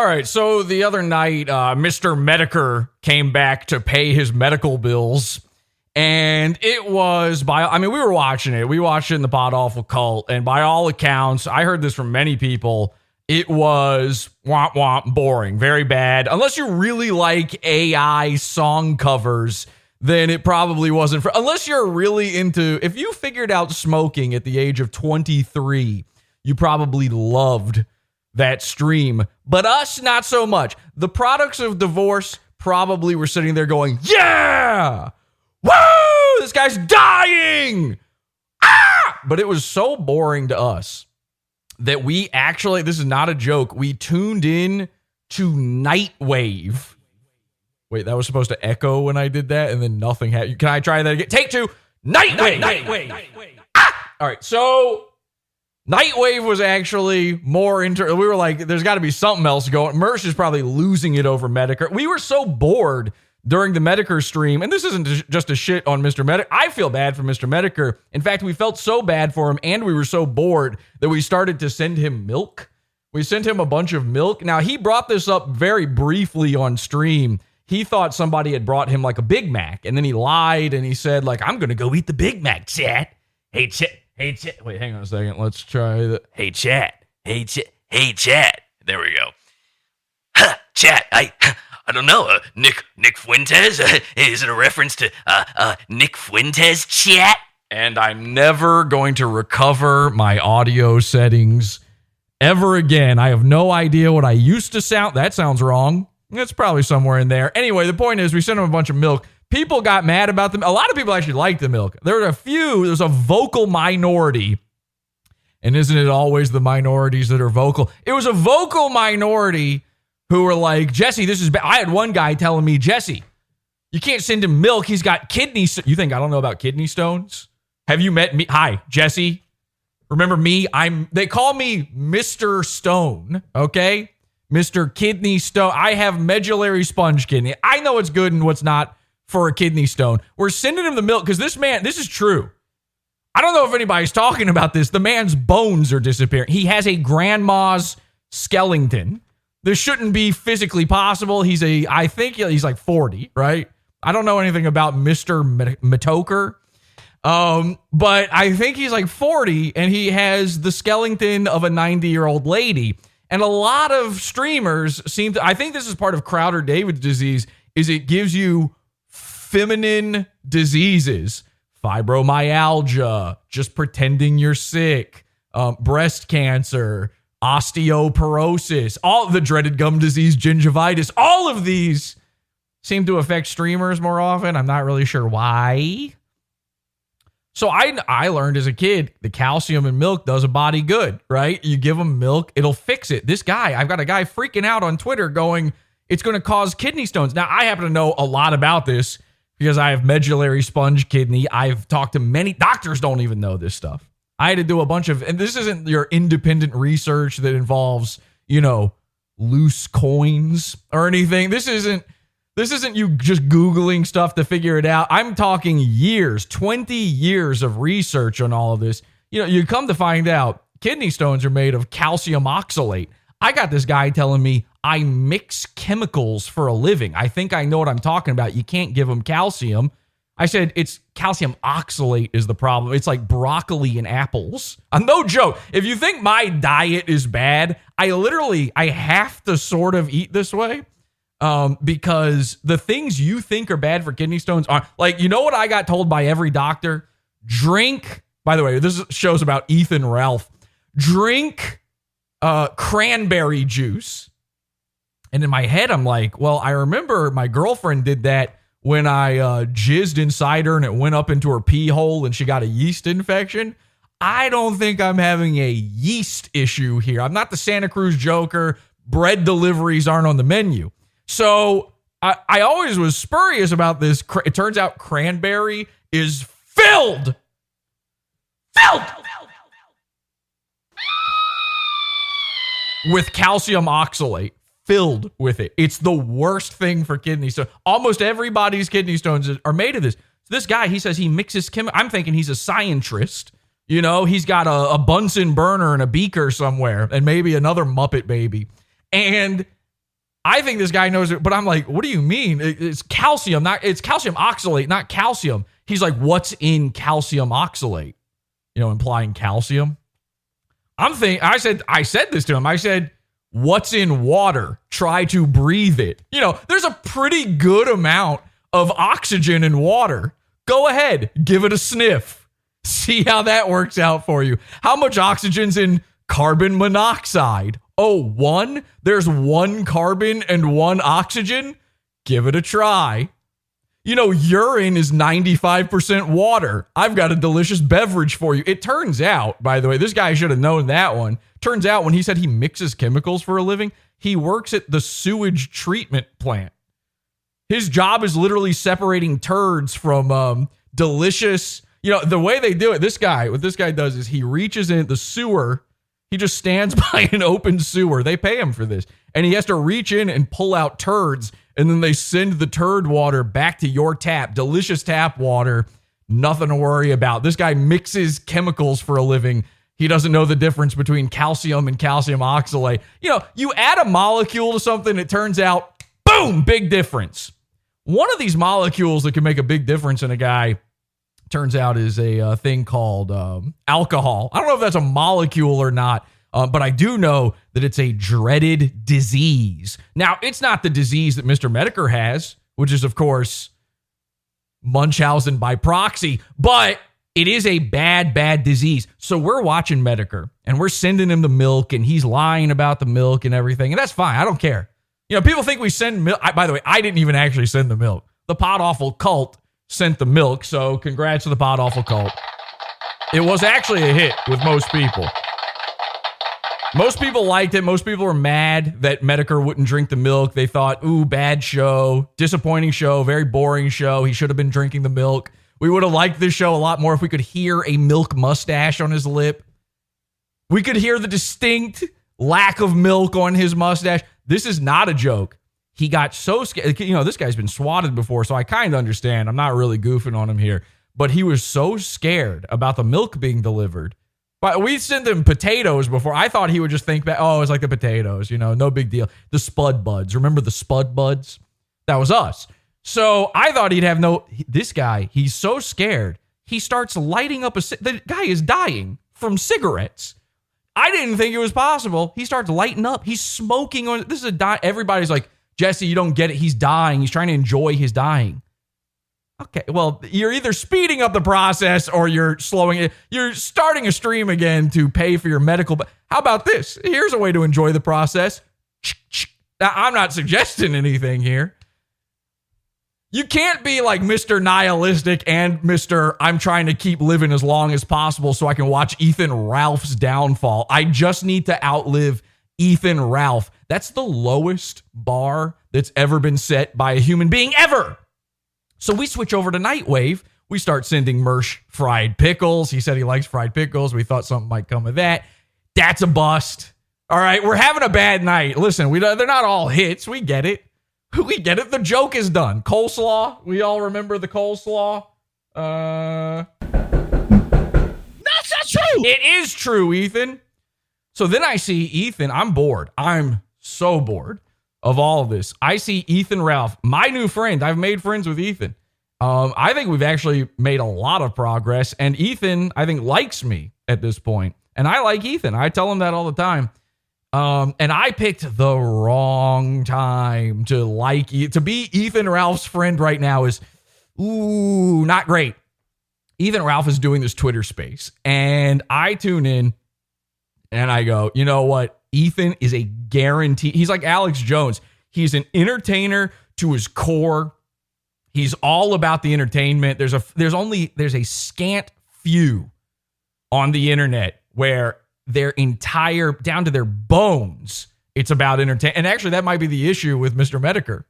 All right. So the other night, uh, Mr. Medicare came back to pay his medical bills. And it was by, I mean, we were watching it. We watched it in the Pod Awful Cult. And by all accounts, I heard this from many people. It was womp womp boring, very bad. Unless you really like AI song covers, then it probably wasn't for, unless you're really into, if you figured out smoking at the age of 23, you probably loved that stream, but us, not so much. The products of divorce probably were sitting there going, Yeah, woo, this guy's dying. Ah! But it was so boring to us that we actually, this is not a joke, we tuned in to Nightwave. Wait, that was supposed to echo when I did that, and then nothing happened. Can I try that again? Take two. Nightwave. Nightwave. Nightwave. Ah! All right, so Nightwave was actually more into. We were like, there's got to be something else going. Mersh is probably losing it over Medicare. We were so bored during the Medicare stream, and this isn't just a shit on Mr. Medicare. I feel bad for Mr. Medicare. In fact, we felt so bad for him, and we were so bored that we started to send him milk. We sent him a bunch of milk. Now, he brought this up very briefly on stream. He thought somebody had brought him like a Big Mac, and then he lied and he said, like, I'm going to go eat the Big Mac, chat. Hey, chat. Hey, chat. Wait, hang on a second. Let's try the. Hey, chat. Hey, chat. Hey, chat. There we go. Huh, chat. I. I don't know. Uh, Nick Nick Fuentes. Uh, is it a reference to uh, uh, Nick Fuentes? Chat. And I'm never going to recover my audio settings ever again. I have no idea what I used to sound. That sounds wrong. It's probably somewhere in there. Anyway, the point is, we sent him a bunch of milk people got mad about them. A lot of people actually liked the milk. There were a few, there's a vocal minority. And isn't it always the minorities that are vocal? It was a vocal minority who were like, Jesse, this is bad. I had one guy telling me, Jesse, you can't send him milk. He's got kidney. You think I don't know about kidney stones? Have you met me? Hi, Jesse. Remember me? I'm. They call me Mister Stone. Okay, Mister Kidney Stone. I have medullary sponge kidney. I know what's good and what's not for a kidney stone. We're sending him the milk because this man, this is true. I don't know if anybody's talking about this. The man's bones are disappearing. He has a grandma's skeleton. This shouldn't be physically possible. He's a, I think he's like 40, right? I don't know anything about Mr. Metokur. Um, but I think he's like 40 and he has the skeleton of a 90 year old lady. And a lot of streamers seem to, I think this is part of Crowder David's disease, is it gives you feminine diseases, fibromyalgia, just pretending you're sick, um, breast cancer, osteoporosis, all the dreaded gum disease, gingivitis, all of these seem to affect streamers more often. I'm not really sure why. So I I learned as a kid the calcium in milk does a body good, right? You give them milk, it'll fix it. This guy, I've got a guy freaking out on Twitter going, it's going to cause kidney stones. Now I happen to know a lot about this because I have medullary sponge kidney. I've talked to many doctors don't even know this stuff. I had to do a bunch of and this isn't your independent research that involves, you know, loose coins or anything. This isn't this isn't you just googling stuff to figure it out. I'm talking years, 20 years of research on all of this. You know, you come to find out kidney stones are made of calcium oxalate. I got this guy telling me I mix chemicals for a living. I think I know what I'm talking about. You can't give them calcium. I said it's calcium oxalate is the problem. It's like broccoli and apples. I'm no joke. If you think my diet is bad, I literally I have to sort of eat this way. Um, because the things you think are bad for kidney stones are like, you know what I got told by every doctor? Drink, by the way, this show's about Ethan Ralph. Drink uh, cranberry juice and in my head, I'm like, well, I remember my girlfriend did that when I uh, jizzed inside her and it went up into her pee hole and she got a yeast infection. I don't think I'm having a yeast issue here. I'm not the Santa Cruz Joker. Bread deliveries aren't on the menu. So I, I always was spurious about this. It turns out cranberry is filled, filled with calcium oxalate filled with it. It's the worst thing for kidney stones. Almost everybody's kidney stones are made of this. So this guy, he says he mixes chemical. I'm thinking he's a scientist. You know, he's got a, a Bunsen burner and a beaker somewhere, and maybe another Muppet baby. And I think this guy knows it, but I'm like, what do you mean? It's calcium, not it's calcium oxalate, not calcium. He's like, what's in calcium oxalate? You know, implying calcium. I'm thinking, I said, I said this to him. I said, what's in water? Try to breathe it. You know, there's a pretty good amount of oxygen in water. Go ahead, give it a sniff. See how that works out for you. How much oxygen's in carbon monoxide? Oh, one? There's one carbon and one oxygen? Give it a try. You know, urine is 95% water. I've got a delicious beverage for you. It turns out, by the way, this guy should have known that one. Turns out when he said he mixes chemicals for a living, he works at the sewage treatment plant. His job is literally separating turds from um, delicious, you know, the way they do it, this guy, what this guy does is he reaches in the sewer, he just stands by an open sewer. They pay him for this. And he has to reach in and pull out turds and then they send the turd water back to your tap. Delicious tap water. Nothing to worry about. This guy mixes chemicals for a living. He doesn't know the difference between calcium and calcium oxalate. You know, you add a molecule to something, it turns out, boom, big difference. One of these molecules that can make a big difference in a guy turns out is a uh, thing called um, alcohol. I don't know if that's a molecule or not, uh, but I do know that it's a dreaded disease. Now, it's not the disease that Mr. Medicare has, which is, of course, Munchausen by proxy, but it is a bad, bad disease. So we're watching Medicare and we're sending him the milk and he's lying about the milk and everything. And that's fine. I don't care. You know, people think we send milk. By the way, I didn't even actually send the milk. The Pod Awful cult sent the milk. So congrats to the Pod Awful cult. It was actually a hit with most people. Most people liked it. Most people were mad that Medicare wouldn't drink the milk. They thought, ooh, bad show, disappointing show, very boring show. He should have been drinking the milk. We would have liked this show a lot more if we could hear a milk mustache on his lip. We could hear the distinct lack of milk on his mustache. This is not a joke. He got so scared. You know, this guy's been swatted before, so I kind of understand. I'm not really goofing on him here, but he was so scared about the milk being delivered but we sent him potatoes before. I thought he would just think back, oh, it's like the potatoes, you know, no big deal. The Spud Buds. Remember the Spud Buds? That was us. So I thought he'd have no. This guy, he's so scared. He starts lighting up a. The guy is dying from cigarettes. I didn't think it was possible. He starts lighting up. He's smoking on. This is a die. Everybody's like, Jesse, you don't get it. He's dying. He's trying to enjoy his dying. Okay, well, you're either speeding up the process or you're slowing it. You're starting a stream again to pay for your medical. But how about this? Here's a way to enjoy the process. Now, I'm not suggesting anything here. You can't be like Mr. Nihilistic and Mr. I'm trying to keep living as long as possible so I can watch Ethan Ralph's downfall. I just need to outlive Ethan Ralph. That's the lowest bar that's ever been set by a human being ever. So we switch over to Nightwave. We start sending Mersh fried pickles. He said he likes fried pickles. We thought something might come of that. That's a bust. All right, we're having a bad night. Listen, we they're not all hits. We get it. We get it. The joke is done. Coleslaw. We all remember the coleslaw. Uh, that's not true. It is true, Ethan. So then I see Ethan. I'm bored. I'm so bored of all of this. I see Ethan Ralph, my new friend. I've made friends with Ethan. Um, I think we've actually made a lot of progress, and Ethan, I think, likes me at this point, and I like Ethan. I tell him that all the time. Um, and I picked the wrong time to like to be Ethan Ralph's friend right now is ooh not great. Ethan Ralph is doing this Twitter space, and I tune in, and I go, you know what? Ethan is a guarantee. He's like Alex Jones. He's an entertainer to his core. He's all about the entertainment. There's a there's only there's a scant few on the internet where their entire down to their bones it's about entertainment. And actually that might be the issue with Mr. Medicare.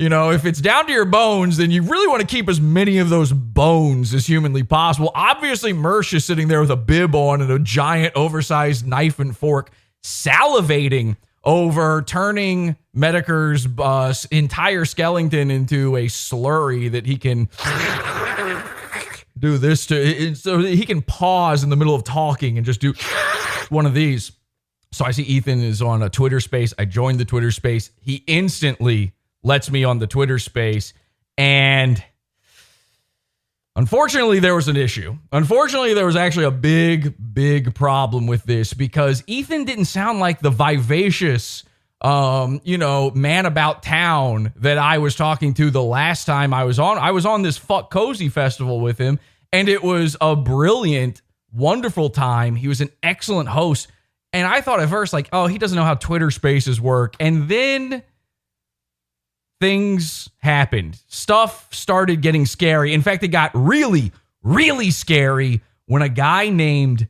You know, if it's down to your bones, then you really want to keep as many of those bones as humanly possible. Obviously, Mersh is sitting there with a bib on and a giant oversized knife and fork, salivating over turning Medicare's uh, entire skeleton into a slurry that he can do this to. So he can pause in the middle of talking and just do one of these. So I see Ethan is on a Twitter space. I joined the Twitter space. He instantly lets me on the Twitter space. And unfortunately, there was an issue. Unfortunately, there was actually a big, big problem with this because Ethan didn't sound like the vivacious, um, you know, man about town that I was talking to the last time I was on. I was on this Fuck Cozy festival with him, and it was a brilliant, wonderful time. He was an excellent host. And I thought at first, like, oh, he doesn't know how Twitter spaces work. And then things happened. Stuff started getting scary. In fact, it got really, really scary when a guy named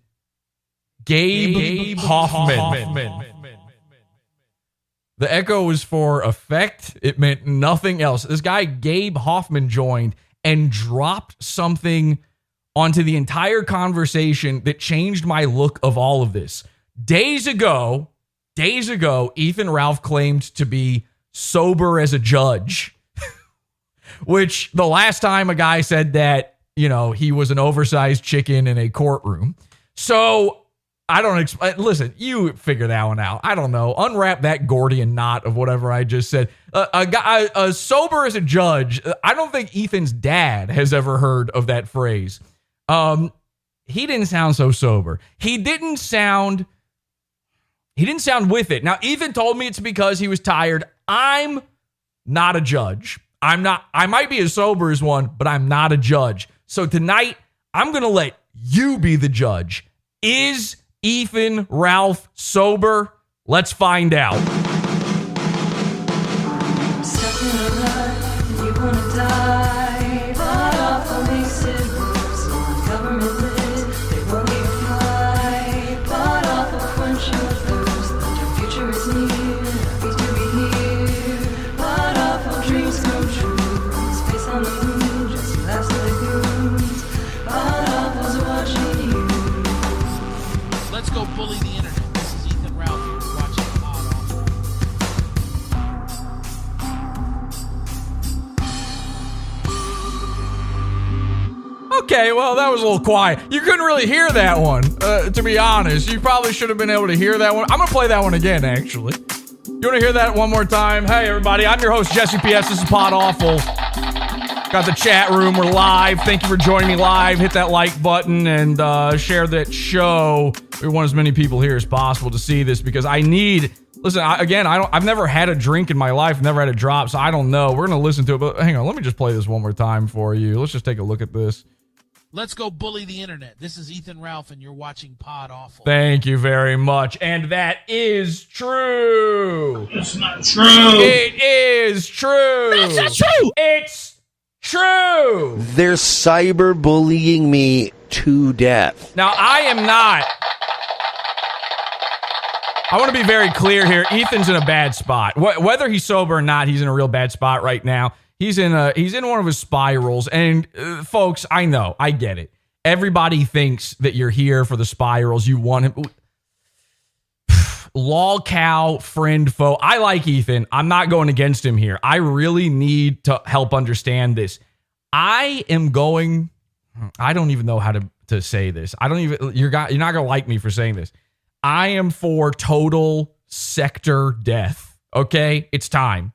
Gabe, Gabe Hoffman. Hoffman. The echo was for effect. It meant nothing else. This guy, Gabe Hoffman, joined and dropped something onto the entire conversation that changed my look of all of this. Days ago, days ago, Ethan Ralph claimed to be sober as a judge, which the last time a guy said that, you know, he was an oversized chicken in a courtroom. So I don't explain. Listen, you figure that one out. I don't know. Unwrap that Gordian knot of whatever I just said. Uh, a guy, a sober as a judge. I don't think Ethan's dad has ever heard of that phrase. Um, he didn't sound so sober. He didn't sound. He didn't sound with it. Now, Ethan told me it's because he was tired. I'm not a judge. I'm not. I might be as sober as one, but I'm not a judge. So tonight, I'm gonna let you be the judge. Is Ethan Ralph sober? Let's find out. Was a little quiet. You couldn't really hear that one, uh, to be honest. You probably should have been able to hear that one. I'm going to play that one again, actually. You want to hear that one more time? Hey, everybody, I'm your host, Jesse P.S. This is Pod Awful. Got the chat room. We're live. Thank you for joining me live. Hit that like button and uh, share that show. We want as many people here as possible to see this because I need. Listen, I, again, I don't. I've never had a drink in my life. Never had a drop, so I don't know. We're gonna listen to it, but hang on. Let me just play this one more time for you. Let's just take a look at this. Let's go bully the internet. This is Ethan Ralph, and you're watching Pod Awful. Thank you very much. And that is true. It's not true. It is true. That's not true. It's true. They're cyberbullying me to death. Now, I am not. I want to be very clear here. Ethan's in a bad spot. Whether he's sober or not, he's in a real bad spot right now. He's in a he's in one of his spirals, and uh, folks, I know, I get it. Everybody thinks that you're here for the spirals. You want him. Lol cow friend foe. I like Ethan. I'm not going against him here. I really need to help understand this. I am going. I don't even know how to to say this. I don't even. You're got. You're not gonna like me for saying this. I am for total Sektur death. Okay, it's time.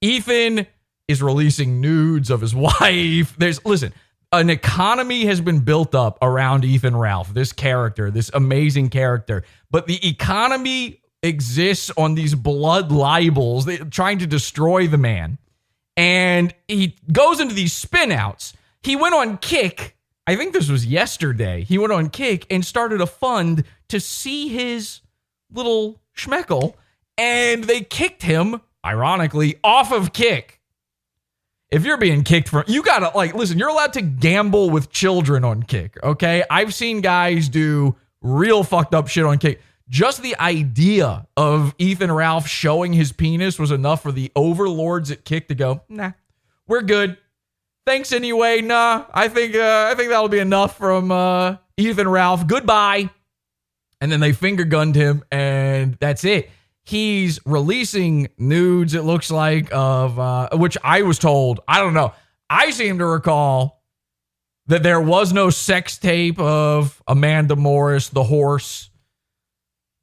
Ethan is releasing nudes of his wife. There's listen, an economy has been built up around Ethan Ralph, this character, this amazing character. But the economy exists on these blood libels, they, trying to destroy the man. And he goes into these spinouts. He went on Kick. I think this was yesterday. He went on Kick and started a fund to see his little schmeckle, and they kicked him, ironically, off of Kick if you're being kicked from you gotta like listen you're allowed to gamble with children on kick okay? I've seen guys do real fucked up shit on kick. Just the idea of ethan ralph showing his penis was enough for the overlords at kick to go nah. we're good. Thanks anyway nah i think uh, i think that'll be enough from uh, ethan ralph. Goodbye. And then they finger gunned him and that's it he's releasing nudes, it looks like, of uh, which I was told, I don't know. I seem to recall that there was no sex tape of Amanda Morris, the horse,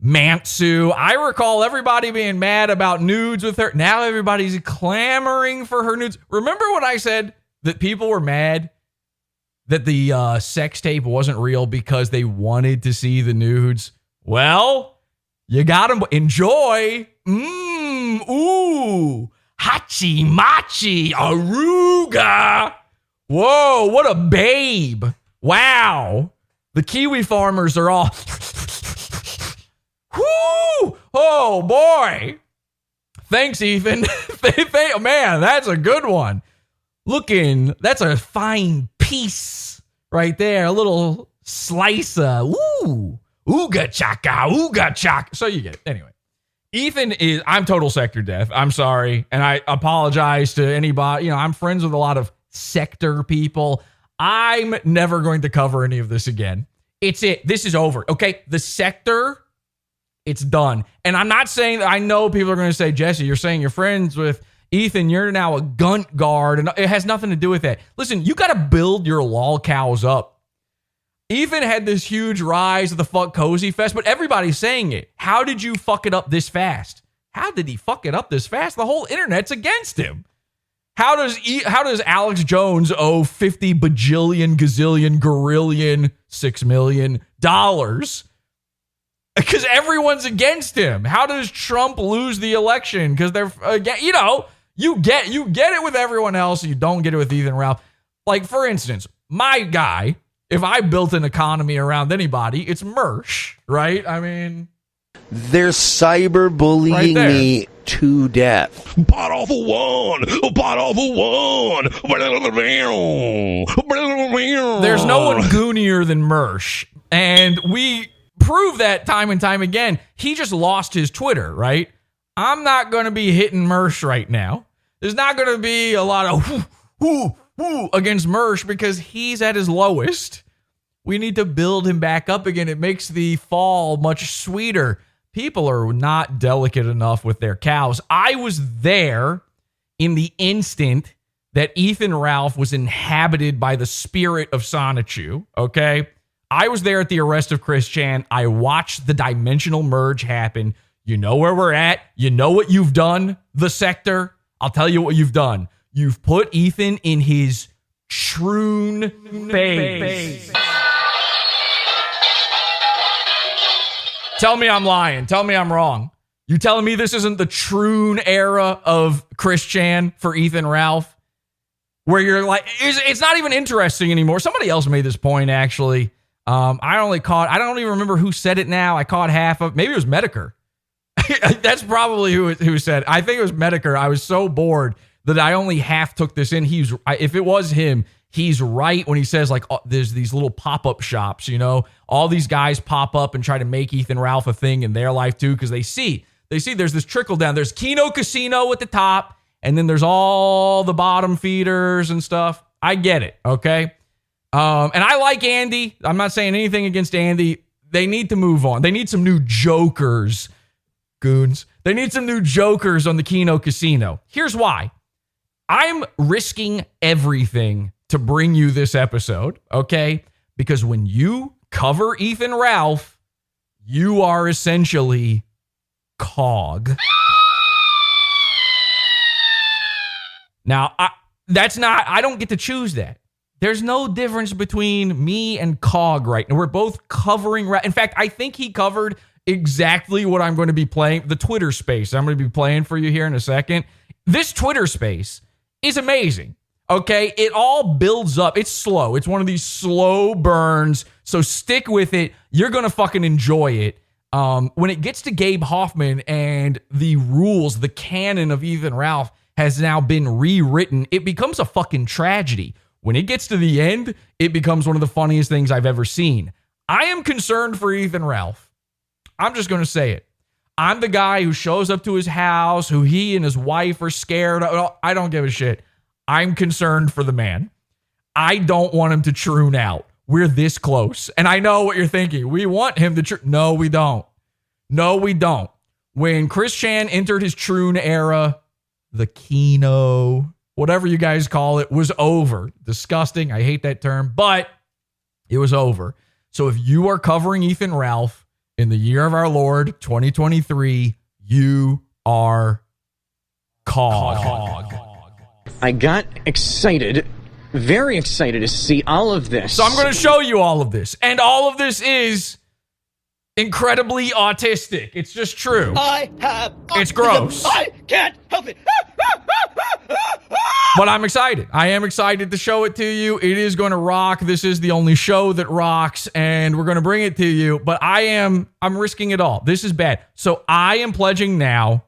Mantsu. I recall everybody being mad about nudes with her. Now everybody's clamoring for her nudes. Remember when I said that people were mad that the uh, sex tape wasn't real because they wanted to see the nudes? Well, you got them. Enjoy. Mmm. Ooh. Hachi machi. Aruga. Whoa. What a babe. Wow. The Kiwi farmers are all. Whoo! Oh boy. Thanks, Ethan. Man, that's a good one. Looking, that's a fine piece right there. A little slicer. ooh, ooga chaka, ooga chaka. So you get it. Anyway, Ethan is, I'm total Sektur deaf. I'm sorry. And I apologize to anybody. You know, I'm friends with a lot of Sektur people. I'm never going to cover any of this again. It's it. This is over. Okay. The Sektur it's done. And I'm not saying that I know people are going to say, Jesse, you're saying you're friends with Ethan, you're now a gunt guard, and it has nothing to do with that. Listen, you got to build your lol cows up. Ethan had this huge rise of the fuck cozy fest, but everybody's saying it. How did you fuck it up this fast? How did he fuck it up this fast? The whole internet's against him. How does e- how does Alex Jones owe 50 bajillion gazillion gorillion 6 million dollars because everyone's against him. How does Trump lose the election? Because they're again, you know, you get you get it with everyone else, you don't get it with Ethan Ralph. Like for instance, my guy. If I built an economy around anybody, it's Mersh, right? I mean, They're cyberbullying Right me to death. Pot off a one, pot off a one. There's no one goonier than Mersh. And we prove that time and time again. He just lost his Twitter, right? I'm not going to be hitting Mersh right now. There's not going to be a lot of whoo, whoo, whoo against Mersh because he's at his lowest. We need to build him back up again. It makes the fall much sweeter. People are not delicate enough with their cows. I was there in the instant that Ethan Ralph was inhabited by the spirit of Sonichu. Okay. I was there at the arrest of Chris Chan. I watched the dimensional merge happen. You know where we're at. You know what you've done, the Sektur. I'll tell you what you've done. You've put Ethan in his troon phase. Tell me I'm lying. Tell me I'm wrong. You telling me this isn't the troon era of Chris Chan for Ethan Ralph? Where you're like, it's, it's not even interesting anymore. Somebody else made this point actually. Um, I only caught, I don't even remember who said it now. I caught half of, maybe it was Medicare. That's probably who who said. I think it was Medicare. I was so bored that I only half took this in. He's if it was him, he's right when he says like oh, there's these little pop up shops. You know, all these guys pop up and try to make Ethan Ralph a thing in their life too because they see they see there's this trickle down. There's Kino Casino at the top, and then there's all the bottom feeders and stuff. I get it. Okay. Um, and I like Andy. I'm not saying anything against Andy. They need to move on. They need some new jokers goons. They need some new jokers on the Kino Casino. Here's why. I'm risking everything to bring you this episode, okay? Because when you cover Ethan Ralph, you are essentially cog. Now, I, that's not, I don't get to choose that. There's no difference between me and Cog right now. We're both covering. In fact, I think he covered exactly what I'm going to be playing the Twitter space. I'm going to be playing for you here in a second. This Twitter space is amazing. Okay. It all builds up. It's slow. It's one of these slow burns. So stick with it. You're to fucking enjoy it. Um, when it gets to Gabe Hoffman and the rules, the canon of Ethan Ralph has now been rewritten, it becomes a fucking tragedy. When it gets to the end, it becomes one of the funniest things I've ever seen. I am concerned for Ethan Ralph. I'm just going to say it. I'm the guy who shows up to his house, who he and his wife are scared. of. Oh, I don't give a shit. I'm concerned for the man. I don't want him to troon out. We're this close. And I know what you're thinking. We want him to tr- No, we don't. No, we don't. When Chris Chan entered his troon era, the Kino, whatever you guys call it, was over. Disgusting. I hate that term, but it was over. So if you are covering Ethan Ralph, in the year of our Lord 2023, you are cog. I got excited, very excited to see all of this. So I'm going to show you all of this. And all of this is incredibly autistic. It's just true. I have. It's gross. I can't help it. but I'm excited. I am excited to show it to you. It is going to rock. This is the only show that rocks, and we're going to bring it to you. But I am, I'm risking it all. This is bad. So I am pledging now.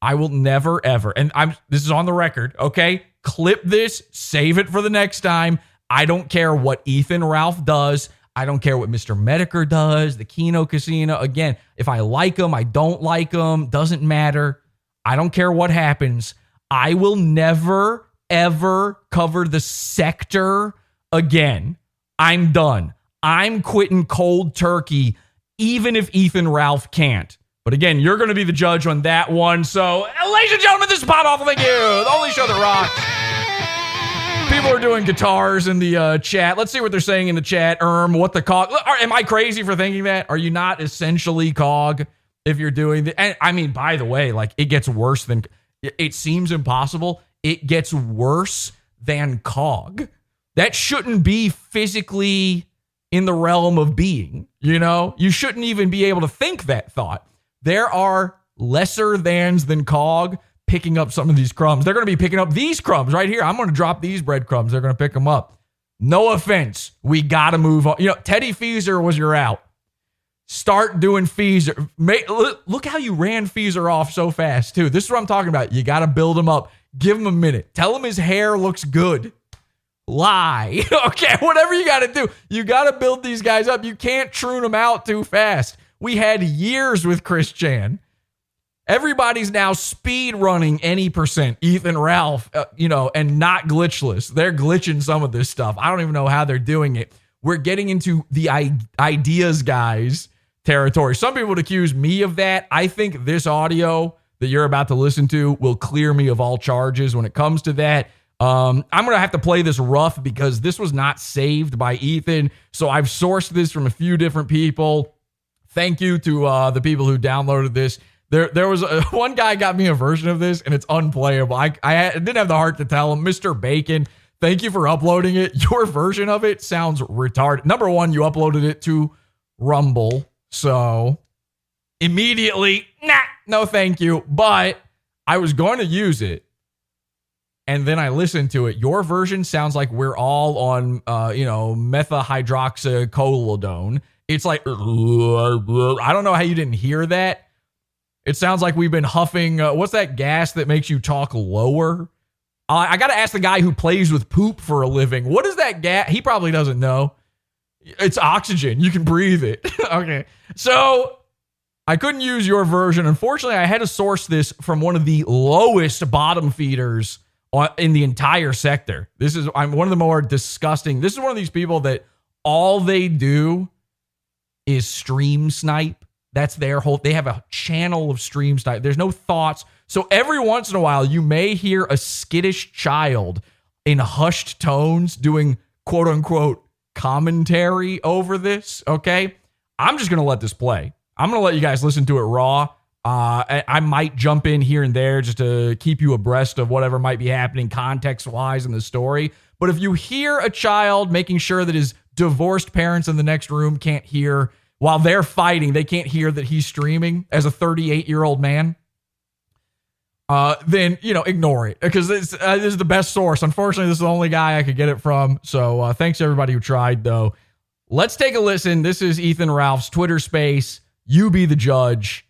I will never ever, and I'm. This is on the record. Okay, clip this. Save it for the next time. I don't care what Ethan Ralph does. I don't care what Mr. Metokur does. The Kino Casino. Again, if I like them, I don't like them. Doesn't matter. I don't care what happens. I will never ever cover the Sektur again. I'm done. I'm quitting cold turkey, even if Ethan Ralph can't. But again, you're going to be the judge on that one. So, ladies and gentlemen, this is Pod Awful. Thank you. The only show that rocks. People are doing guitars in the uh, chat. Let's see what they're saying in the chat. Erm, what the cog? Am I crazy for thinking that? Are you not essentially cog if you're doing the? And I mean, by the way, like it gets worse than. It seems impossible. It gets worse than cog. That shouldn't be physically in the realm of being. You know, you shouldn't even be able to think that thought. There are lesser thans than cog picking up some of these crumbs. They're going to be picking up these crumbs right here. I'm going to drop these breadcrumbs. They're going to pick them up. No offense. We got to move on. You know, Teddy Feezer was your out. Start doing. Make, look, how you ran Feezer off so fast, too. This is what I'm talking about. You got to build him up. Give him a minute. Tell him his hair looks good. Lie. okay, whatever you got to do. You got to build these guys up. You can't troon them out too fast. We had years with Chris Chan. Everybody's now speed running any percent. Ethan Ralph, uh, you know, and not glitchless. They're glitching some of this stuff. I don't even know how they're doing it. We're getting into the I- ideas guys territory. Some people would accuse me of that. I think this audio that you're about to listen to will clear me of all charges when it comes to that. Um, I'm going to have to play this rough because this was not saved by Ethan. So I've sourced this from a few different people. Thank you to uh, the people who downloaded this. There, there was a, one guy got me a version of this and it's unplayable. I, I didn't have the heart to tell him, Mr. Bacon, thank you for uploading it. Your version of it sounds retarded. Number one, you uploaded it to Rumble. So immediately, nah, no thank you. But I was going to use it. And then I listened to it. Your version sounds like we're all on, uh, you know, methahydroxycolodone. It's like, I don't know how you didn't hear that. It sounds like we've been huffing. Uh, what's that gas that makes you talk lower? I got to ask the guy who plays with poop for a living. What is that gas? He probably doesn't know. It's oxygen. You can breathe it. okay. So I couldn't use your version. Unfortunately, I had to source this from one of the lowest bottom feeders in the entire Sektur. This is I'm one of the more disgusting. This is one of these people that all they do is stream snipe. That's their whole they have a channel of streams. There's no thoughts. So every once in a while you may hear a skittish child in hushed tones doing quote unquote commentary over this, okay? I'm just to let this play. I'm to let you guys listen to it raw. Uh, I, I, might jump in here and there just to keep you abreast of whatever might be happening context wise in the story. But if you hear a child making sure that his divorced parents in the next room can't hear while they're fighting, they can't hear that he's streaming as a 38 year old man, uh, then you know ignore it because this, uh, this is the best source. Unfortunately, this is the only guy I could get it from. So uh, thanks everybody who tried, though. Let's take a listen. This is Ethan Ralph's Twitter space. You be the judge.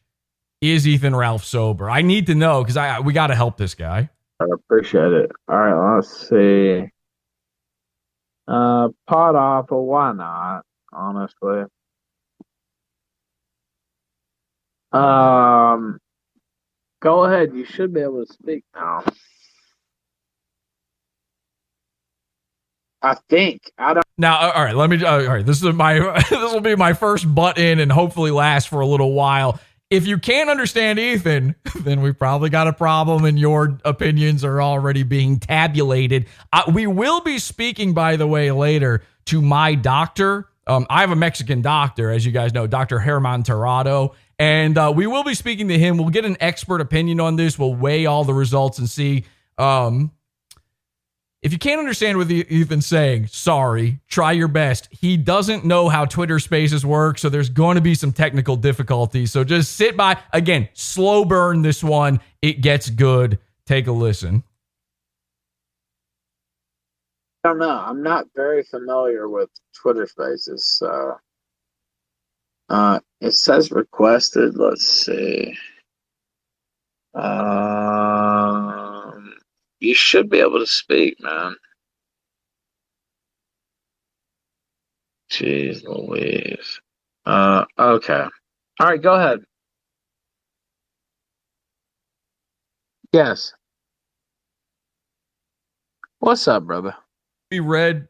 Is Ethan Ralph sober? I need to know because I we got to help this guy. I appreciate it. All right, let's see. Uh, pot off, or why not? Honestly. Um, go ahead. You should be able to speak now. I think I don't. Now, all right. Let me. All right. This is my. this will be my first butt in, and hopefully last for a little while. If you can't understand Ethan, then we probably got a problem, and your opinions are already being tabulated. Uh, we will be speaking, by the way, later to my doctor Um, I have a Mexican doctor, as you guys know, Dr. Herman Tirado, and uh, we will be speaking to him. We'll get an expert opinion on this. We'll weigh all the results and see. Um, if you can't understand what Ethan's saying, sorry, try your best. He doesn't know how Twitter spaces work, so there's going to be some technical difficulties. So just sit by. Again, slow burn this one. It gets good. Take a listen. I don't know. I'm not very familiar with Twitter Spaces, so uh, it says requested. Let's see. Um, you should be able to speak, man. Jeez Louise. Uh, okay. All right, go ahead. Yes. What's up, brother? We read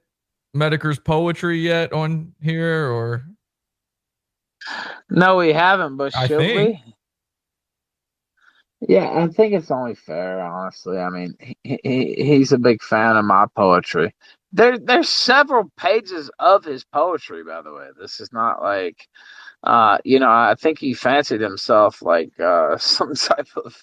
Metokur's poetry yet on here, or No, we haven't, but I should think. we? Yeah, I think it's only fair, honestly. I mean, he, he he's a big fan of my poetry. There, there's several pages of his poetry, by the way. This is not like, uh, you know, I think he fancied himself like uh, some type of,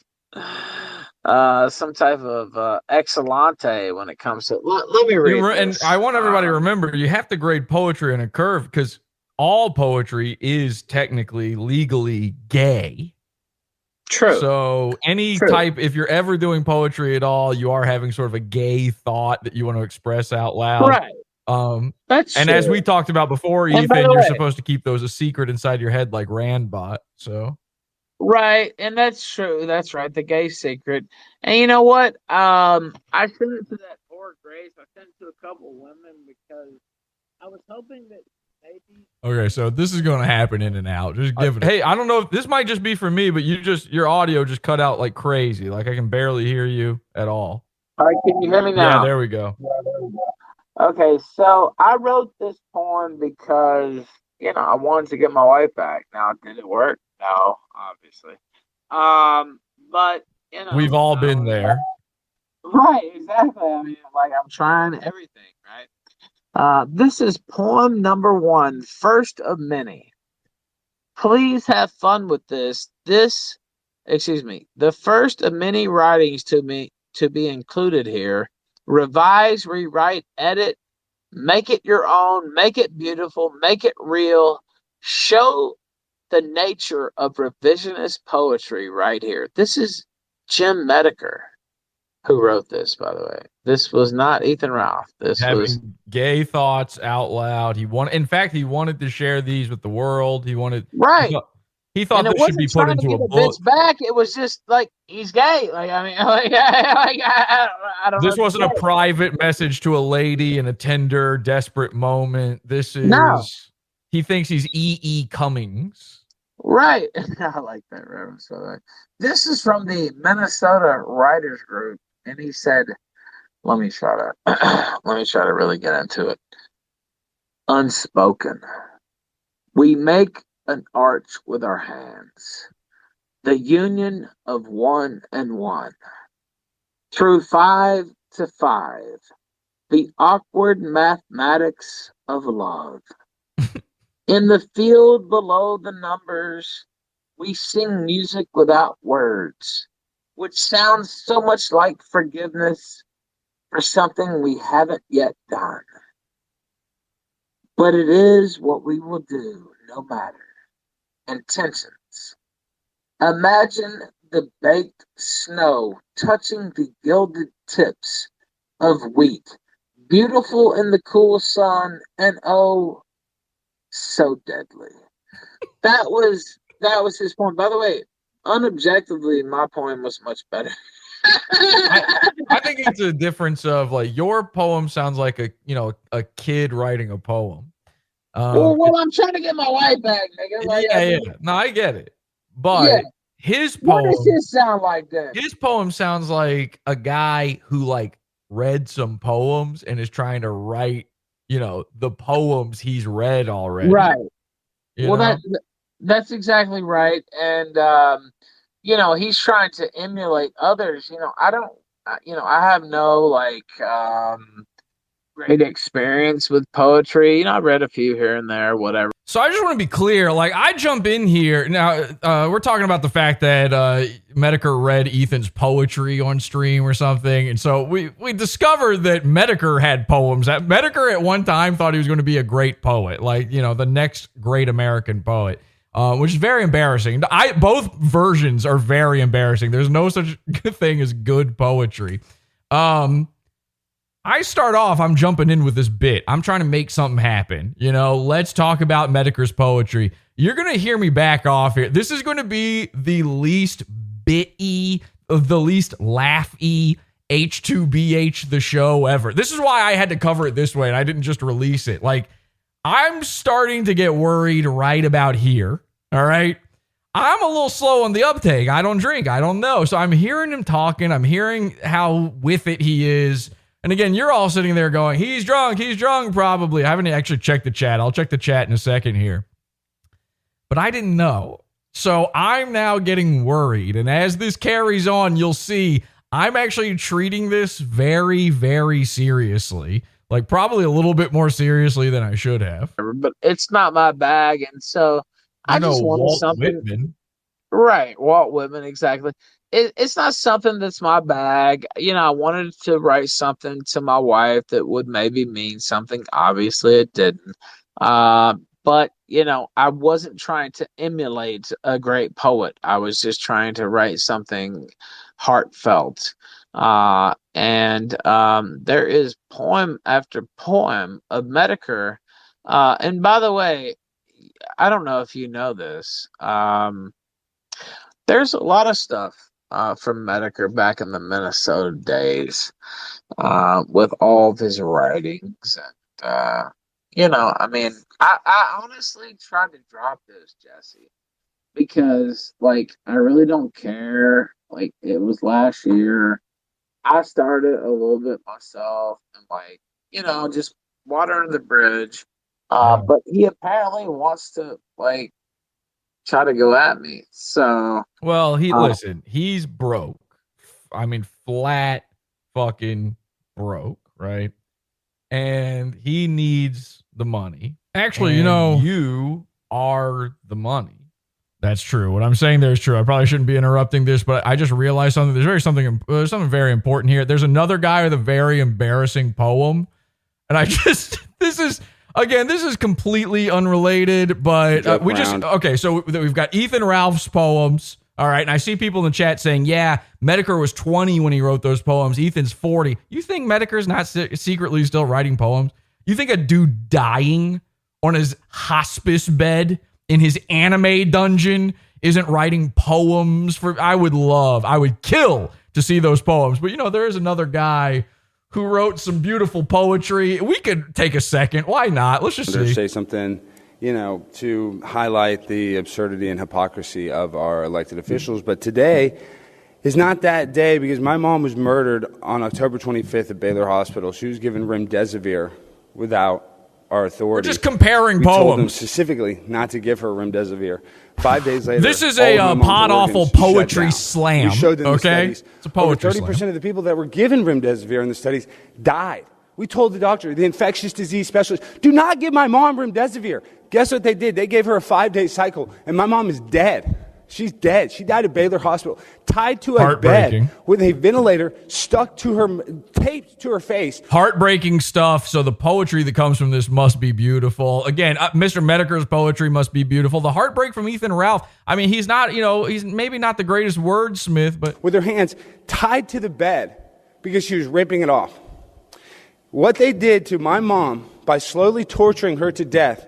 uh, some type of uh, excellente when it comes to. Let, let me read. Re- and. I want everybody to Um, remember you have to grade poetry on a curve because all poetry is technically legally gay. True. So any True. type, if you're ever doing poetry at all, you are having sort of a gay thought that you want to express out loud. right. Um, That's and as we talked about before, And Ethan, you're way- supposed to keep those a secret inside your head, like Randbot. So Right, and that's true. That's right. The gay secret. And you know what? Um, I sent it to that poor Grace. I sent it to a couple women because I was hoping that. Okay, so this is going to happen in and out. Just give it. Hey, I don't know if this might just be for me, but you just your audio just cut out like crazy. Like I can barely hear you at all. All right, can you hear me now? Yeah, now? there we go. Okay, so I wrote this poem because you know I wanted to get my wife back. Now, did it work? No, obviously. Um, but you know, We've all been there. Right, exactly. I mean, like I'm trying everything, right? Uh, this is poem number one, first of many. Please have fun with this. This, excuse me, the first of many writings to me to be included here. Revise, rewrite, edit, make it your own, make it beautiful, make it real. Show the nature of revisionist poetry right here. This is Jim Metokur who wrote this, by the way. This was not Ethan Ralph. This having was gay thoughts out loud. He wanted, in fact, he wanted to share these with the world. He wanted, right. he thought, he thought this should be put into a book. back. It was just like he's gay. Like I mean, like, like I, I, don't-. This wasn't a private message to a lady in a tender, desperate moment. This is No. he thinks he's E. E. Cummings. Right. I like that reference. by the way. This is from the Minnesota Writers Group, and he said, "Let me try to let me try to really get into it." Unspoken. We make an arch with our hands, the union of one and one. Through five to five, the awkward mathematics of love. In the field below the numbers, we sing music without words, which sounds so much like forgiveness for something we haven't yet done. But it is what we will do, no matter intentions. Imagine the baked snow touching the gilded tips of wheat, beautiful in the cool sun, and oh, so deadly. That was that was his poem. By the way, unobjectively, my poem was much better. I think it's a difference of like your poem sounds like a you know a kid writing a poem. Um, well, well, I'm trying to get my wife back, nigga. Like, yeah, I yeah. No, I get it, but Yeah. his What poem, does his sound like then? his poem sounds like a guy who like read some poems and is trying to write, you know, the poems he's read already. Right. you well, know? that that's exactly right, and um, you know he's trying to emulate others. You know, I don't. You know, I have no like. um great experience with poetry. You know, I read a few here and there, whatever. So I just want to be clear. Like I jump in here now. Uh, we're talking about the fact that uh, Metokur read Ethan's poetry on stream or something, and so we we discovered that Metokur had poems. That Metokur at one time thought he was going to be a great poet, like you know the next great American poet. Uh, which is very embarrassing. I both versions are very embarrassing. There's no such thing as good poetry. Um, I start off, I'm jumping in with this bit. I'm trying to make something happen. You know, let's talk about Metokur's poetry. You're going to hear me back off here. This is going to be the least bitty, the least laughy H2BH the show ever. This is why I had to cover it this way and I didn't just release it. Like, I'm starting to get worried right about here. All right. I'm a little slow on the uptake. I don't drink. I don't know. So I'm hearing him talking. I'm hearing how with it he is. And again, you're all sitting there going, he's drunk. He's drunk, probably. I haven't actually checked the chat. I'll check the chat in a second here. But I didn't know. So I'm now getting worried. And as this carries on, you'll see I'm actually treating this very, very seriously. Like, probably a little bit more seriously than I should have. But it's not my bag. And so I know just wanted Walt something. Whitman. Right, Walt Whitman, exactly. It, it's not something that's my bag. You know, I wanted to write something to my wife that would maybe mean something. Obviously, it didn't. Uh, but you know, I wasn't trying to emulate a great poet. I was just trying to write something heartfelt. Uh, and um, there is poem after poem of Metokur. Uh, and by the way, I don't know if you know this. Um, there's a lot of stuff uh, from Metokur back in the Minnesota days uh, with all of his writings. And, uh, you know, I mean, I, I honestly tried to drop this, Jesse, because, like, I really don't care. Like, it was last year. I started a little bit myself and, like, you know, just water under the bridge. Uh, but he apparently wants to, like, try to go at me. So, Well, he Uh, listen, he's broke. I mean, flat fucking broke, right? And he needs the money. Actually, you know, you are the money. That's true. What I'm saying there is true. I probably shouldn't be interrupting this, but I just realized something. There's very something. There's something very important here. There's another guy with a very embarrassing poem, and I just this is again this is completely unrelated, but uh, we just okay. So we've got Ethan Ralph's poems. All right, and I see people in the chat saying, "Yeah, Metokur was 20 when he wrote those poems. Ethan's 40." You think Metokur's not se- secretly still writing poems? You think a dude dying on his hospice bed in his anime dungeon isn't writing poems for I would love, I would kill to see those poems. But you know, there is another guy who wrote some beautiful poetry. We could take a second. Why not? Let's just see. say something, you know, to highlight the absurdity and hypocrisy of our elected hmm. officials. But today is not that day because my mom was murdered on October 25th at Baylor Hospital. She was given remdesivir without our authority. We're just comparing we told them poems. specifically not to give her remdesivir. Five days later, This is a, uh, mom's pod-awful poetry slam, We showed them the okay? studies. It's a poetry 30% slam. of the people that were given remdesivir in the studies died. We told the doctor, the infectious disease specialist, do not give my mom remdesivir. Guess what they did? They gave her a five day cycle, and my mom is dead. She's dead. She died at Baylor Hospital, tied to a bed with a ventilator stuck to her, taped to her face. Heartbreaking stuff. So the poetry that comes from this must be beautiful. Again, uh, Mr. Metokur's poetry must be beautiful. The heartbreak from Ethan Ralph. I mean, he's not, you know, he's maybe not the greatest wordsmith, but with her hands tied to the bed because she was ripping it off. What they did to my mom by slowly torturing her to death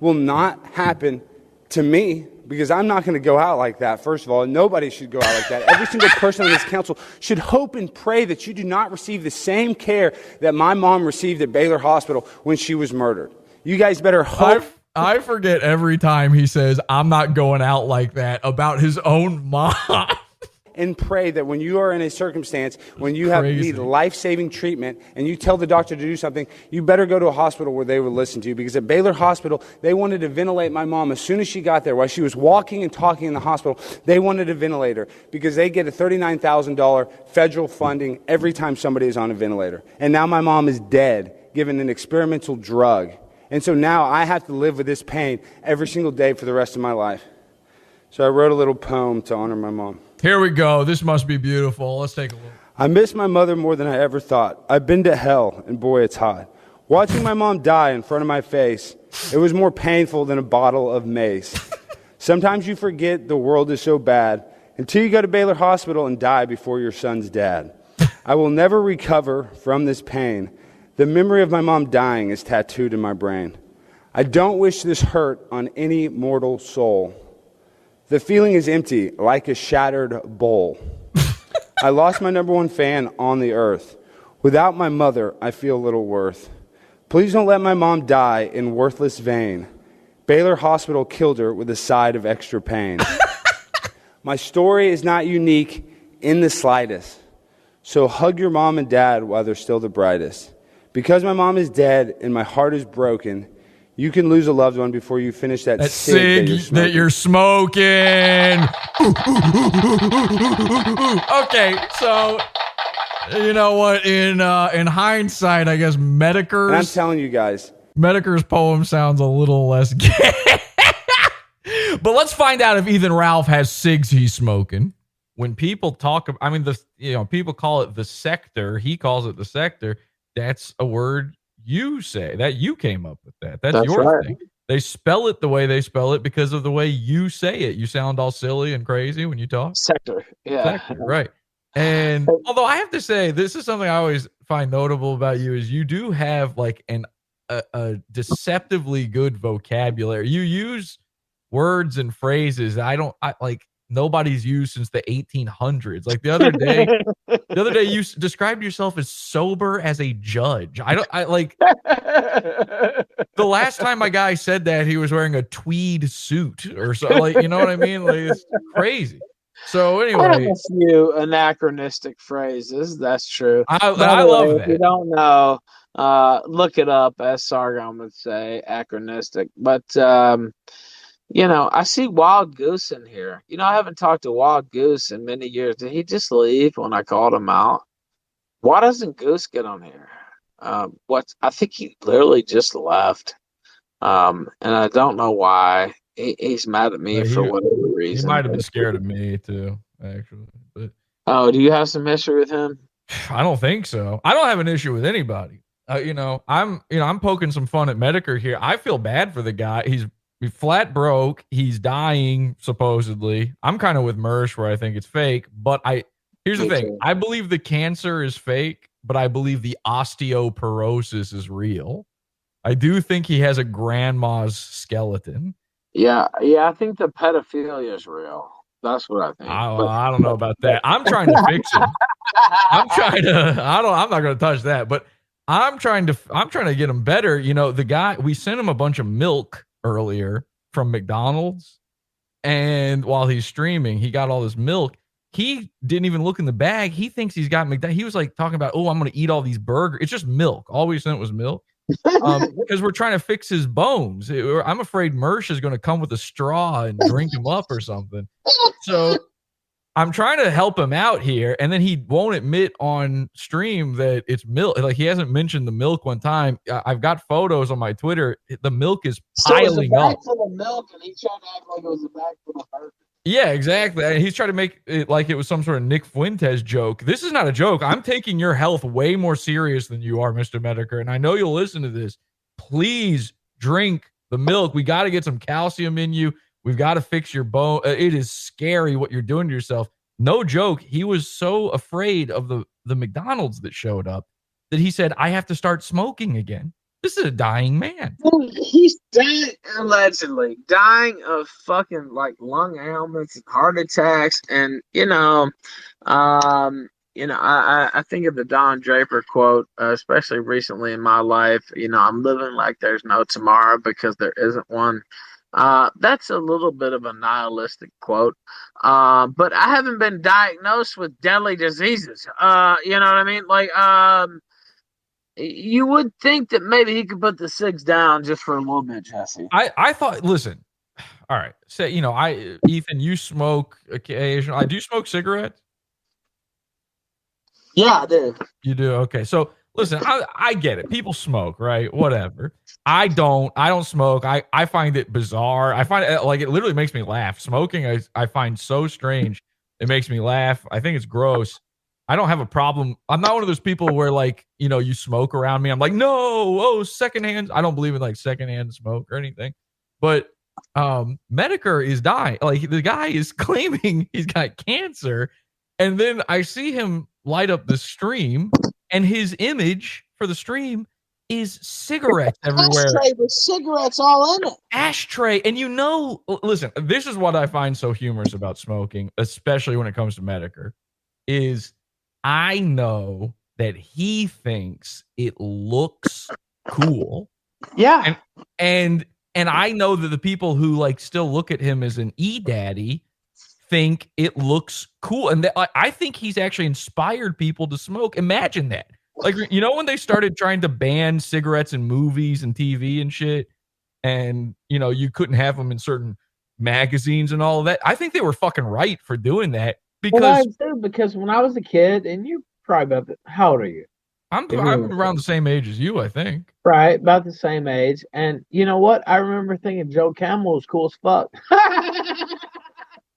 will not happen to me because I'm not going to go out like that, first of all. Nobody should go out like that. Every single person on this council should hope and pray that you do not receive the same care that my mom received at Baylor Hospital when she was murdered. You guys better hope. I, I forget every time he says, I'm not going out like that about his own mom. and pray that when you are in a circumstance when you have Crazy. need life-saving treatment and you tell the doctor to do something you better go to a hospital where they will listen to you because at baylor hospital they wanted to ventilate my mom as soon as she got there while she was walking and talking in the hospital they wanted to ventilate her because they get a $39000 federal funding every time somebody is on a ventilator and now my mom is dead given an experimental drug. And so now I have to live with this pain every single day for the rest of my life. So I wrote a little poem to honor my mom. Here we go. This must be beautiful. Let's take a look. I miss my mother more than I ever thought. I've been to hell, and boy, it's hot. Watching my mom die in front of my face, it was more painful than a bottle of mace. Sometimes you forget the world is so bad until you go to Baylor Hospital and die before your son's dad. I will never recover from this pain. The memory of my mom dying is tattooed in my brain. I don't wish this hurt on any mortal soul. The feeling is empty, like a shattered bowl. I lost my number one fan on the earth. Without my mother, I feel little worth. Please don't let my mom die in worthless vain. Baylor Hospital killed her with a side of extra pain. my story is not unique in the slightest. So hug your mom and dad while they're still the brightest. Because my mom is dead and my heart is broken, you can lose a loved one before you finish that, That cig, cig that you're smoking. that you're smoking. okay, so you know what? In uh, in hindsight, I guess And I'm telling you guys, Metokur's poem sounds a little less gay. but let's find out if Ethan Ralph has cigs he's smoking. When people talk, I mean, the you know people call it the Sektur. He calls it the Sektur. That's a word you say. That you came up with that. That's, That's your right. thing. They spell it the way they spell it because of the way you say it. You sound all silly and crazy when you talk. Sektur. Yeah. Sektur, right. And although I have to say, this is something I always find notable about you is you do have like an a, a deceptively good vocabulary. You use words and phrases I don't I like nobody's used since the 1800s. Like the other day, the other day you s- described yourself as sober as a judge. I don't I like the last time my guy said that he was wearing a tweed suit or so like you know what I mean? Like it's crazy. So anyway, a few anachronistic phrases. That's true. I, I love way, If you don't know, uh, look it up, as Sargon would say, anachronistic. But um, you know, I see Wild Goose in here. You know, I haven't talked to Wild Goose in many years. Did he just leave when I called him out? Why doesn't Goose get on here? Um, what I think he literally just left. Um, and I don't know why. He, he's mad at me Uh, he- for whatever reason. He might have been scared of me too, actually. But Oh, do you have some history with him? I don't think so. I don't have an issue with anybody. Uh, you know, I'm you know I'm poking some fun at Metokur here. I feel bad for the guy. He's flat broke. He's dying supposedly. I'm kind of with Mersh where I think it's fake. But I here's the Me thing. too. I believe the cancer is fake, but I believe the osteoporosis is real. I do think he has a grandma's skeleton. Yeah, yeah, I think the pedophilia is real. That's what I think. I, But- I don't know about that. I'm trying to fix it. I'm trying to. I don't. I'm not going to touch that. But I'm trying to. I'm trying to get him better. You know, the guy we sent him a bunch of milk earlier from McDonald's, and while he's streaming, he got all this milk. He didn't even look in the bag. He thinks he's got McDonald's. He was like talking about, oh, I'm going to eat all these burgers. It's just milk. All we sent was milk. Um, because we're trying to fix his bones. It- I'm afraid Mersh is going to come with a straw and drink him up or something. So I'm trying to help him out here, and then he won't admit on stream that it's milk. Like he hasn't mentioned the milk one time. I've got photos on my Twitter. The milk is so it was a piling bag up. full of milk, and he tried to act like it was a bag full of. Yeah, exactly. And he's trying to make it like it was some sort of Nick Fuentes joke. This is not a joke. I'm taking your health way more serious than you are, Mr. Metokur. And I know you'll listen to this. Please drink the milk. We got to get some calcium in you. We've got to fix your bone. Uh, It is scary what you're doing to yourself. No joke. He was so afraid of the the McDonald's that showed up that he said, "I have to start smoking again." This is a dying man. Dude, He's dying allegedly, dying of fucking like lung ailments and heart attacks, and you know, um, you know, I I, I think of the Don Draper quote, uh, especially recently in my life. You know, I'm living like there's no tomorrow because there isn't one. Uh, that's a little bit of a nihilistic quote. Uh, but I haven't been diagnosed with deadly diseases. Uh, you know what I mean? Like, um, you would think that maybe he could put the six down just for a little bit, Jesse. I I thought. Listen, all right. Say you know, I Ethan, you smoke occasionally. I do smoke cigarettes. Yeah, I do. You do okay. So listen, I, I get it. People smoke, right? Whatever. I don't. I don't smoke. I I find it bizarre. I find it like it literally makes me laugh. Smoking, I I find so strange. It makes me laugh. I think it's gross. I don't have a problem. I'm not one of those people where like you know you smoke around me. I'm like no, oh secondhand. I don't believe in like secondhand smoke or anything. But um Metokur is dying. Like the guy is claiming he's got cancer, and then I see him light up the stream, and his image for the stream is cigarettes everywhere Ashtray with cigarettes all in it. ashtray and you know listen this is what i find so humorous about smoking especially when it comes to Metokur is i know that he thinks it looks cool Yeah. and and and i know that the people who like still look at him as an e-daddy think it looks cool and that, I- i think he's actually inspired people to smoke imagine that like you know when they started trying to ban cigarettes in movies and tv and shit and you know you couldn't have them in certain magazines and all of that i think they were fucking right for doing that because well, do because when I was a kid, and you probably about the, how old are you? I'm. I'm around the same age as you i think Right, about the same age. And you know what? I remember thinking Joe Camel was cool as fuck.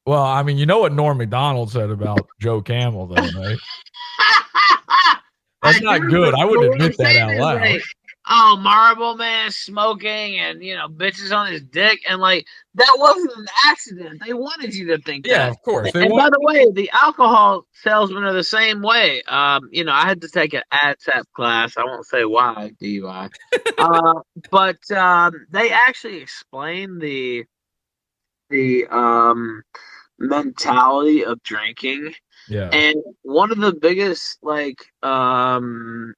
well i mean you know what Norm Macdonald said about joe camel though right That's not good. I wouldn't admit that out loud. like, oh, Marlboro Man smoking and you know bitches on his dick, and like that wasn't an accident. They wanted you to think Yeah, that. of course. They and want- by the way, the alcohol salesmen are the same way. Um, you know, I had to take an ADSAP class. I won't say why, DUI. uh, but um, they actually explain the the um mentality of drinking. Yeah. and one of the biggest like um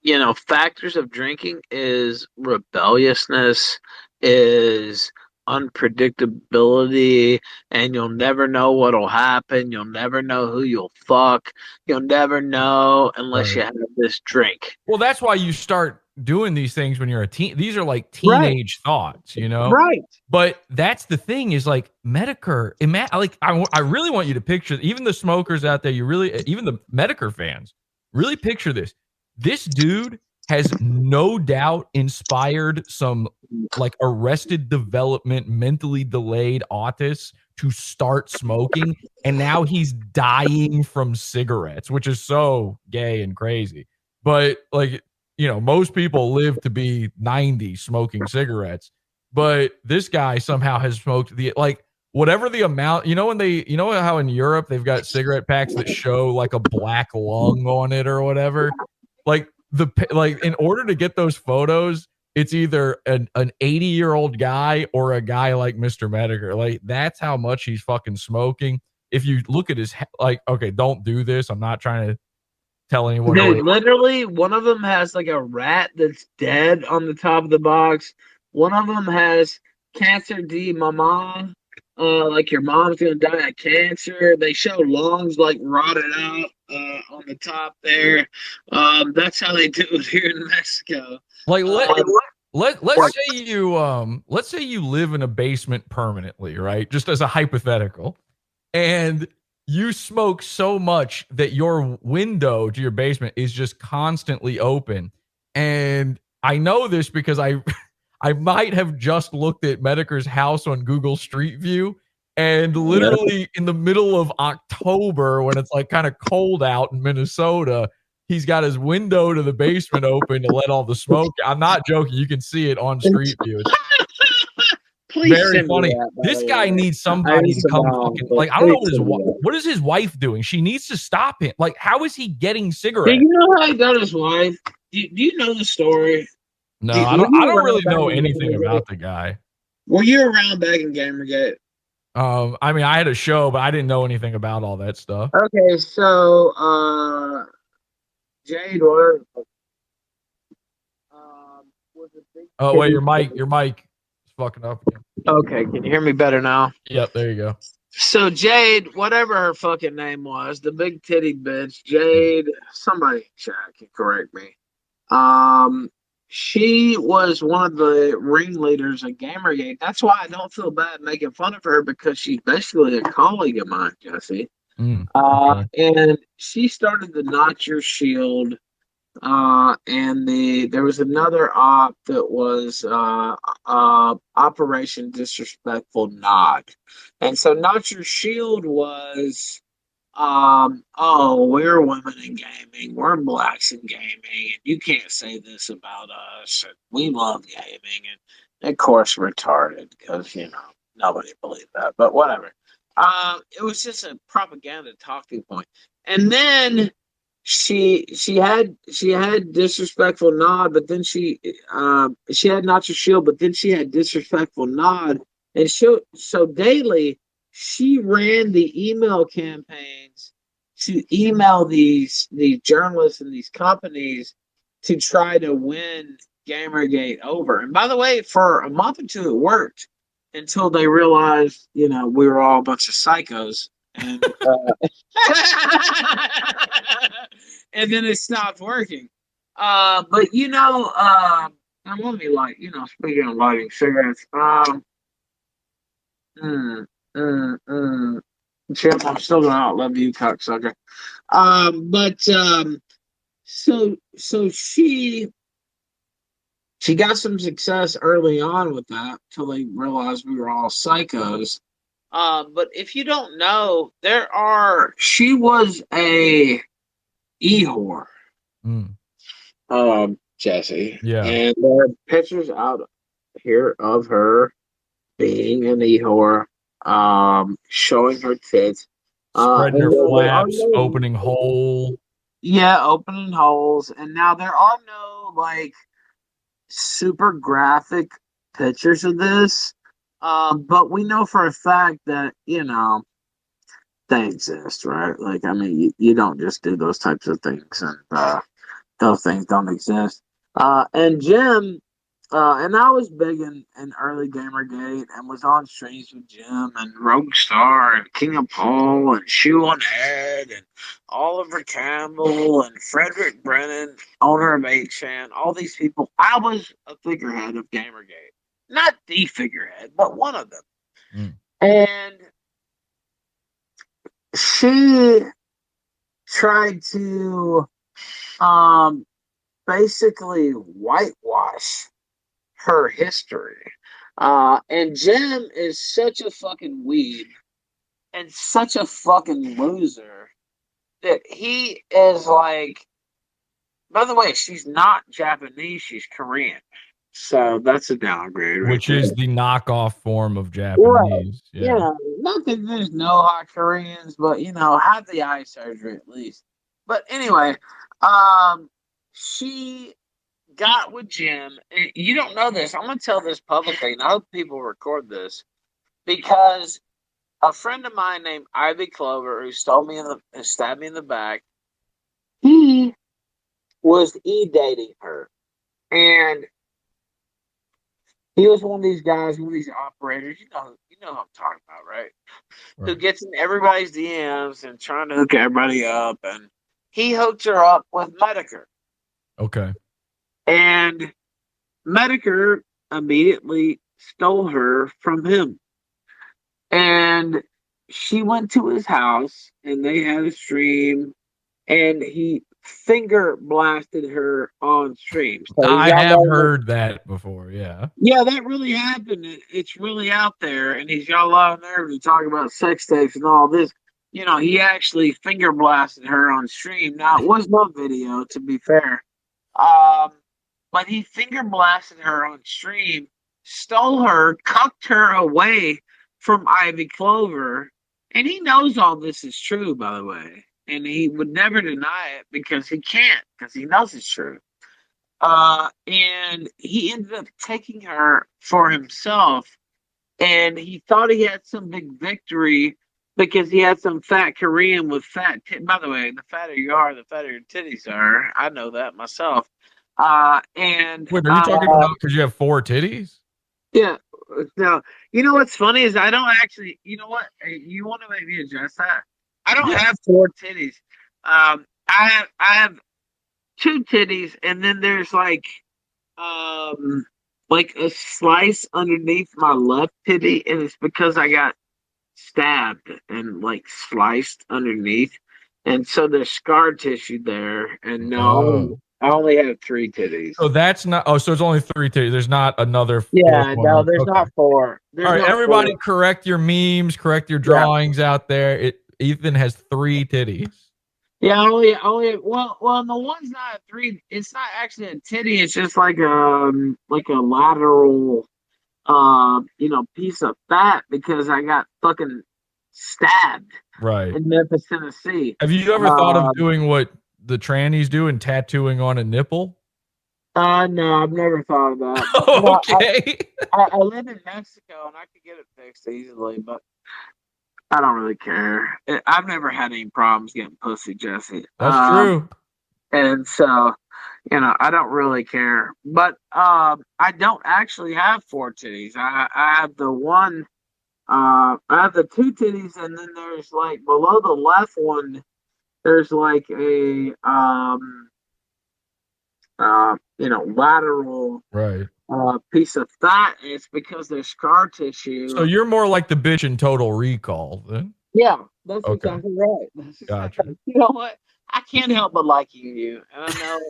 you know factors of drinking is rebelliousness is unpredictability and you'll never know what'll happen. You'll never know who you'll fuck. You'll never know unless you have this drink. Well, that's why you start doing these things when you're a teen. These are like Right. teenage thoughts, you know. right But that's the thing is like Metokur. Ima- like I, I really want you to picture even the smokers out there. You really even the Metokur fans really picture this. This dude has no doubt inspired some like arrested development, mentally delayed autists to start smoking, and now he's dying from cigarettes, which is so gay and crazy. But like you know, most people live to be 90 smoking cigarettes but this guy somehow has smoked the like whatever the amount you know when they you know how in europe they've got cigarette packs that show like a black lung on it or whatever? Like the like in order to get those photos it's either an, an 80 year old guy or a guy like mr Metokur like that's how much he's fucking smoking. If you look at his like okay don't do this. I'm not trying to tell anyone Dude, literally, one of them has like a rat that's dead on the top of the box. One of them has cancer D mama, uh, like your mom's gonna die of cancer. They show lungs like rotted out uh, on the top there. Um, that's how they do it here in Mexico. like let, Um, let let's say you um let's say you live in a basement permanently right just as a hypothetical and you smoke so much that your window to your basement is just constantly open and i know this because i i might have just looked at Metokur's house on google street view and literally in the middle of october when it's like kind of cold out in minnesota he's got his window to the basement open to let all the smoke. I'm not joking. You can see it on Street View. It's Please very send me funny. that, This guy way. needs somebody need to come bomb, fucking like I don't know what his send me wi- that. what is his wife doing? She needs to stop him. Like how is he getting Do cigarettes? you know how he got his wife? Do, do you know the story? No, do- I don't. I don't really know anything about the guy. Were you around back in Gamergate? Um, I mean, I had a show, but I didn't know anything about all that stuff. Okay, so uh, Jade or um, was a big. Oh wait, your mic, your mic is fucking up again. Okay, can you hear me better now? Yep, there you go. So Jade, whatever her fucking name was, the big titty bitch, Jade. Somebody chat can correct me. Um, she was one of the ringleaders of Gamergate. That's why I don't feel bad making fun of her because she's basically a colleague of mine, Jesse. Mm, Uh, and she started the Not Your Shield Uh, and the there was another op that was uh, uh, Operation Disrespectful Nod, and so Not Your Shield was um oh we're women in gaming. We're blacks in gaming. And you can't say this about us. And we love gaming. And of course retarded because you know nobody believed that. But whatever. Um it was just a propaganda talking point. And then she she had she had disrespectful nod but then she um she had not your shield but then she had disrespectful nod and she so daily she ran the email campaigns to email these these journalists and these companies to try to win Gamergate over. And by the way, for a month or two it worked until they realized, you know, we were all a bunch of psychos. And uh, and then it stopped working. Uh, but you know, uh, and let me light, you know, speaking of lighting cigarettes, um, mm, mm, mm, Chip, I'm still gonna outlove you, cocksucker. Um, but um, so so she she got some success early on with that till they realized we were all psychos. Um, but if you don't know, there are she was a e whore. Mm. Um, Jesse. Yeah. And there are pictures out here of her being an e whore, um, showing her tits. Uh, Spreading her and flaps, no- opening hole. Yeah, opening holes. And now there are no like super graphic pictures of this. Um, but we know for a fact that, you know, they exist, right? Like, I mean, you, you don't just do those types of things, and uh, those things don't exist. Uh, and Jim, uh, and I was big in, in early Gamergate and was on streams with Jim and Rogue Star and King of Paul and Shoe on Head and Oliver Campbell and Frederick Brennan, owner of 8chan, all these people. I was a figurehead of Gamergate. Not the figurehead, but one of them. Mm. And she tried to um basically whitewash her history. Uh and Jim is such a fucking weed and such a fucking loser that he is like by the way, she's not Japanese, she's Korean. So that's a downgrade, right which there. is the knockoff form of Japanese. Yeah. Yeah, not that there's no hot Koreans, but you know, have the eye surgery at least. But anyway, um, she got with Jim. and You don't know this. I'm gonna tell this publicly, and I hope people record this because a friend of mine named Ivy Clover, who stole me in the, who stabbed me in the back, he was e dating her, and he was one of these guys, one of these operators. You know, you know who I'm talking about, right? Who gets in everybody's DMs and trying to hook everybody up, and he hooked her up with Metokur, Okay. and Metokur immediately stole her from him, and she went to his house, and they had a stream, and he finger blasted her on stream. So I have heard that before. Yeah. Yeah, that really happened. It, it's really out there, and he's got a lot of nerve to talk about sex tapes and all this. You know, he actually finger blasted her on stream. Now it was no video, to be fair, um, but he finger blasted her on stream, stole her, cucked her away from Ivy Clover, and he knows all this is true, by the way, and he would never deny it because he can't, because he knows it's true. Uh, and he ended up taking her for himself, and he thought he had some big victory because he had some fat Korean with fat. T- By the way, the fatter you are, the fatter your titties are. I know that myself. Uh, and Wait, are you talking uh, about because you have four titties? yeah. No, you know what's funny is I don't actually. You know what? You want to make me address that? I don't have four titties. Um, I have I have two titties, and then there's like, um, like a slice underneath my left titty, and it's because I got stabbed and like sliced underneath, and so there's scar tissue there. And no, Oh. I only have three titties. So that's not. Oh, so it's only three titties. There's not another. Yeah, no, there's Okay. not four. There's All right, everybody, four. correct your memes, correct your drawings out there. It Ethan has three titties. Yeah, only, only. Well, well, the one's not a three. It's not actually a titty. It's just like um, like a lateral, uh, you know, piece of fat because I got fucking stabbed Right. in Memphis, Tennessee. Have you ever thought Um, of doing what the trannies do and tattooing on a nipple? Uh, no, I've never thought of that. No, I- okay. I, I live in Mexico and I could get it fixed easily, but I don't really care. I- I've never had any problems getting pussy, Jesse. That's Um, true. and so you know i don't really care but um i don't actually have four titties i i have the one uh i have the two titties and then there's like below the left one there's like a um uh you know lateral Right. Uh piece of fat it's because there's scar tissue So you're more like the bitch in Total Recall then. yeah that's Okay. exactly right That's Gotcha. you know what? I can't help but liking you, and I know.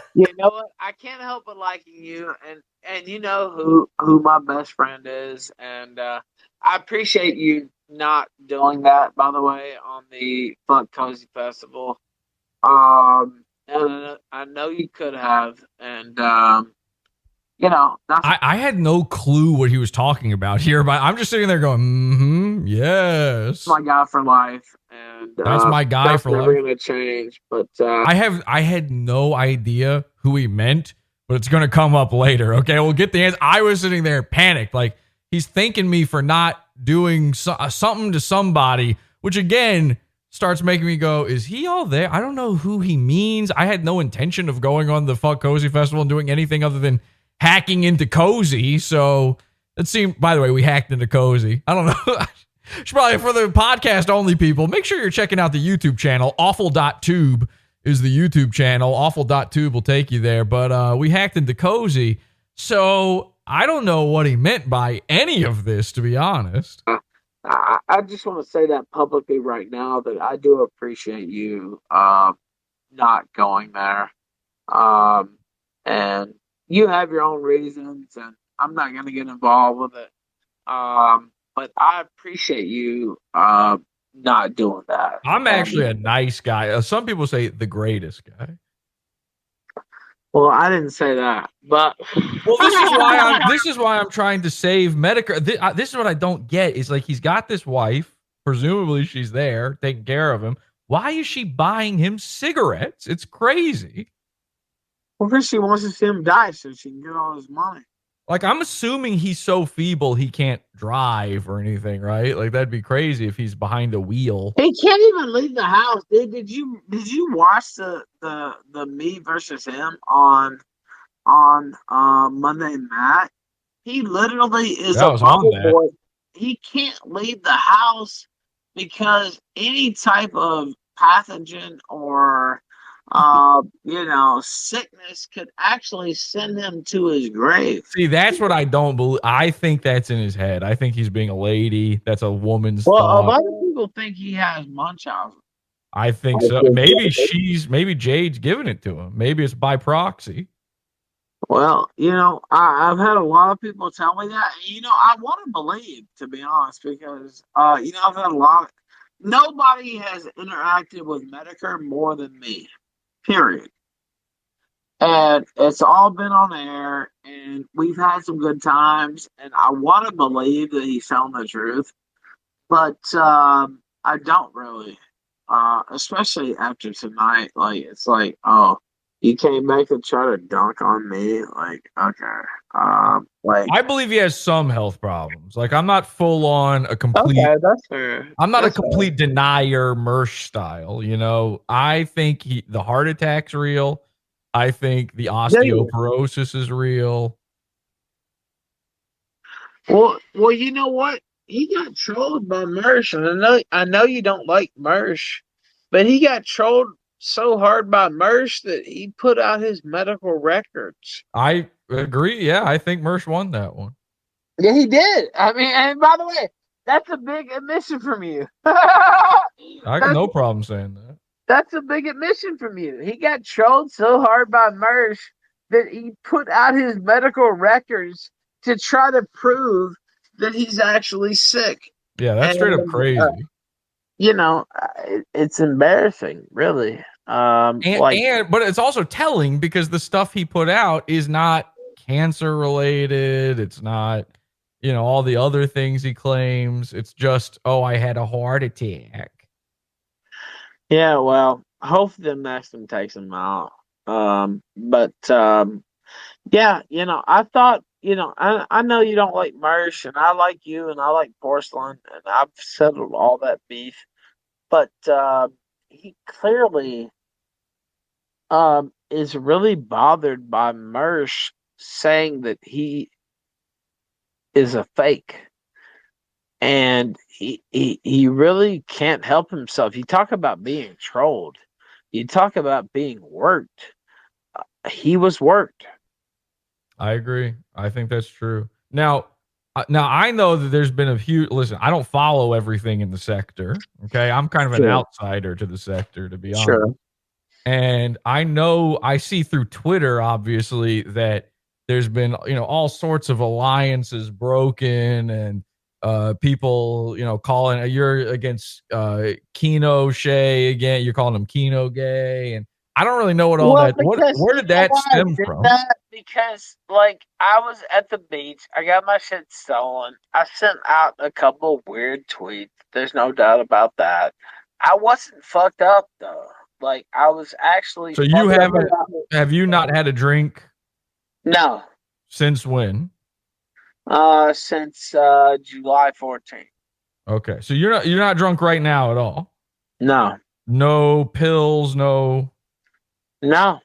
you know what? I can't help but liking you, and and you know who who my best friend is, and uh, I appreciate you not doing that. By the way, on the Fuck Cozy Festival, um, and I know you could have, and um, you know I, I had no clue what he was talking about here, but I'm just sitting there going, mm-hmm, yes. my guy for life, and That's uh, my guy that's for never life. gonna change. But uh, I have I had no idea who he meant, but it's gonna come up later. Okay, we'll get the answer. I was sitting there panicked, like he's thanking me for not doing so, uh, something to somebody, which again starts making me go, is he all there? I don't know who he means. I had no intention of going on the Fuck Cozy Festival and doing anything other than hacking into Cozy. So it seemed. By the way, we hacked into Cozy. I don't know. Should probably for the podcast only people, make sure you're checking out the YouTube channel. Awful.tube is the YouTube channel. Awful.tube will take you there. But uh, we hacked into Cozy. So I don't know what he meant by any of this, to be honest. I, I just want to say that publicly right now that I do appreciate you um, not going there. Um, and you have your own reasons, and I'm not going to get involved with it. Um, but I appreciate you uh, not doing that. I'm actually a Um, nice guy. Uh, some people say the greatest guy. well, I didn't say that, but Well, this is why I'm this is why I'm trying to save Metokur. This, this is what I don't get is like he's got this wife, presumably she's there taking care of him. Why is she buying him cigarettes? It's crazy. Well, because she wants to see him die so she can get all his money. Like I'm assuming he's so feeble he can't drive or anything, right? Like that'd be crazy if he's behind a wheel. He can't even leave the house. Did, did you did you watch the the the me versus him on on uh, Monday Matt? He literally is That a on bubble that. boy. He can't leave the house because any type of pathogen or uh you know sickness could actually send him to his grave. See, that's what I don't believe. I think that's in his head. I think he's being a lady. That's a woman's Well, a lot of people think he has Munchausen. I think I so. think- Maybe she's maybe Jade's giving it to him. Maybe it's by proxy. Well, you know, I, I've had a lot of people tell me that. You know, I want to believe, to be honest, because, uh, you know, I've had a lot of, nobody has interacted with Metokur more than me, period. And it's all been on air, and we've had some good times, and I want to believe that he's telling the truth, but um, I don't really, uh, especially after tonight. Like, it's like, oh, you came back to try to dunk on me like okay um like I believe he has some health problems. Like I'm not full on a complete. okay that's fair I'm not That's a complete denier, Mersh style. You know, I think he, the heart attack's real. I think the osteoporosis is real. well well you know what he got trolled by Mersh and I know I know you don't like Mersh but he got trolled so hard by Mersh that he put out his medical records I agree. Yeah, I think Mersh won that one. yeah he did I mean and by the way that's a big admission from you I I got no problem saying that. That's a big admission from you. He got trolled so hard by Mersh that he put out his medical records to try to prove that he's actually sick. Yeah, that's straight up crazy. uh, You know, uh, it, it's embarrassing, really. Um, and, like, and but it's also telling because the stuff he put out is not cancer related. It's not, you know, all the other things he claims. It's just, oh, I had a heart attack. Yeah, well, hopefully the Maxim takes him out. Um, but um, yeah, you know, I thought, you know, I I know you don't like Mersh, and I like you, and I like Porcelain, and I've settled all that beef. But uh, he clearly um is really bothered by Mersh saying that he is a fake and he, he he really can't help himself. You talk about being trolled. You talk about being worked. Uh, he was worked. I agree. I think that's true. Now, now I know that there's been a huge. Listen, I don't follow everything in the Sektur. Okay, I'm kind of an Sure. outsider to the Sektur, to be honest. Sure. And I know I see through Twitter, obviously, that there's been you know all sorts of alliances broken and uh people you know calling you're against uh Keno Shea again. You're calling him Keno gay, and I don't really know what all Well, that. What, where did that why stem from? that? Because like I was at the beach, I got my shit stolen. I sent out a couple of weird tweets. There's no doubt about that. I wasn't fucked up though. Like I was actually. So you haven't- Have you not had a drink No. since when? Uh, since uh July 14th. Okay, so you're not you're not drunk right now at all. No. No pills, no. No.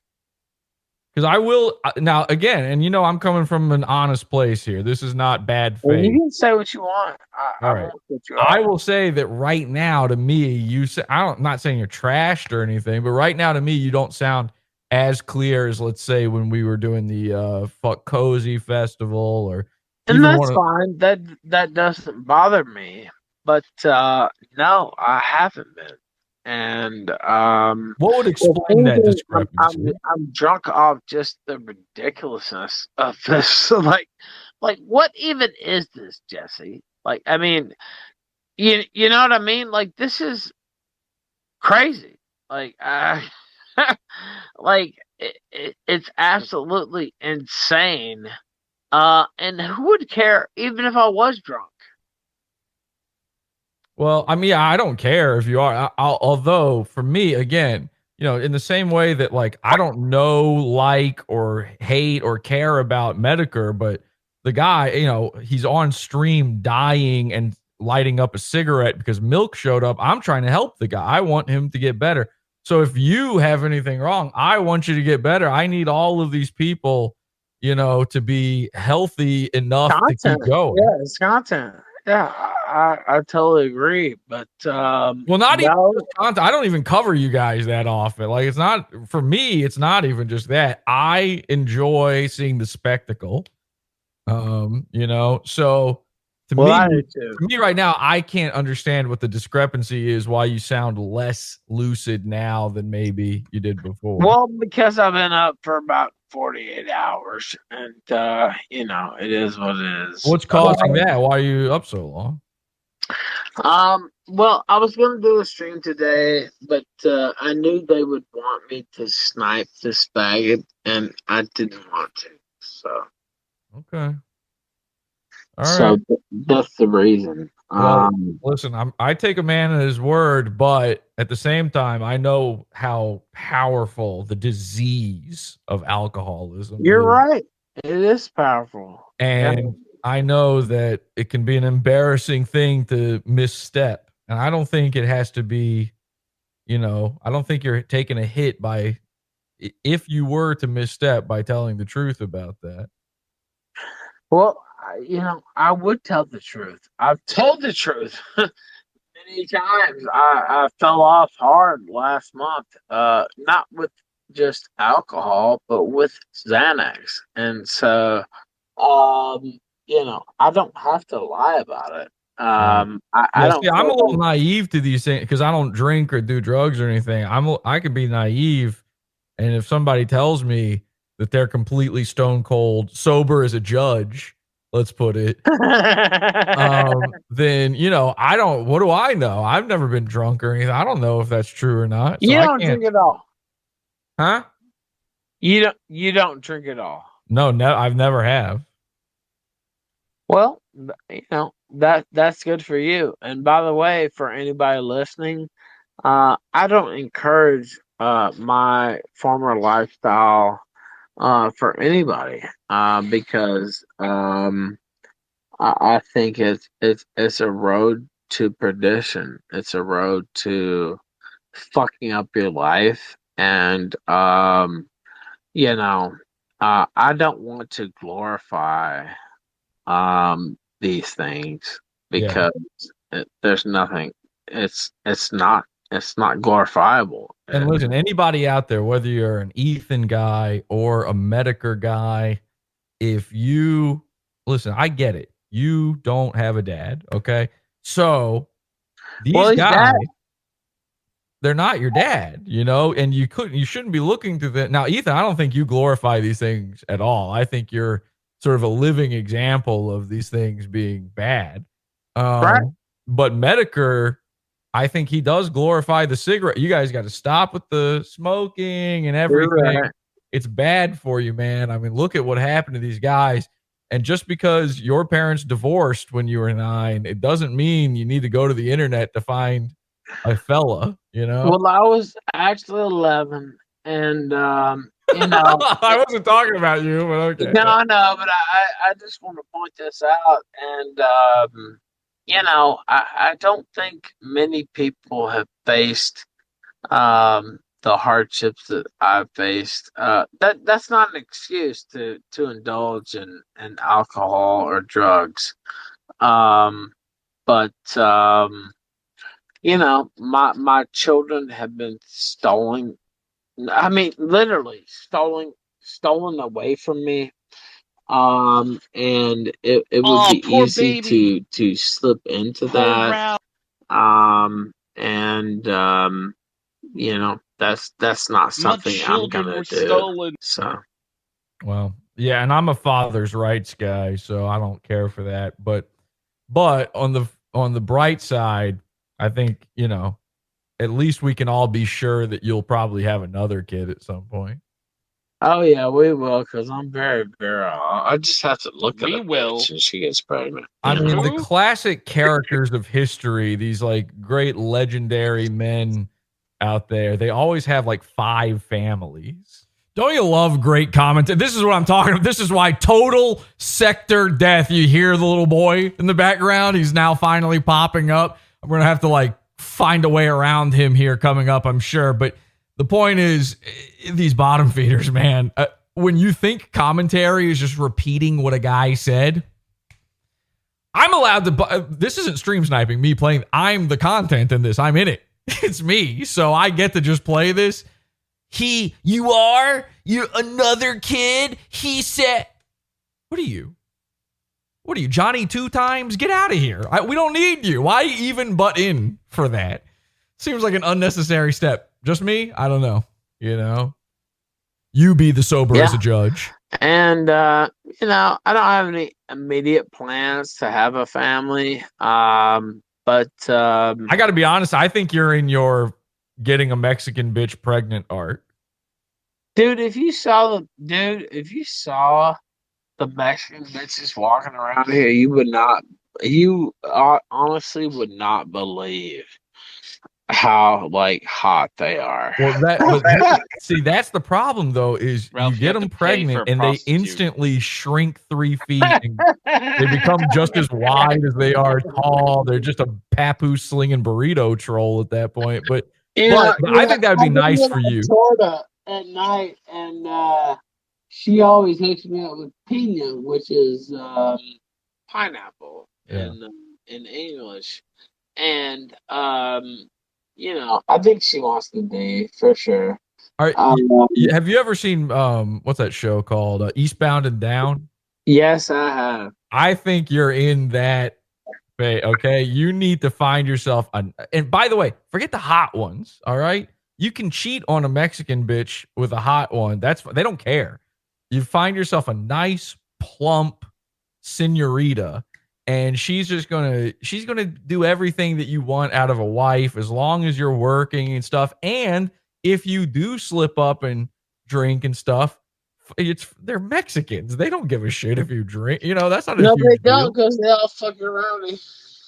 Because I will uh, now again, and you know I'm coming from an honest place here. This is not bad Well, faith. you can say what you want. I, All I right. I will say that right now to me, you say I don't I'm not saying you're trashed or anything, but right now to me, you don't sound as clear as let's say when we were doing the uh fuck cozy festival or and that's of- fine. That that doesn't bother me. But uh no, I haven't been. And um what would explain that discrepancy? I'm, I'm drunk off just the ridiculousness of this. So like like what even is this, Jesse? Like I mean you you know what I mean? Like this is crazy. Like I like it, it, it's absolutely insane. Uh, and who would care even if I was drunk? Well, I mean, I don't care if you are. I, I'll, although, for me, again, you know, in the same way that like I don't know, like, or hate or care about Metokur, but the guy, you know, he's on stream dying and lighting up a cigarette because milk showed up. I'm trying to help the guy. I want him to get better. So if you have anything wrong, I want you to get better. I need all of these people, you know, to be healthy enough to Content. keep going. Yeah, it's content. Yeah, I, I totally agree. But um, Well, not even no, just content. I don't even cover you guys that often. Like it's not for me. It's not even just that. I enjoy seeing the spectacle. Um, you know, so to well, me, to me right now, I can't understand what the discrepancy is. Why you sound less lucid now than maybe you did before. Well, because I've been up for about 48 hours, and uh, you know, it is what it is. what's causing that? Why are you up so long? Um, well, I was gonna do a stream today, but uh, I knew they would want me to snipe this bag, and I didn't want to. So, Okay. All right. so th- that's the reason. Well, Um, Listen, I'm, I take a man at his word, but at the same time, I know how powerful the disease of alcoholism. you're is. right. It is powerful. and I know that it can be an embarrassing thing to misstep, and I don't think it has to be. You know, I don't think you're taking a hit by if you were to misstep by telling the truth about that. Well, you know, I would tell the truth. I've told the truth many times. I, I fell off hard last month. Uh, not with just alcohol, but with Xanax, and so, um, you know, I don't have to lie about it. Um, I, I Yeah, don't. see, I'm a little naive to these things because I don't drink or do drugs or anything. I'm I could be naive, and if somebody tells me that they're completely stone cold sober as a judge, let's put it, um, then you know I don't. What do I know? I've never been drunk or anything. I don't know if that's true or not. So you don't drink at all. huh? You don't. You don't drink at all. No, no, I've never have. Well, you know that that's good for you. And by the way, for anybody listening, uh, I don't encourage uh, my former lifestyle uh, for anybody uh, because um, I, I think it's it's it's a road to perdition. It's a road to fucking up your life, and um, you know, uh, I don't want to glorify um these things Yeah. because it, there's nothing it's it's not it's not glorifiable And listen, anybody out there, whether you're an Ethan guy or a Metokur guy, if you listen, I get it. You don't have a dad, okay? So these Well, guys, they're not your dad, you know, and you couldn't, you shouldn't be looking to the now, Ethan. I don't think you glorify these things at all. I think you're sort of a living example of these things being bad. Um, Right. But Metokur, I think he does glorify the cigarette. You guys got to stop with the smoking and everything. right. It's bad for you, man. I mean, look at what happened to these guys. And just because your parents divorced when you were nine, it doesn't mean you need to go to the internet to find a fella, you know? well i was actually 11 and um you know. I wasn't talking about you, but okay. no no but i i just want to point this out and um you know i i don't think many people have faced um the hardships that i've faced. Uh that that's not an excuse to to indulge in in alcohol or drugs. Um but um you know my my children have been stolen i mean literally stolen stolen away from me um and it, it would Aw, be easy baby. to to slip into Poor that Ralph. um and um you know that's that's not something i'm gonna were do stolen. so Well, yeah, and I'm a father's rights guy, so I don't care for that. But but on the on the bright side, I think, you know, at least we can all be sure that you'll probably have another kid at some point. oh yeah we will because i'm very very uh, i just have to look at We a will. bitch she gets pregnant I you mean, know? the classic characters of history, these like great legendary men out there, they always have like five families. Don't you love great comment? This is what I'm talking about. This is why total Sektur death. You hear the little boy in the background. He's now finally popping up. I'm going to have to like find a way around him here coming up, I'm sure. But the point is, eh, these bottom feeders, man, uh, when you think commentary is just repeating what a guy said, I'm allowed to. uh, This isn't stream sniping. Me playing. I'm the content in this. I'm in it. It's me. So I get to just play this. He, you are, you're another kid. He said, "What are you? What are you, Johnny? Two times? Get out of here. I, we don't need you. Why even butt in for that? Seems like an unnecessary step. Just me? I don't know. You know, you be the sober as a judge. And uh, you know, I don't have any immediate plans to have a family. Um, but um, I got to be honest. I think you're in your getting a Mexican bitch pregnant art. dude, if you saw the dude, if you saw the Mexican bitches walking around here, you would not, you uh, honestly would not believe how like hot they are. Well, that but see, that's the problem though. Is Ralph, you you get have them to pay for pregnant a and they instantly shrink three feet. And they become just as wide as they are tall. They're just a papoose slinging burrito troll at that point. But You But- but I think that'd be I've nice for you. Florida at night, and uh, she always hooks me up with pina, which is um, pineapple Yeah. in um, in English. And um, you know, I think she wants to be for sure. all right, Um, have you ever seen um what's that show called? Uh, Eastbound and Down. yes, I have. I think you're in that Faye, okay? You need to find yourself a and by the way, forget the hot ones, all right? You can cheat on a Mexican bitch with a hot one. That's they don't care. You find yourself a nice, plump senorita, and she's just gonna she's gonna do everything that you want out of a wife as long as you're working and stuff. And if you do slip up and drink and stuff, it's they're Mexicans. They don't give a shit if you drink. You know, that's not a No, they deal. don't because they all fucking around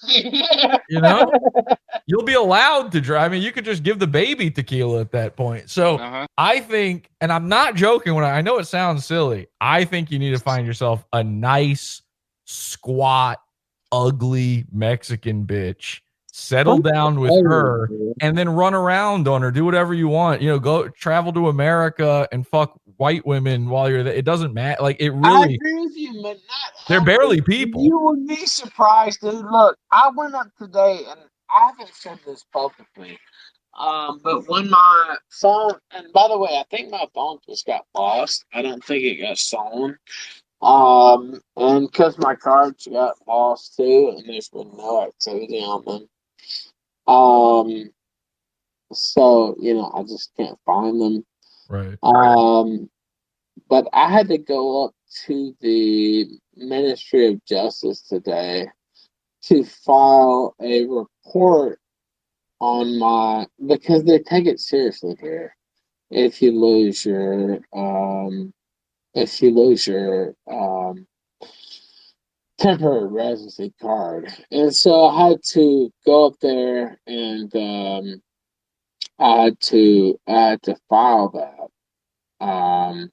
You know, you'll be allowed to drive. I mean, you could just give the baby tequila at that point. So Uh-huh. I think, and I'm not joking when I, I know it sounds silly. I think you need to find yourself a nice, squat, ugly Mexican bitch. Settle down with her and then run around on her. Do whatever you want. You know, go travel to America and fuck white women while you're there. It doesn't matter. Like it I really, agree with you, but not. they're barely people. You would be surprised, dude. Look, I went up today, and I haven't said this publicly, um, but when my phone, and by the way, I think my phone just got lost. I don't think it got stolen. Um, and because my cards got lost too, and there's been no activity on them. Um, so you know, I just can't find them. Right. Um, but I had to go up to the Ministry of Justice today to file a report on my because they take it seriously here. If you lose your um, if you lose your um temporary residency card, and so I had to go up there and um, I had to I had to file that. Um,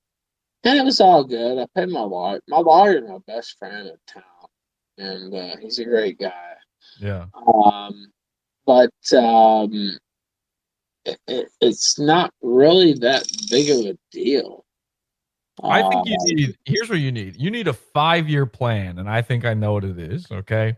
and it was all good. I paid my lawyer. My lawyer is my best friend in town, and uh, he's a great guy. Yeah. Um, but um, it, it, it's not really that big of a deal. I think you Um, need. Here's what you need. You need a five year plan, and I think I know what it is. Okay,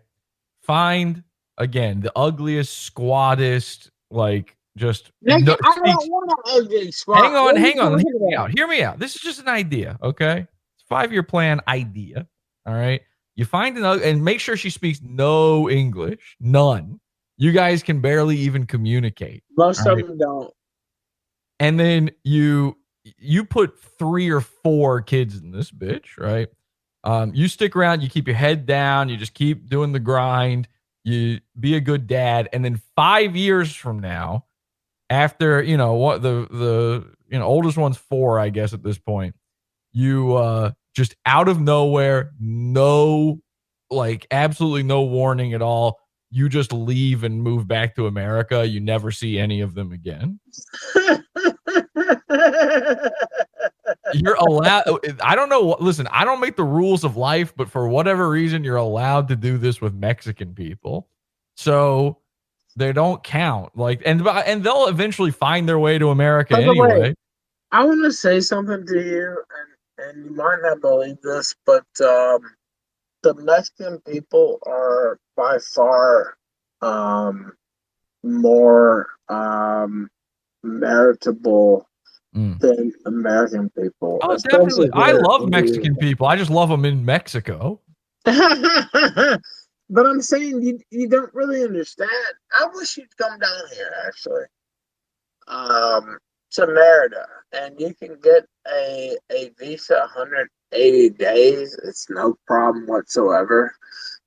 find again the ugliest, squattest, like just. Nigga, no- I don't want an ugly spot. hang on, hang on. Hear me out. Hear me out. This is just an idea. Okay, five year plan idea. All right. You find an ug- and make sure she speaks no English, none. You guys can barely even communicate. Most All of them don't. and then you you put three or four kids in this bitch, right? Um, you stick around, you keep your head down, you just keep doing the grind, you be a good dad, and then five years from now, after you know what the the you know oldest one's four, I guess at this point, you uh just out of nowhere, no like absolutely no warning at all. You just leave and move back to America. You never see any of them again. you're allowed i don't know listen i don't make the rules of life but for whatever reason you're allowed to do this with mexican people. So they don't count like and and they'll eventually find their way to america By the way, anyway. I want to say something to you, and, and you might not believe this, but um, the Mexican people are by far um, more um, meritable Mm. than American people. oh definitely i love in mexican people i just love them in mexico but I'm saying you you don't really understand. I wish you'd come down here actually. Um to Merida and you can get a a visa 180 days. It's no problem whatsoever.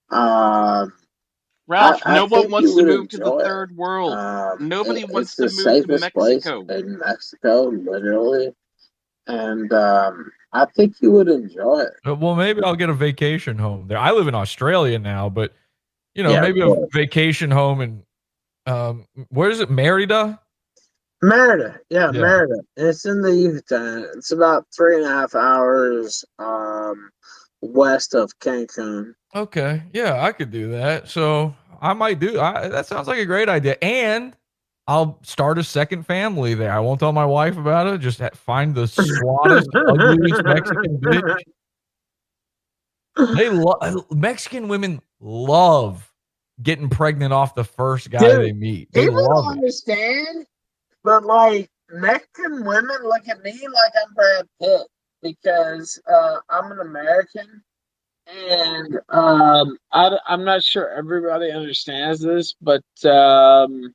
Um Ralph, I- I no one wants to move to the it. third world. um, Nobody it- wants to move to safest place Mexico. in Mexico, literally. And um I think you would enjoy it. Uh, well maybe i'll get a vacation home there i live in australia now but you know Yeah, maybe a vacation home in um where is it merida Merida, yeah, Yeah. Merida. It's in the Yucatan. It's about three and a half hours um, west of Cancun. Okay. Yeah, I could do that. So I might do I, that. Sounds like a great idea. And I'll start a second family there. I won't tell my wife about it. Just find the swattest, ugliest Mexican bitch. They love uh, Mexican women love getting pregnant off the first guy Dude, they meet. They People don't it. understand, but like Mexican women look at me like I'm Brad Pitt because uh, I'm an American and um, I, am not sure everybody understands this, but um,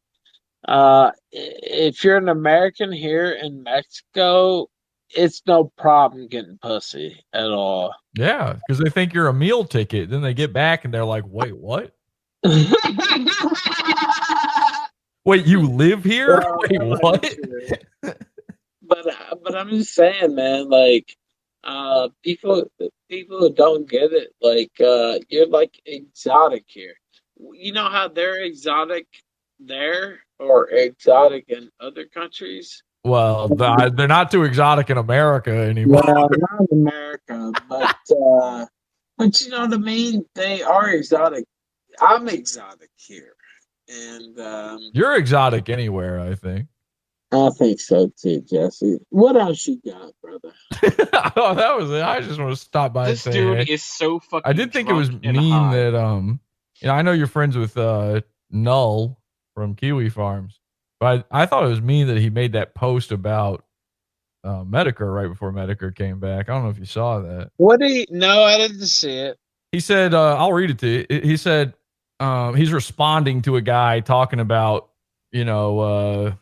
uh, if you're an American here in Mexico, it's no problem getting pussy at all. Yeah, because they think you're a meal ticket. Then they get back and they're like, "Wait, what? Wait, you live here? Well, Wait, what?" but uh, but I'm just saying, man, like uh people people who don't get it, like uh you're like exotic here. You know how they're exotic there or exotic in other countries? Well, they're not too exotic in America anymore. Well, not in America, but uh but you know what I mean? They are exotic. I'm exotic here. And um You're exotic anywhere, I think. I think so too, Jesse. What else you got, brother? oh, that was it. I just want to stop by This and say, dude hey. is so fucking. I did think it was mean high. that um, you know, I know you're friends with uh Null from Kiwi Farms, but I, I thought it was mean that he made that post about uh Metokur right before Metokur came back. I don't know if you saw that. What do you no, I didn't see it. He said, uh, I'll read it to you. He said, um, he's responding to a guy talking about, you know, uh,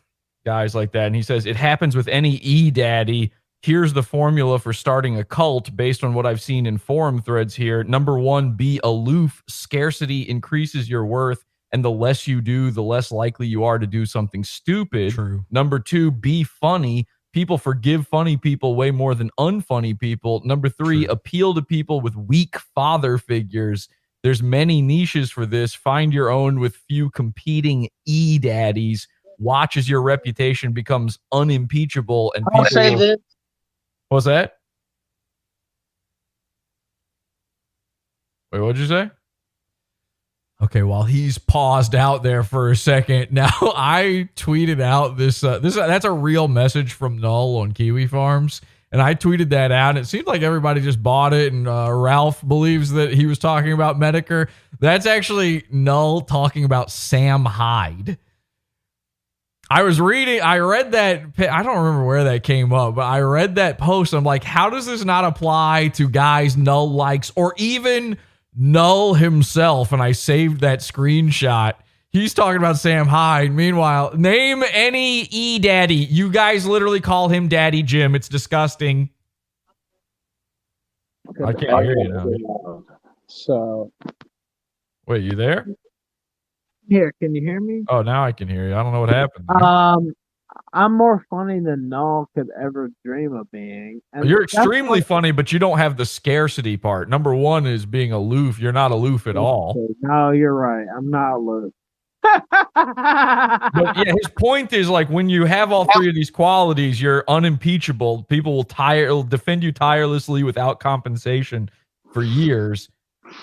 guys like that. And he says, it happens with any e daddy. Here's the formula for starting a cult based on what I've seen in forum threads here. Number one, be aloof. Scarcity increases your worth. And the less you do, the less likely you are to do something stupid. True. Number two, be funny. People forgive funny people way more than unfunny people. Number three, True. appeal to people with weak father figures. There's many niches for this. Find your own with few competing e daddies. Watch as your reputation becomes unimpeachable and I'll say this. What's that? Wait, what'd you say? Okay, while he's paused out there for a second, now I tweeted out this. Uh, this that's a real message from Null on Kiwi Farms, and I tweeted that out. And it seemed like everybody just bought it, and uh, Ralph believes that he was talking about Metokur. That's actually Null talking about Sam Hyde. I was reading, I read that, I don't remember where that came up, but I read that post. I'm like, how does this not apply to guys Null likes or even Null himself? And I saved that screenshot. He's talking about Sam Hyde. Meanwhile, name any E Daddy. You guys literally call him Daddy Jim. It's disgusting. I can't hear you now. So Wait, you there? Here, can you hear me? Oh, now I can hear you. I don't know what happened. Um, I'm more funny than Null could ever dream of being. And You're extremely what- funny, but you don't have the scarcity part. Number one is being aloof. You're not aloof at all. No, you're right. I'm not aloof. But yeah, his point is like when you have all three of these qualities, you're unimpeachable. People will tire will defend you tirelessly without compensation for years.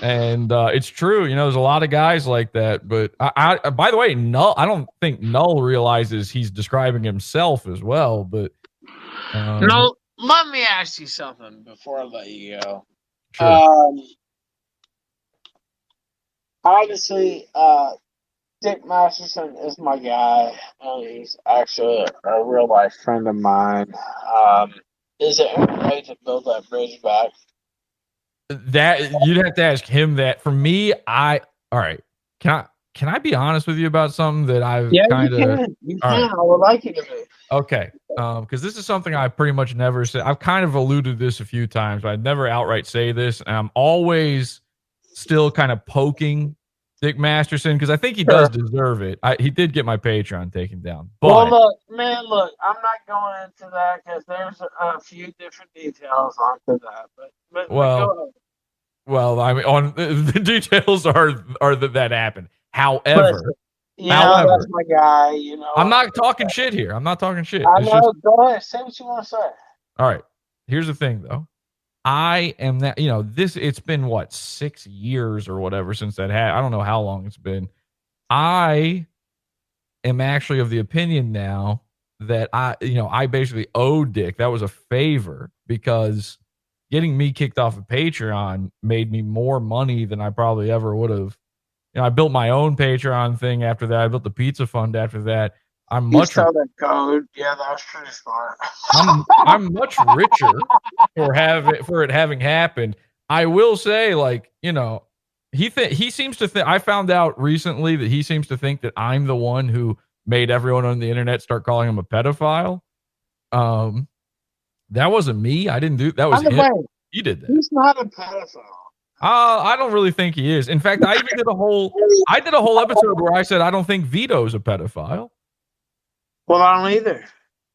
And uh, it's true, you know, there's a lot of guys like that. But I, I by the way, Null, I don't think Null realizes he's describing himself as well. But um, no, let me ask you something before I let you go. sure. Um, obviously, uh, Dick Masterson is my guy, and he's actually a, real life friend of mine. Um, is there any way to build that bridge back? That you'd have to ask him that. For me, I all right. Can I can I be honest with you about something that I've Yeah, kind you of can. You can. right. I would like you to be. Okay. Um, because this is something I pretty much never said. I've kind of alluded to this a few times, but I'd never outright say this. And I'm always still kind of poking Dick Masterson because I think he does deserve it. I, he did get my Patreon taken down. But well, look, man, look, I'm not going into that because there's a, few different details onto that. But, but but Well, ahead. well, I mean on the details are are that that happened. However, know, however- that's my guy. You know, I'm not talking shit here. I'm not talking shit. I know. just Go ahead. Say what you want to say. All right. Here's the thing though. I am that you know, this it's been what, six years or whatever since that had I don't know how long it's been. I am actually of the opinion now that I you know, I basically owe Dick. That was a favor because getting me kicked off of Patreon made me more money than I probably ever would have. You know, I built my own Patreon thing after that. I built the pizza fund after that. I'm much saw that code. Yeah, that was pretty smart. I'm I'm much richer for having for it having happened. I will say, like, you know, he th- he seems to think I found out recently that he seems to think that I'm the one who made everyone on the internet start calling him a pedophile. Um that wasn't me. I didn't do that was him. way, He did that. he's not a pedophile. Uh, I don't really think he is. In fact, I even did a whole I did a whole episode where I said I don't think Vito's a pedophile. Well, I don't either.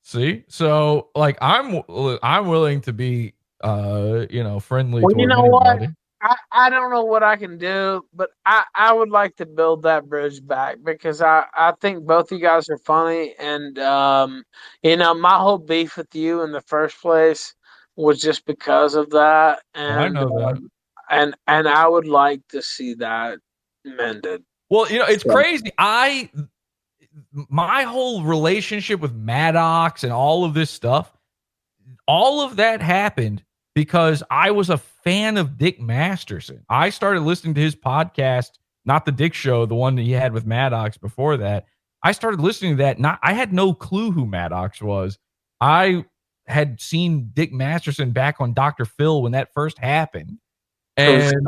See, so like I'm I'm willing to be uh you know friendly. Well, you know what? I, I don't know what I can do, but I, I would like to build that bridge back because I, I think both you guys are funny and um you know my whole beef with you in the first place was just because of that and I know that. um, and and I would like to see that mended. Well, you know, it's crazy. I my whole relationship with Maddox and all of this stuff, all of that happened because I was a fan of Dick Masterson. I started listening to his podcast, not the Dick Show, the one that he had with Maddox before that. I started listening to that. Not I had no clue who Maddox was. I had seen Dick Masterson back on Dr. Phil when that first happened. It was And.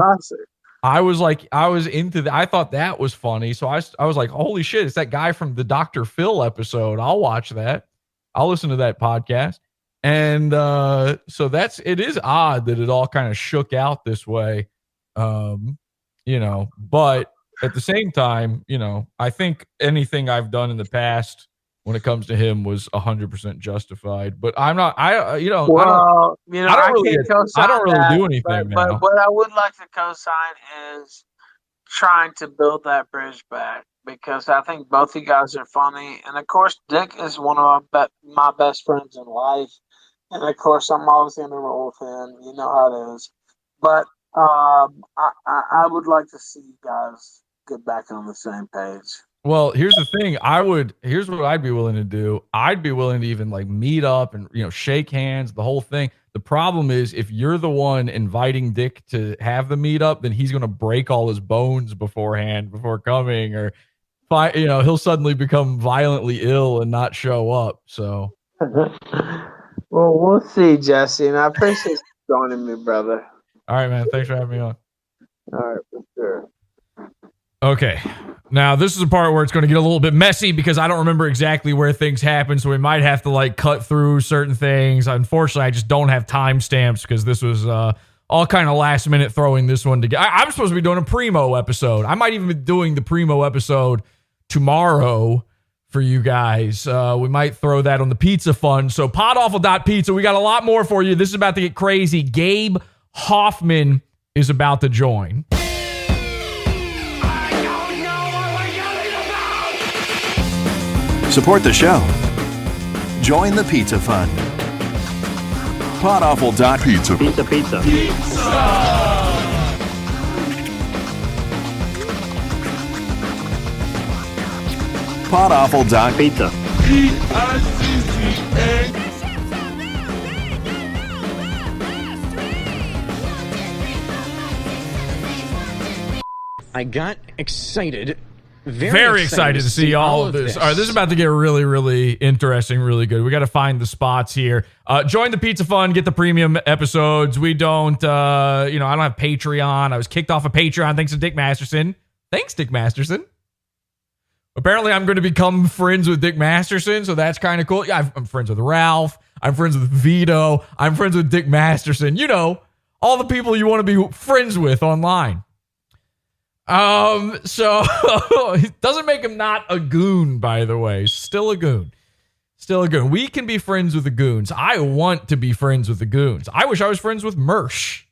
I was like, I was into that. I thought that was funny. So I, I was like, holy shit, it's that guy from the Dr. Phil episode. I'll watch that. I'll listen to that podcast. And uh, so that's, it is odd that it all kind of shook out this way. Um, you know, but at the same time, you know, I think anything I've done in the past when it comes to him was 100% justified. But I'm not, I, uh, you know, I don't, Well, you know, I don't I, really- I don't really that, do anything but. But what I would like to co-sign is trying to build that bridge back because I think both you guys are funny, and of course, Dick is one of my be- my best friends in life, and of course, I'm always going to roll with him. You know how it is, but um, I, I I would like to see you guys get back on the same page. Well, here's the thing. I would here's what I'd be willing to do. I'd be willing to even like meet up and you know shake hands, the whole thing. The problem is if you're the one inviting Dick to have the meetup, then he's gonna break all his bones beforehand before coming, or you know he'll suddenly become violently ill and not show up. So well, we'll see, Jesse, and I appreciate you joining me, brother. all right, man. Thanks for having me on. All right, for sure. Okay. Now, this is a part where it's going to get a little bit messy because I don't remember exactly where things happen. So we might have to like cut through certain things. Unfortunately, I just don't have timestamps because this was uh, all kind of last minute throwing this one together. I- I'm supposed to be doing a Primo episode. I might even be doing the Primo episode tomorrow for you guys. Uh, we might throw that on the pizza fund. So podawful.pizza, we got a lot more for you. This is about to get crazy. Gabe Hoffman is about to join. Support the show. Join the Pizza Fund. Podawful.pizza. Pizza, pizza. Podawful.pizza. Pizza. I got excited. Very, very excited to see all of this. All right, this is about to get really, really interesting, really good. We got to find the spots here. Uh, join the Pizza Fund, get the premium episodes. We don't, uh, you know, I don't have Patreon. I was kicked off of Patreon thanks to Dick Masterson. Thanks, Dick Masterson. Apparently, I'm going to become friends with Dick Masterson, so that's kind of cool. Yeah, I'm friends with Ralph. I'm friends with Vito. I'm friends with Dick Masterson. You know, all the people you want to be friends with online. Um, so it doesn't make him not a goon, by the way. Still a goon. Still a goon. We can be friends with the goons. I want to be friends with the goons. I wish I was friends with Mersh.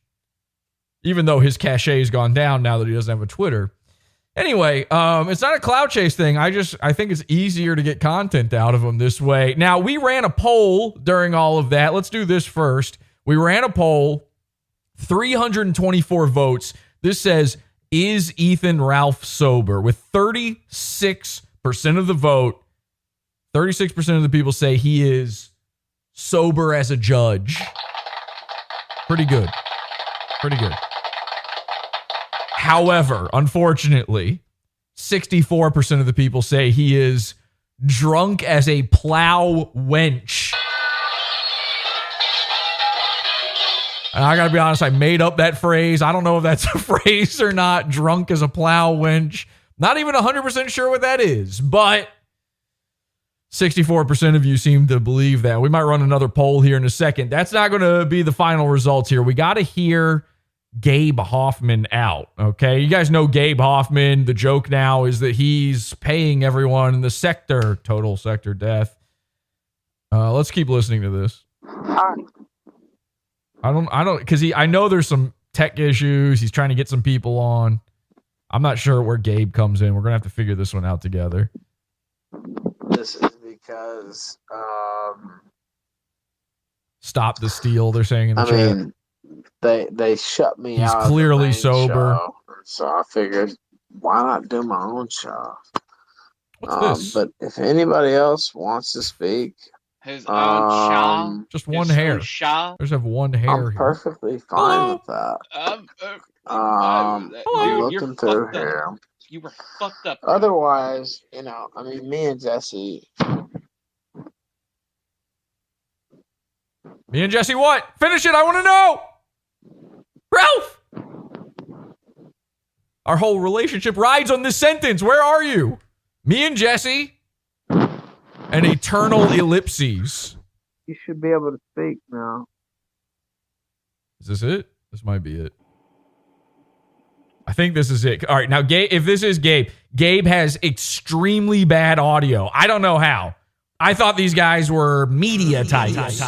Even though his cachet has gone down now that he doesn't have a Twitter. Anyway, um, it's not a cloud chase thing. I just I think it's easier to get content out of him this way. Now we ran a poll during all of that. Let's do this first. We ran a poll, 324 votes. This says, is Ethan Ralph sober? With 36% of the vote, 36% of the people say he is sober as a judge. Pretty good. Pretty good. However, unfortunately, 64% of the people say he is drunk as a plow wench. And I gotta be honest, I made up that phrase. I don't know if that's a phrase or not. Drunk as a plow winch. Not even 100% sure what that is, but 64% of you seem to believe that. We might run another poll here in a second. That's not going to be the final results here. We got to hear Gabe Hoffman out. Okay. You guys know Gabe Hoffman. The joke now is that he's paying everyone in the Sektur, total Sektur death. Uh, let's keep listening to this. I don't, I don't, because he, I know there's some tech issues. He's trying to get some people on. I'm not sure where Gabe comes in. We're gonna have to figure this one out together. This is because um, Stop the steal. They're saying in the I chat. mean they they shut me He's out. the clearly sober. show, so I figured why not do my own show? Um? But if anybody else wants to speak, His own Shaw. um, Just one His hair. own Shaw. There's have one hair I'm here. perfectly fine Hello? with that. Um, uh, Um, uh, I'm dude, you're looking through up. here. You were fucked up. Otherwise, you know, I mean, me and Jesse, Me and Jesse, what? Finish it. I want to know. Ralph. Our whole relationship rides on this sentence. Where are you? Me and Jesse. And eternal ellipses. you should be able to speak now. Is this it? This might be it. I think this is it. All right, now Gabe, if this is Gabe, Gabe has extremely bad audio. I don't know how. I thought these guys were media types.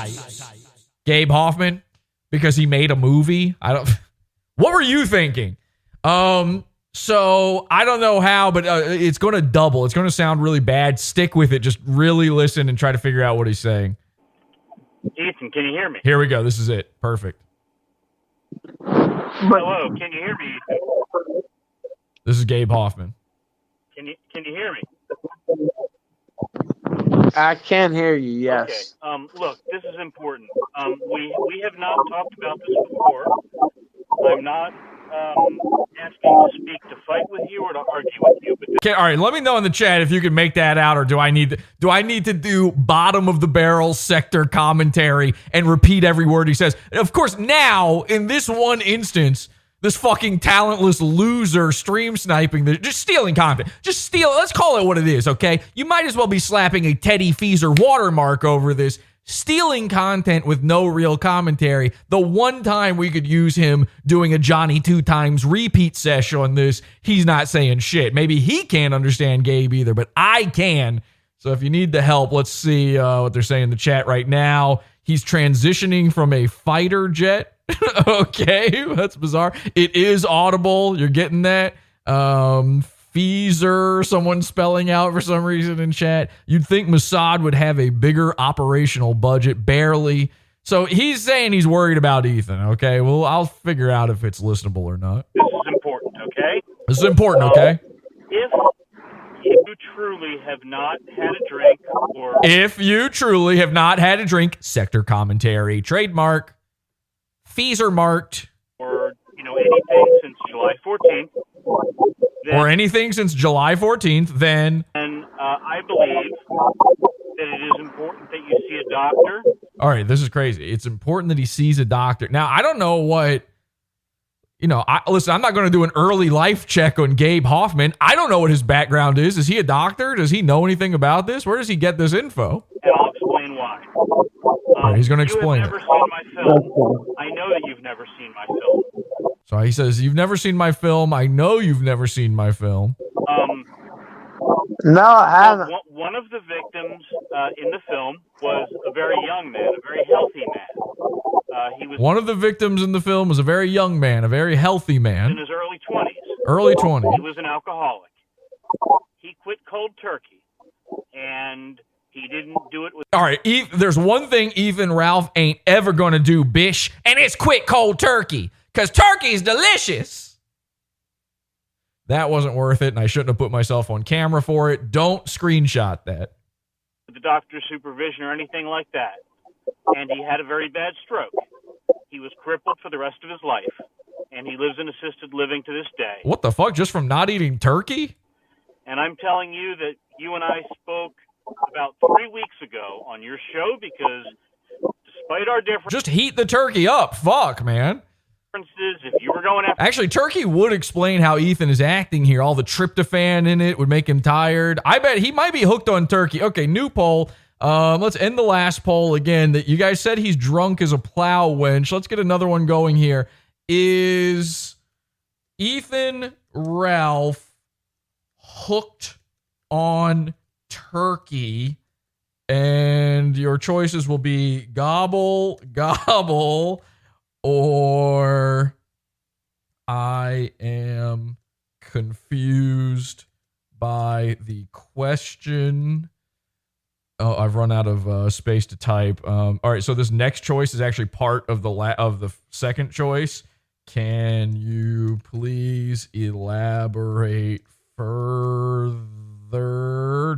Gabe Hoffman because he made a movie. I don't What were you thinking? Um so I don't know how, but uh, it's going to double. It's going to sound really bad. Stick with it. Just really listen and try to figure out what he's saying. Ethan, can you hear me? Here we go. This is it. Perfect. Hello, can you hear me? This is Gabe Hoffman. Can you can you hear me? I can hear you. Yes. Okay. Um, look, this is important. Um, we we have not talked about this before. I'm not um, asking to speak to fight with you or to argue with you, Okay, all right. Let me know in the chat if you can make that out, or do I need do I need to do bottom of the barrel Sektur commentary and repeat every word he says? Of course, now in this one instance, this fucking talentless loser stream sniping, the, just stealing content, just steal. Let's call it what it is. Okay, you might as well be slapping a Teddy Feezer watermark over this. Stealing content with no real commentary. The one time we could use him doing a Johnny two times repeat session on this, he's not saying shit. Maybe he can't understand Gabe either, but I can. So if you need the help, let's see uh, what they're saying in the chat right now. He's transitioning from a fighter jet. okay, that's bizarre. It is audible. You're getting that. Um, Feezer, someone spelling out for some reason in chat. You'd think Mossad would have a bigger operational budget, barely. So he's saying he's worried about Ethan. Okay, well, I'll figure out if it's listenable or not. this is important, okay? This is important, okay? If you truly have not had a drink or If you truly have not had a drink, Sektur commentary, trademark, fees are marked, or you know anything since July 14th, then, or anything since July 14th, then then uh, I believe that it is important that you see a doctor. all right, this is crazy. It's important that he sees a doctor. Now, I don't know what you know, I listen, I'm not going to do an early life check on Gabe Hoffman. I don't know what his background is. Is he a doctor? Does he know anything about this? Where does he get this info? and I'll explain why. All right, he's going to You explain have it. seen my film. I know that you've never seen my film. So he says, You've never seen my film. I know you've never seen my film. Um, No, I haven't. one- one of the victims uh, in the film was a very young man, a very healthy man. Uh, he was One of the victims in the film was a very young man, a very healthy man. in his early 20s. early 20s. He was an alcoholic. He quit cold turkey, and he didn't do it with. All right, Eth- there's one thing Ethan Ralph ain't ever going to do, bish, and it's quit cold turkey because turkey's delicious. That wasn't worth it, and I shouldn't have put myself on camera for it. Don't screenshot that. the doctor's supervision or anything like that. And he had a very bad stroke. He was crippled for the rest of his life, and he lives in assisted living to this day. What the fuck? Just from not eating turkey? And I'm telling you that you and I spoke about three weeks ago on your show because despite our difference. Just heat the turkey up. Fuck, man. If you were going after Actually, turkey would explain how Ethan is acting here. All the tryptophan in it would make him tired. I bet he might be hooked on turkey. Okay, new poll. Um, let's end the last poll again. That you guys said he's drunk as a plow wench. Let's get another one going here. Is Ethan Ralph hooked on turkey? And your choices will be gobble, gobble, or I am confused by the question. Oh, I've run out of uh, space to type. Um, all right, so this next choice is actually part of the la- of the second choice. Can you please elaborate further?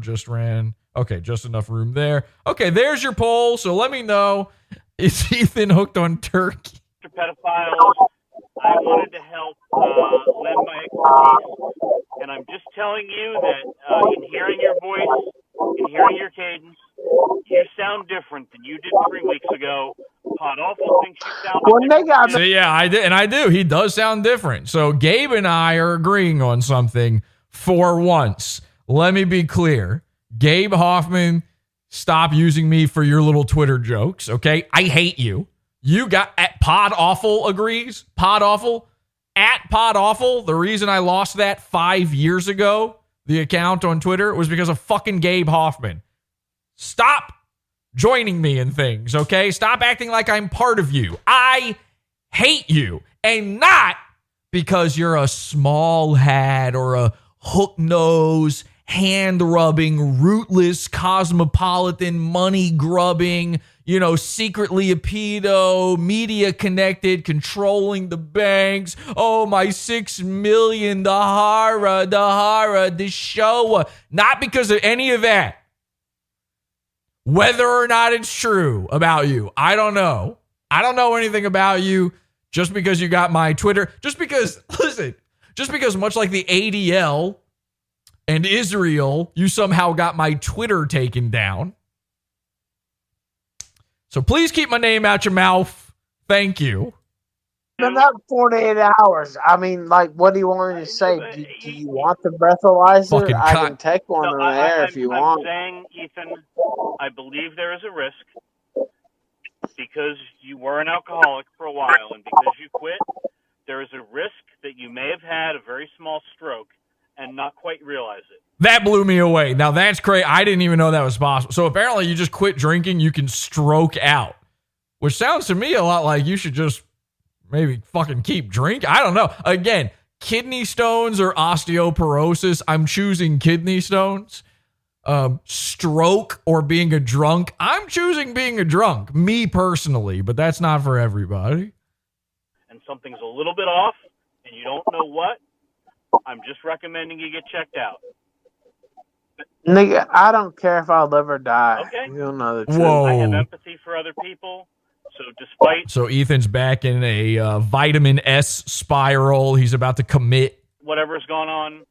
Just ran. Okay, just enough room there. Okay, there's your poll. So let me know. Is Ethan hooked on turkey? Pedophiles, I wanted to help uh, lend my expertise, and I'm just telling you that uh, in hearing your voice, in hearing your cadence, you sound different than you did three weeks ago. Pod awful thinks you sound. When they got So yeah, I did, and I do. He does sound different. So Gabe and I are agreeing on something for once. Let me be clear. Gabe Hoffman, stop using me for your little Twitter jokes. Okay, I hate you. You got at Pod Awful agrees. Pod Awful at Pod Awful. The reason I lost that five years ago, the account on Twitter, was because of fucking Gabe Hoffman. Stop joining me in things, okay? Stop acting like I'm part of you. I hate you. And not because you're a small hat or a hook nose, hand rubbing, rootless, cosmopolitan, money grubbing, you know, secretly a pedo, media connected, controlling the banks. Oh, my six million, the hara, the Shoah. Not because of any of that whether or not it's true about you. I don't know. I don't know anything about you just because you got my Twitter. Just because, listen, just because much like the ADL and Israel, you somehow got my Twitter taken down. So please keep my name out your mouth. Thank you. been up 48 hours. I mean, like, what do you want me to say? Do, do you want the breathalyzer? Fucking I can take one No, on I, air I, if you I'm, want. I'm saying, Ethan, I believe there is a risk because you were an alcoholic for a while, and because you quit, there is a risk that you may have had a very small stroke and not quite realize it. That blew me away. Now that's crazy. I didn't even know that was possible. So apparently, you just quit drinking, you can stroke out, which sounds to me a lot like you should just maybe fucking keep drinking. I don't know. Again, kidney stones or osteoporosis. I'm choosing kidney stones. Um, stroke or being a drunk. I'm choosing being a drunk, me personally, but that's not for everybody. And something's a little bit off, and you don't know what. I'm just recommending you get checked out. Nigga, I don't care if I live or die. Okay. You don't know the truth. Whoa. I have empathy for other people, so despite So Ethan's back in a uh, vitamin S spiral. He's about to commit whatever's going on,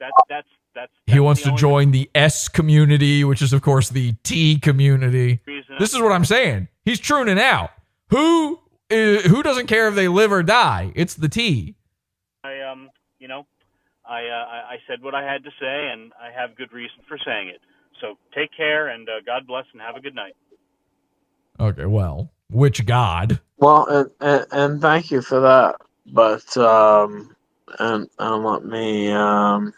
that's that's that's. He wants to only join the S community, which is, of course, the T community. reason. This is what I'm saying. He's truning out. Who uh, who doesn't care if they live or die? It's the T. I you know, I uh, I I said what I had to say, and I have good reason for saying it. So take care, and uh, God bless, and have a good night. Okay, well, which God? Well, and, and, and thank you for that. But, um, and, and let me, um,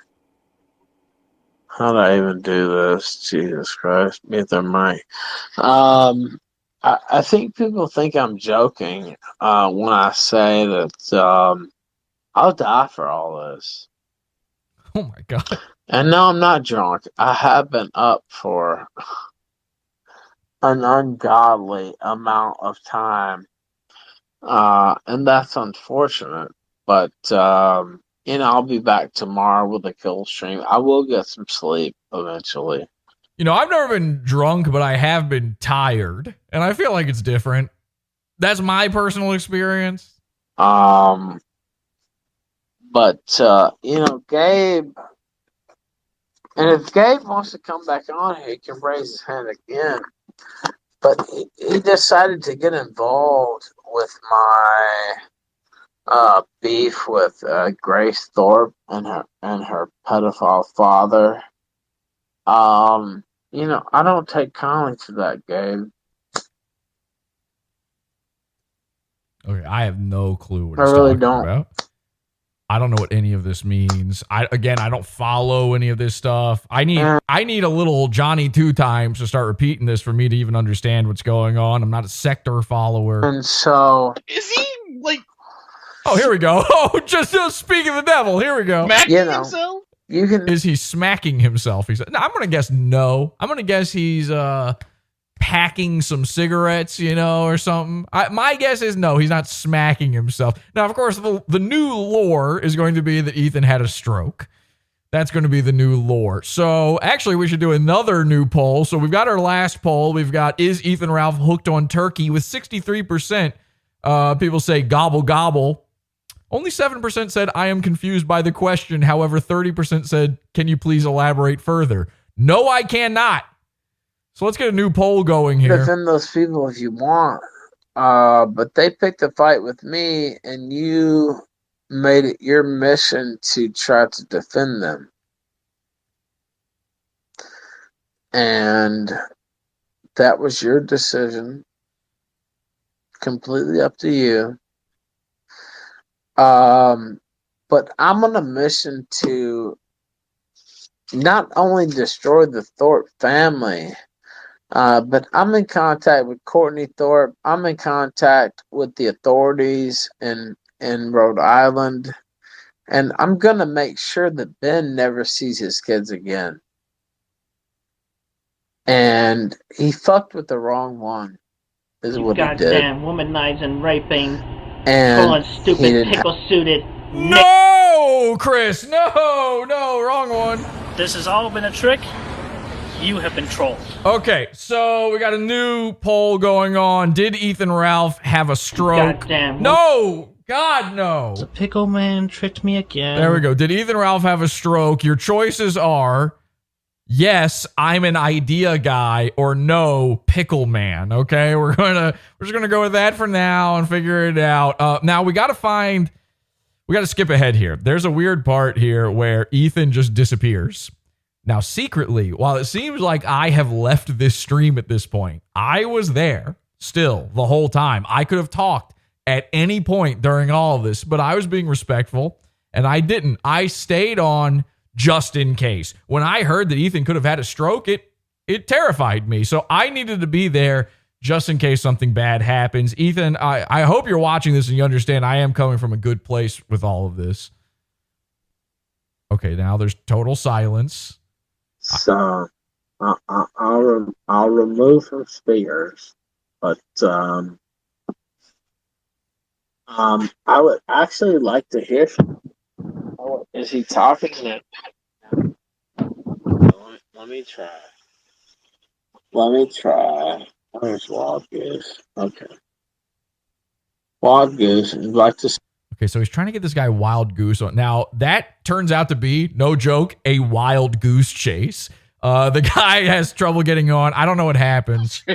how do I even do this? Jesus Christ, mute their mic. Um, I, I think people think I'm joking, uh, when I say that, um, I'll die for all this. Oh my God. And no, I'm not drunk. I have been up for an ungodly amount of time. Uh, and that's unfortunate. But, um, you know, I'll be back tomorrow with a kill stream. I will get some sleep eventually. You know, I've never been drunk, but I have been tired, and I feel like it's different. That's my personal experience. Um, but, uh, you know, Gabe, and if Gabe wants to come back on he can raise his hand again. but he, he decided to get involved with my uh, beef with uh, Grace Thorpe and her and her pedophile father. Um, you know, I don't take kindly to that, Gabe. Okay, I have no clue what I he's really talking don't. about. I don't know what any of this means. I again, I don't follow any of this stuff. I need I need a little Johnny two times to start repeating this for me to even understand what's going on. I'm not a Sektur follower. And so, Is he like Oh, here we go. Oh, just, just speaking of the devil. Here we go. smacking You know. himself? you can Is he smacking himself? He said, no, I'm gonna guess no. I'm gonna guess he's uh packing some cigarettes, you know, or something. I, my guess is no, he's not smacking himself. Now, of course, the, the new lore is going to be that Ethan had a stroke. That's going to be the new lore. So, actually, we should do another new poll. So, we've got our last poll. We've got Is Ethan Ralph hooked on turkey? With 63%, uh, people say gobble, gobble. Only 7% said, I am confused by the question. However, 30% said, Can you please elaborate further? No, I cannot. So let's get a new poll going here. defend those people if you want. Uh, but they picked a fight with me, and you made it your mission to try to defend them. And that was your decision. Completely up to you. Um, but I'm on a mission to not only destroy the Thorpe family, uh, but I'm in contact with Courtney Thorpe. I'm in contact with the authorities in in Rhode Island, and I'm gonna make sure that Ben never sees his kids again. And he fucked with the wrong one, is You what he did. goddamn womanizing, raping, And pulling he stupid didn't pickle suited. No, Chris. No, no, wrong one. This has all been a trick. You have been trolled. Okay, so we got a new poll going on. Did Ethan Ralph have a stroke? Goddamn. No, God, no. The pickle man tricked me again. There we go. Did Ethan Ralph have a stroke? Your choices are yes, I'm an idea guy, or no, pickle man. Okay, we're gonna we're just gonna go with that for now and figure it out. Uh, now we got to find. We got to skip ahead here. There's a weird part here where Ethan just disappears. Now, secretly, while it seems like I have left this stream at this point, I was there still the whole time. I could have talked at any point during all of this, but I was being respectful and I didn't. I stayed on just in case. When I heard that Ethan could have had a stroke, it it terrified me. So I needed to be there just in case something bad happens. Ethan, I, I hope you're watching this and you understand I am coming from a good place with all of this. Okay, now there's total silence. So I, I, I'll remove from speakers, but um, um, I would actually like to hear from. Oh, is he talking? Now? Let let me try. Let me try. Where's Wild Goose? Okay. Wild Goose would like to. Okay, so he's trying to get this guy Wild Goose on. Now, that turns out to be, no joke, a wild goose chase. Uh, the guy has trouble getting on. I don't know what happens.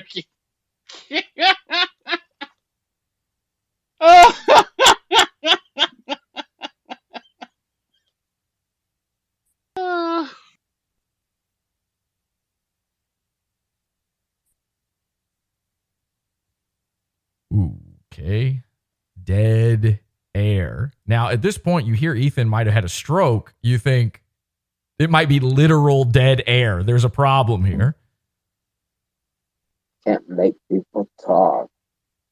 Okay. Dead air. Now, at this point, you hear Ethan might have had a stroke. You think it might be literal dead air. There's a problem here. Can't make people talk.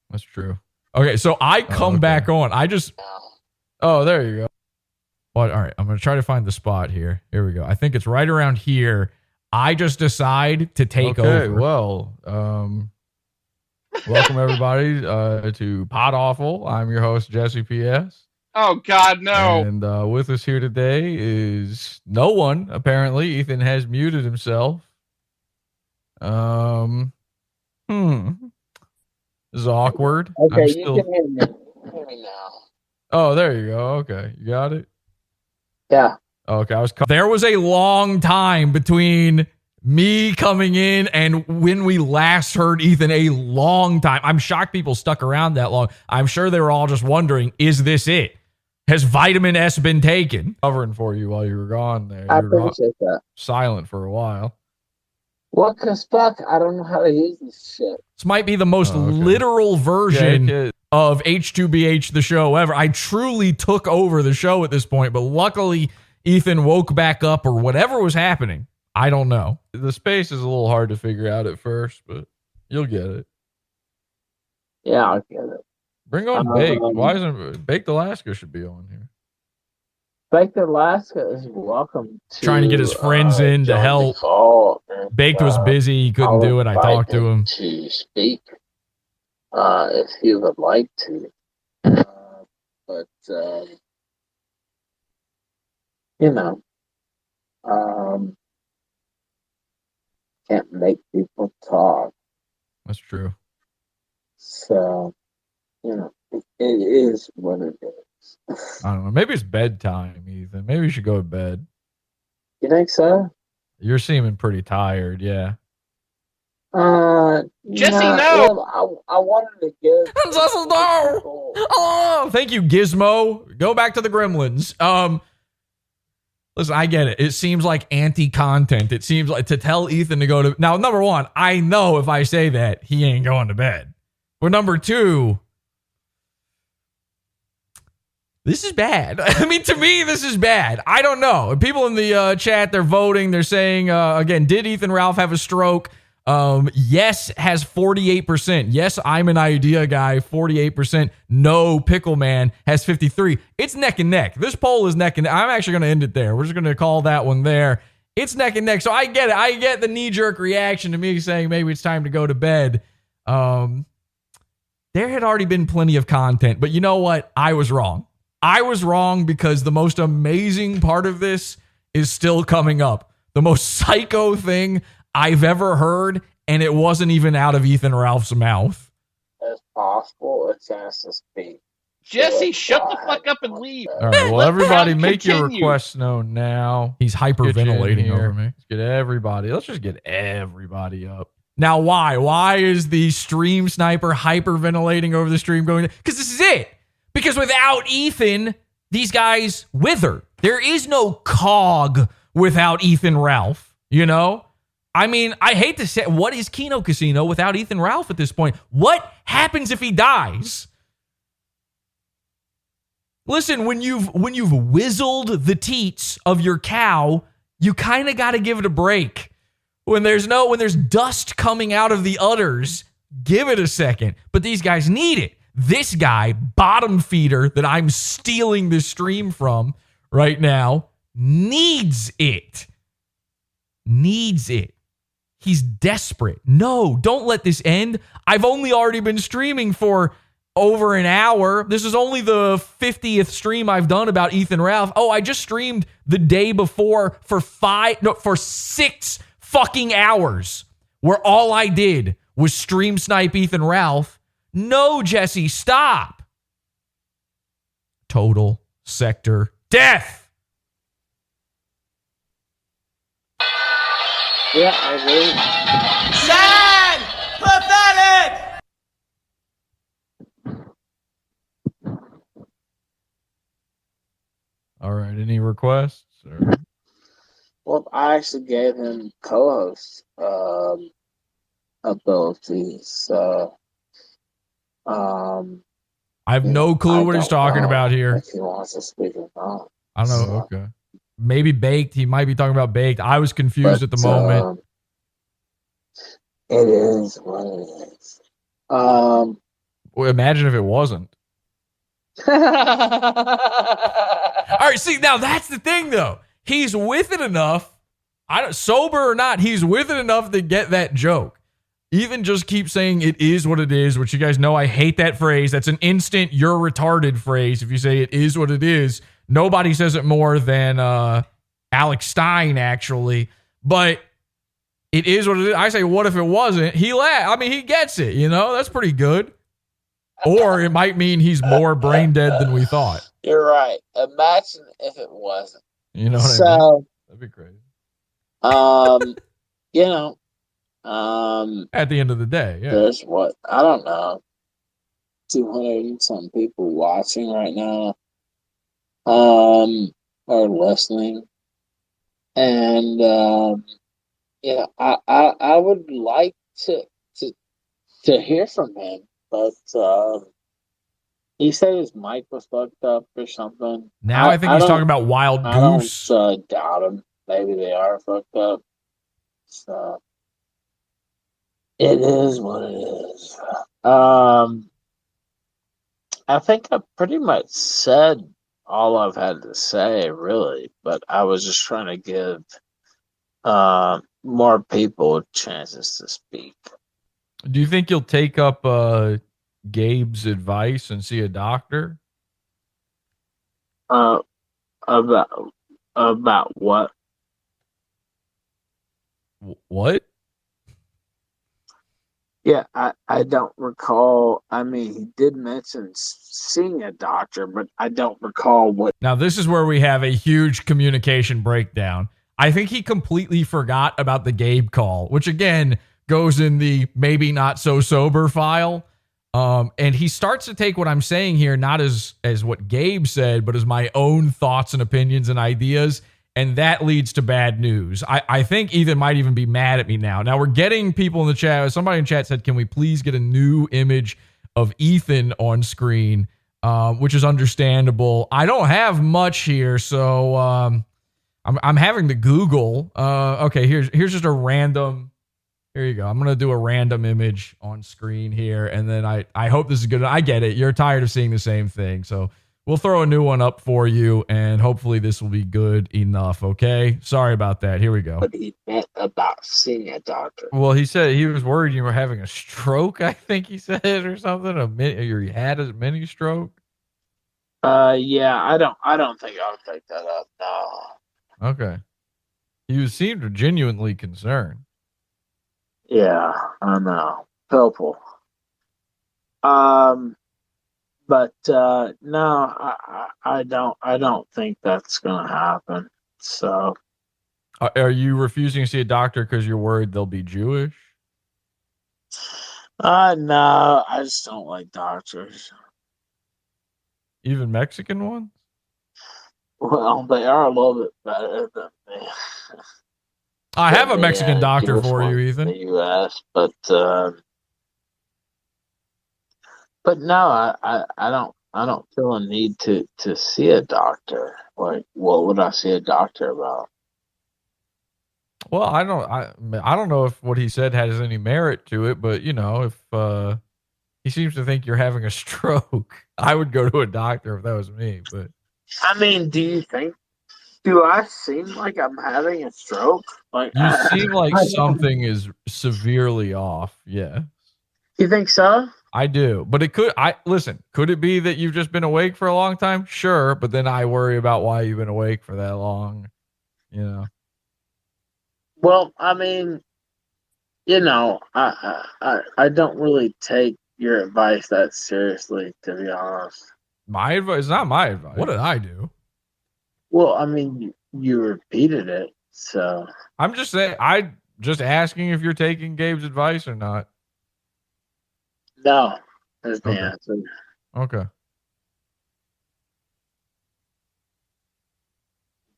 That's true. Okay, so I come back on. I just. Oh, there you go. What? All right, I'm gonna try to find the spot here. Here we go. I think it's right around here. I just decide to take okay, over. well, um, welcome everybody uh, to Pod Awful. I'm your host Jesse PS, Oh God, no! and uh, with us here today is no one. Apparently, Ethan has muted himself. Um, hmm, this is awkward. Okay, I'm you still- can hear me. Hear me now. Oh, there you go. Okay, you got it. Yeah. Okay, I was. There was a long time between me coming in and when we last heard Ethan a long time. I'm shocked people stuck around that long. I'm sure they were all just wondering, is this it? Has vitamin S been taken? Covering for you while you were gone there. I You gone- appreciate that. silent for a while. What? Cause fuck, I don't know how to use this shit. This might be the most Oh, okay. literal version Yeah, of H2BH the show ever. I truly took over the show at this point, but luckily Ethan woke back up or whatever was happening. I don't know. The space is a little hard to figure out at first, but you'll get it. Yeah, I'll get it. Bring on Um, Baked. Why isn't Baked Alaska should be on here? Baked Alaska is welcome to Trying to get his friends uh, in to help. call, Baked was uh, busy. He couldn't I'll do it. I talked to him. to speak uh, if he would like to. Uh, but, um, you know, um, can't make people talk. That's true. So, you know, it, it is what it is. I don't know. Maybe it's bedtime, Ethan. Maybe you should go to bed. You think so? You're seeming pretty tired. Yeah. Uh, Jesse, nah, no! well, I, I wanted to give. Jesse, no! Oh, thank you, Gizmo. Go back to the Gremlins. Um, listen, I get it. It seems like anti-content. It seems like to tell Ethan to go to now. Number one, I know if I say that he ain't going to bed. But number two, this is bad. I mean, to me, this is bad. I don't know. People in the uh, chat, they're voting. They're saying uh, again, did Ethan Ralph have a stroke? Um, yes, has 48%. Yes, I'm an idea guy, 48%. No, Pickle Man has 53. It's neck and neck. This poll is neck and neck. I'm actually going to end it there. We're just going to call that one there. It's neck and neck. So I get it. I get the knee jerk reaction to me saying maybe it's time to go to bed. Um, there had already been plenty of content, but you know what? I was wrong. I was wrong because the most amazing part of this is still coming up. The most psycho thing I've ever heard, and it wasn't even out of Ethan Ralph's mouth. As possible, a chance to speak. Jesse, shut the fuck up and leave. All right. Well, everybody, Brown make your requests known now. He's Get you in hyperventilating over me. Let's get everybody. Let's just get everybody up. Now, why? Why is the stream sniper hyperventilating over the stream going? Because this is it. Because without Ethan, these guys wither. There is no cog without Ethan Ralph. You know? I mean, I hate to say, what is Kino Casino without Ethan Ralph at this point? What happens if he dies? Listen, when you've when you've whizzled the teats of your cow, you kind of got to give it a break. When there's no when there's dust coming out of the udders, give it a second. But these guys need it. This guy, bottom feeder that I'm stealing the stream from right now, needs it. Needs it. He's desperate. No, don't let this end. I've only already been streaming for over an hour. This is only the 50th stream I've done about Ethan Ralph. Oh, I just streamed the day before for five, no, for six fucking hours where all I did was stream snipe Ethan Ralph. No, Jesse, stop. Total Sektur death. Yeah, I agree. Sad! Pathetic! All right. Any requests? Or? Well, I actually gave him co-host um, abilities, so um, I have no clue what he's talking know about here. If he wants to speak or not. I don't know. So, Okay. Maybe baked. He might be talking about baked. I was confused but, at the moment. um, it is what it is. Um, Well, imagine if it wasn't. All right, see now that's the thing though. He's with it enough. I don't sober or not, he's with it enough to get that joke. Even just keep saying it is what it is, which you guys know I hate that phrase. That's an instant you're retarded phrase. If you say it is what it is, nobody says it more than uh, Alex Stein actually. But it is what it is. I say, what if it wasn't? He laugh. I mean, he gets it. You know, that's pretty good. Or it might mean he's more brain dead than we thought. you're right. Imagine if it wasn't. You know what I mean? so, That'd be crazy. um, you know, um, At the end of the day, yeah. there's what I don't know, two hundred and some people watching right now, um, or listening, and um, you know, I, I I would like to to to hear from him, but um, he said his mic was fucked up or something. Now I, think he's talking about Wild I don't Goose. uh, doubt him. Maybe they are fucked up. So it is what it is. Um, I think I pretty much said all I've had to say, really. But I was just trying to give uh, more people chances to speak. Do you think you'll take up uh, Gabe's advice and see a doctor? Uh, about about what? Wh- What? Yeah, I, I don't recall. I mean, he did mention seeing a doctor, but I don't recall what. Now, this is where we have a huge communication breakdown. I think he completely forgot about the Gabe call, which again goes in the maybe not so sober file. Um, and he starts to take what I'm saying here not as as what Gabe said, but as my own thoughts and opinions and ideas. And that leads to bad news. I, I think Ethan might even be mad at me now. Now we're getting people in the chat. Somebody in chat said, "Can we please get a new image of Ethan on screen?" Um, which is understandable. I don't have much here, so um, I'm I'm having to Google. Uh, okay, here's here's just a random. Here you go. I'm gonna do a random image on screen here, and then I I hope this is good. I get it. You're tired of seeing the same thing, so we'll throw a new one up for you, and hopefully this will be good enough. Okay. Sorry about that. Here we go. What he meant about seeing a doctor. Well, he said he was worried you were having a stroke. I think he said or something. A mini, or you had a mini stroke. Uh, yeah, I don't, I don't think I'll take that up. No. Okay. You seemed genuinely concerned. Yeah, I know. Helpful. Um, but uh, no, I, I, don't, I don't think that's gonna happen. So Are, are you refusing to see a doctor because you're worried they'll be Jewish? Uh no, I just don't like doctors. Even Mexican ones? Well, they are a little bit better than me. I have a Mexican doctor Jewish for you, Ethan. The U.S., but uh, but no, I, I I don't I don't feel a need to to see a doctor. Like, what would I see a doctor about? Well, I don't I I don't know if what he said has any merit to it, but you know, if uh he seems to think you're having a stroke, I would go to a doctor if that was me, but I mean, do you think? Do I seem like I'm having a stroke? Like you seem like something is severely off. Yeah. You think so? I do. But it could I listen, could it be that you've just been awake for a long time? Sure, but then I worry about why you've been awake for that long. You know. Well, I mean, you know, I I I- I don't really take your advice that seriously, to be honest. My advice is not my advice. What did I do? Well, I mean, you, you repeated it, so I'm just saying I just asking if you're taking Gabe's advice or not. No, is the Okay. answer. Okay.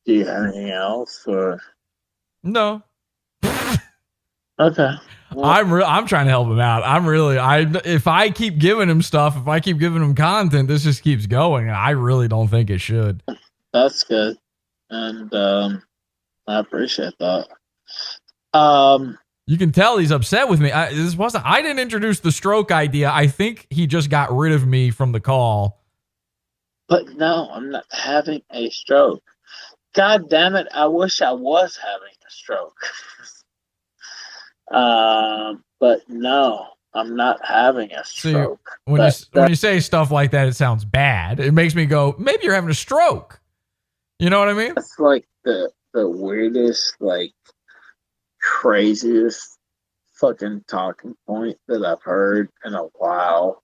Do you have anything else, or No. okay? I'm re- I'm trying to help him out. I'm really I if I keep giving him stuff, if I keep giving him content, this just keeps going. I really don't think it should. That's good, and um, I appreciate that. Um, You can tell he's upset with me. I, this wasn't. I didn't introduce the stroke idea. I think he just got rid of me from the call. but no, I'm not having a stroke. God damn it! I wish I was having a stroke. um, but no, I'm not having a stroke. when you But when you say stuff like that, it sounds bad. It makes me go, maybe you're having a stroke. You know what I mean? That's like the the weirdest, like craziest fucking talking point that I've heard in a while.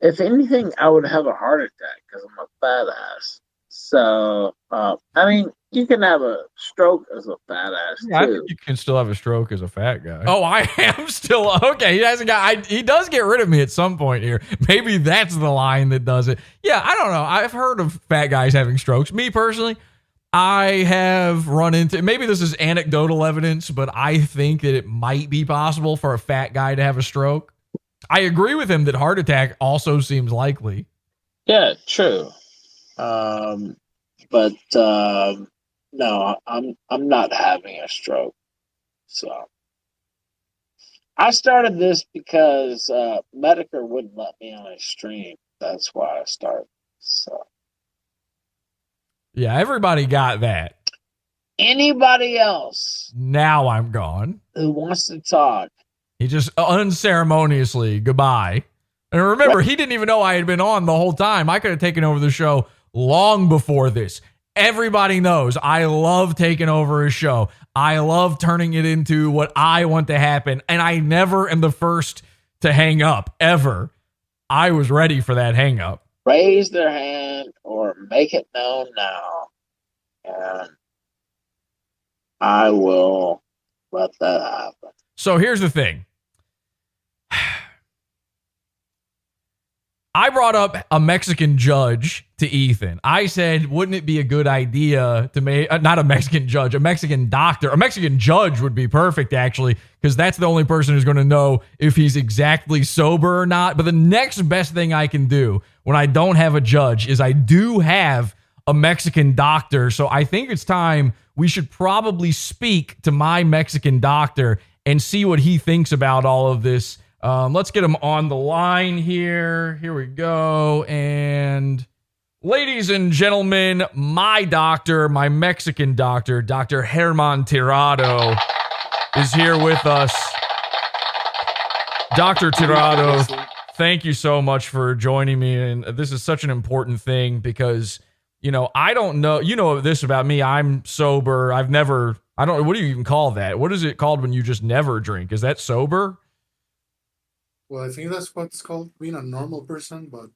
If anything, I would have a heart attack because I'm a badass. So, uh, I mean, you can have a stroke as a fat ass Yeah, I too. think you can still have a stroke as a fat guy. Oh, I am still okay. He hasn't got. I, he does get rid of me at some point here. Maybe that's the line that does it. Yeah, I don't know. I've heard of fat guys having strokes. Me personally, I have run into. Maybe this is anecdotal evidence, but I think that it might be possible for a fat guy to have a stroke. I agree with him that heart attack also seems likely. Yeah, true. Um, but um, no, I'm I'm not having a stroke. So I started this because uh, Metokur wouldn't let me on a stream. That's why I started. So Yeah, everybody got that. anybody else Now I'm gone. who wants to talk, He just unceremoniously goodbye. And remember, he didn't even know I had been on the whole time. I could have taken over the show long before this. Everybody knows I love taking over a show. I love turning it into what I want to happen. And I never am the first to hang up, ever. I was ready for that hang up. Raise their hand or make it known now, and I will let that happen. So here's the thing. I brought up a Mexican judge to Ethan. I said, wouldn't it be a good idea to make uh, not a Mexican judge, a Mexican doctor, a Mexican judge would be perfect actually, because that's the only person who's going to know if he's exactly sober or not. But the next best thing I can do when I don't have a judge is I do have a Mexican doctor. So I think it's time we should probably speak to my Mexican doctor and see what he thinks about all of this. Um, let's get him on the line here. Here we go. And ladies and gentlemen, my doctor, my Mexican doctor, Dr. Herman Tirado, is here with us. Dr. Tirado, thank you so much for joining me. And this is such an important thing because, you know, I don't know, you know this about me. I'm sober. I've never, I don't, what do you even call that? What is it called when you just never drink? Is that sober? Well, I think that's what's called being a normal person, but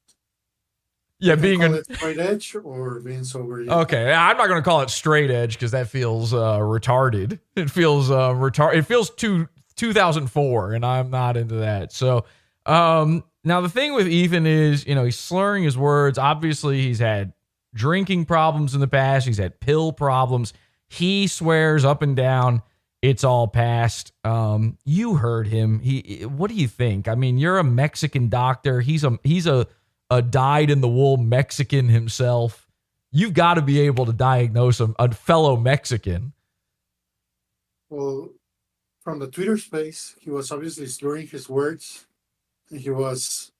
Yeah, being a, straight edge or being sober. yeah. Okay, I'm not going to call it straight edge because that feels uh, retarded. It feels uh, retard. It feels too 2004, and I'm not into that. So, um, now the thing with Ethan is, you know, he's slurring his words. Obviously, he's had drinking problems in the past. He's had pill problems. He swears up and down it's all past. Um, you heard him. He. What do you think? I mean, you're a Mexican doctor. He's a he's a a dyed in the wool Mexican himself. You've got to be able to diagnose a, a fellow Mexican. Well, from the Twitter space, he was obviously slurring his words. He was,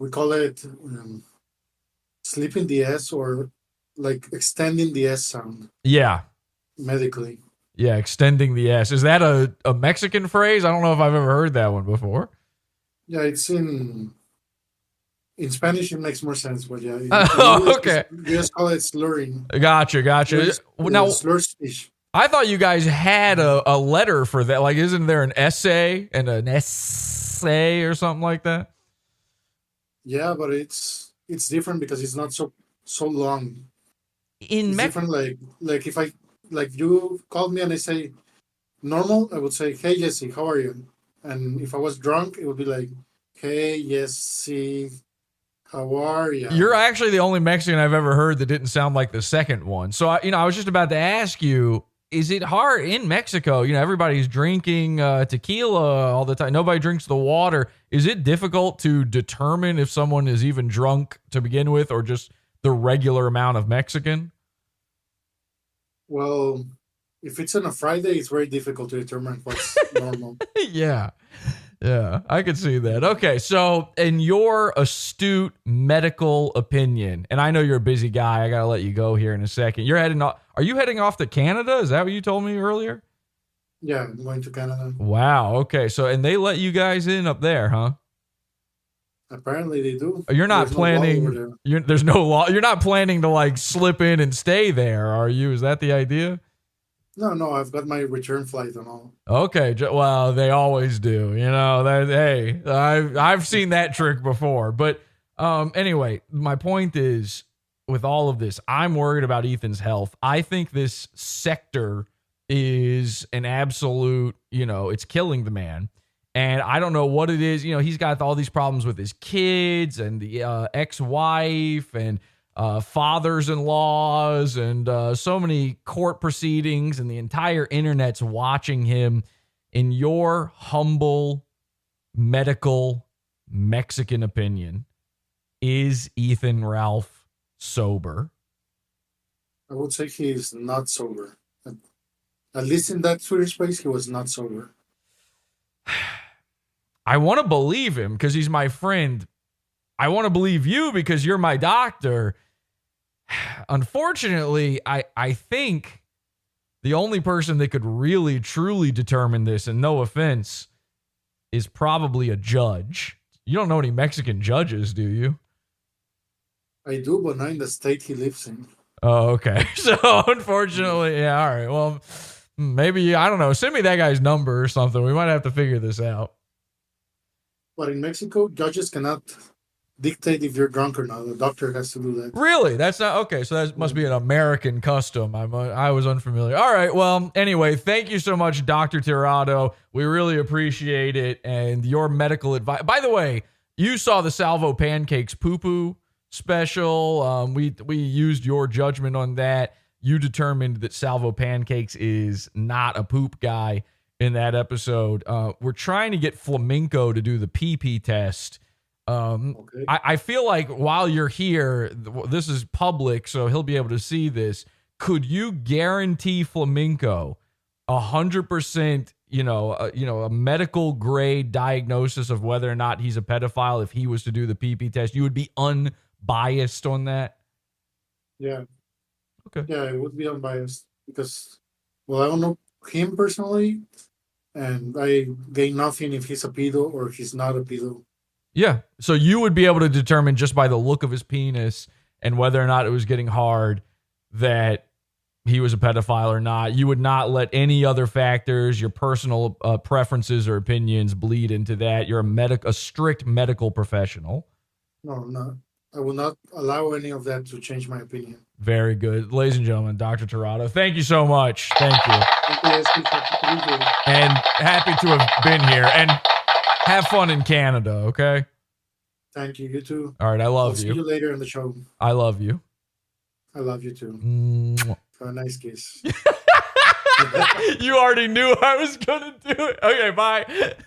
we call it um, sleeping the S or like extending the S sound Yeah, medically. Yeah. Extending the S. Is that a, a Mexican phrase? I don't know if I've ever heard that one before. Yeah, it's in in Spanish. It makes more sense, but yeah. in- Oh, in okay. We just call it slurring. Gotcha, gotcha. Slurs- Now, slur speech. I thought you guys had a, a letter for that. Like, isn't there an essay and an essay or something like that? Yeah, but it's it's different because it's not so so long. In it's Mex- different. Like like if I like you called me and I say normal, I would say, "Hey Jesse, how are you?" And if I was drunk, it would be like, "Hey Jesse, how are you?" You're actually the only Mexican I've ever heard that didn't sound like the second one. So, I, you know, I was just about to ask you is it hard in Mexico? You know, everybody's drinking uh, tequila all the time. Nobody drinks the water. Is it difficult to determine if someone is even drunk to begin with or just the regular amount of Mexican? Well, if it's on a Friday, it's very difficult to determine what's normal. yeah. Yeah, I could see that. Okay, so in your astute medical opinion, and I know you're a busy guy, I gotta let you go here in a second. You're heading off. Are you heading off to Canada? Is that what you told me earlier? Yeah, I'm going to Canada. Wow. Okay. So, and they let you guys in up there, huh? Apparently, they do. You're not There's no there. planning. You're, there's no law. You're not planning to like slip in and stay there, are you? Is that the idea? No, no, I've got my return flight and all. Okay. Well, they always do. You know that. Hey, I've I've seen that trick before. But um, anyway, my point is, with all of this, I'm worried about Ethan's health. I think this Sektur is an absolute, you know, it's killing the man. And I don't know what it is. You know, he's got all these problems with his kids and the uh, ex wife and uh, fathers in laws and uh, so many court proceedings, and the entire internet's watching him. In your humble medical Mexican opinion, is Ethan Ralph sober? I would say he is not sober. At, least in that Twitter space, he was not sober. I want to believe him because he's my friend. I want to believe you because you're my doctor. Unfortunately, I, I think the only person that could really truly determine this, and no offense, is probably a judge. You don't know any Mexican judges, do you? I do, but not in the state he lives in. Oh, okay. So unfortunately, yeah, all right. Well, hmm, maybe I don't know. Send me that guy's number or something. We might have to figure this out. But in Mexico, judges cannot dictate if you're drunk or not. The doctor has to do that. Really? That's not okay. So that must be an American custom. I'm I was unfamiliar. All right. Well, anyway, thank you so much, Doctor Tirado. We really appreciate it and your medical advice. By the way, you saw the Salvo Pancakes poo poo special. Um, we we used your judgment on that. You determined that Salvo Pancakes is not a poop guy in that episode. Uh, we're trying to get Flamenco to do the PP test. Um, Okay. I, I feel like while you're here, this is public, so he'll be able to see this. Could you guarantee Flamenco a hundred percent? You know, uh, you know, a medical grade diagnosis of whether or not he's a pedophile. If he was to do the PP test, you would be unbiased on that. Yeah. Okay. Yeah, it would be unbiased because, well, I don't know him personally, and I gain nothing if he's a pedo or he's not a pedo. Yeah. So you would be able to determine just by the look of his penis and whether or not it was getting hard that he was a pedophile or not. You would not let any other factors, your personal uh, preferences or opinions, bleed into that. You're a medic, a strict medical professional. No, no, I will not allow any of that to change my opinion. Very good, ladies and gentlemen. Dr. Tirado, thank you so much. Thank you, Thank you, SB, for being here. and happy to have been here. And have fun in Canada. Okay. Thank you. You too. All right. I I'll love see you. you later in the show. I love you. I love you too. Mwah. For a nice kiss. you already knew I was gonna do it. Okay, bye.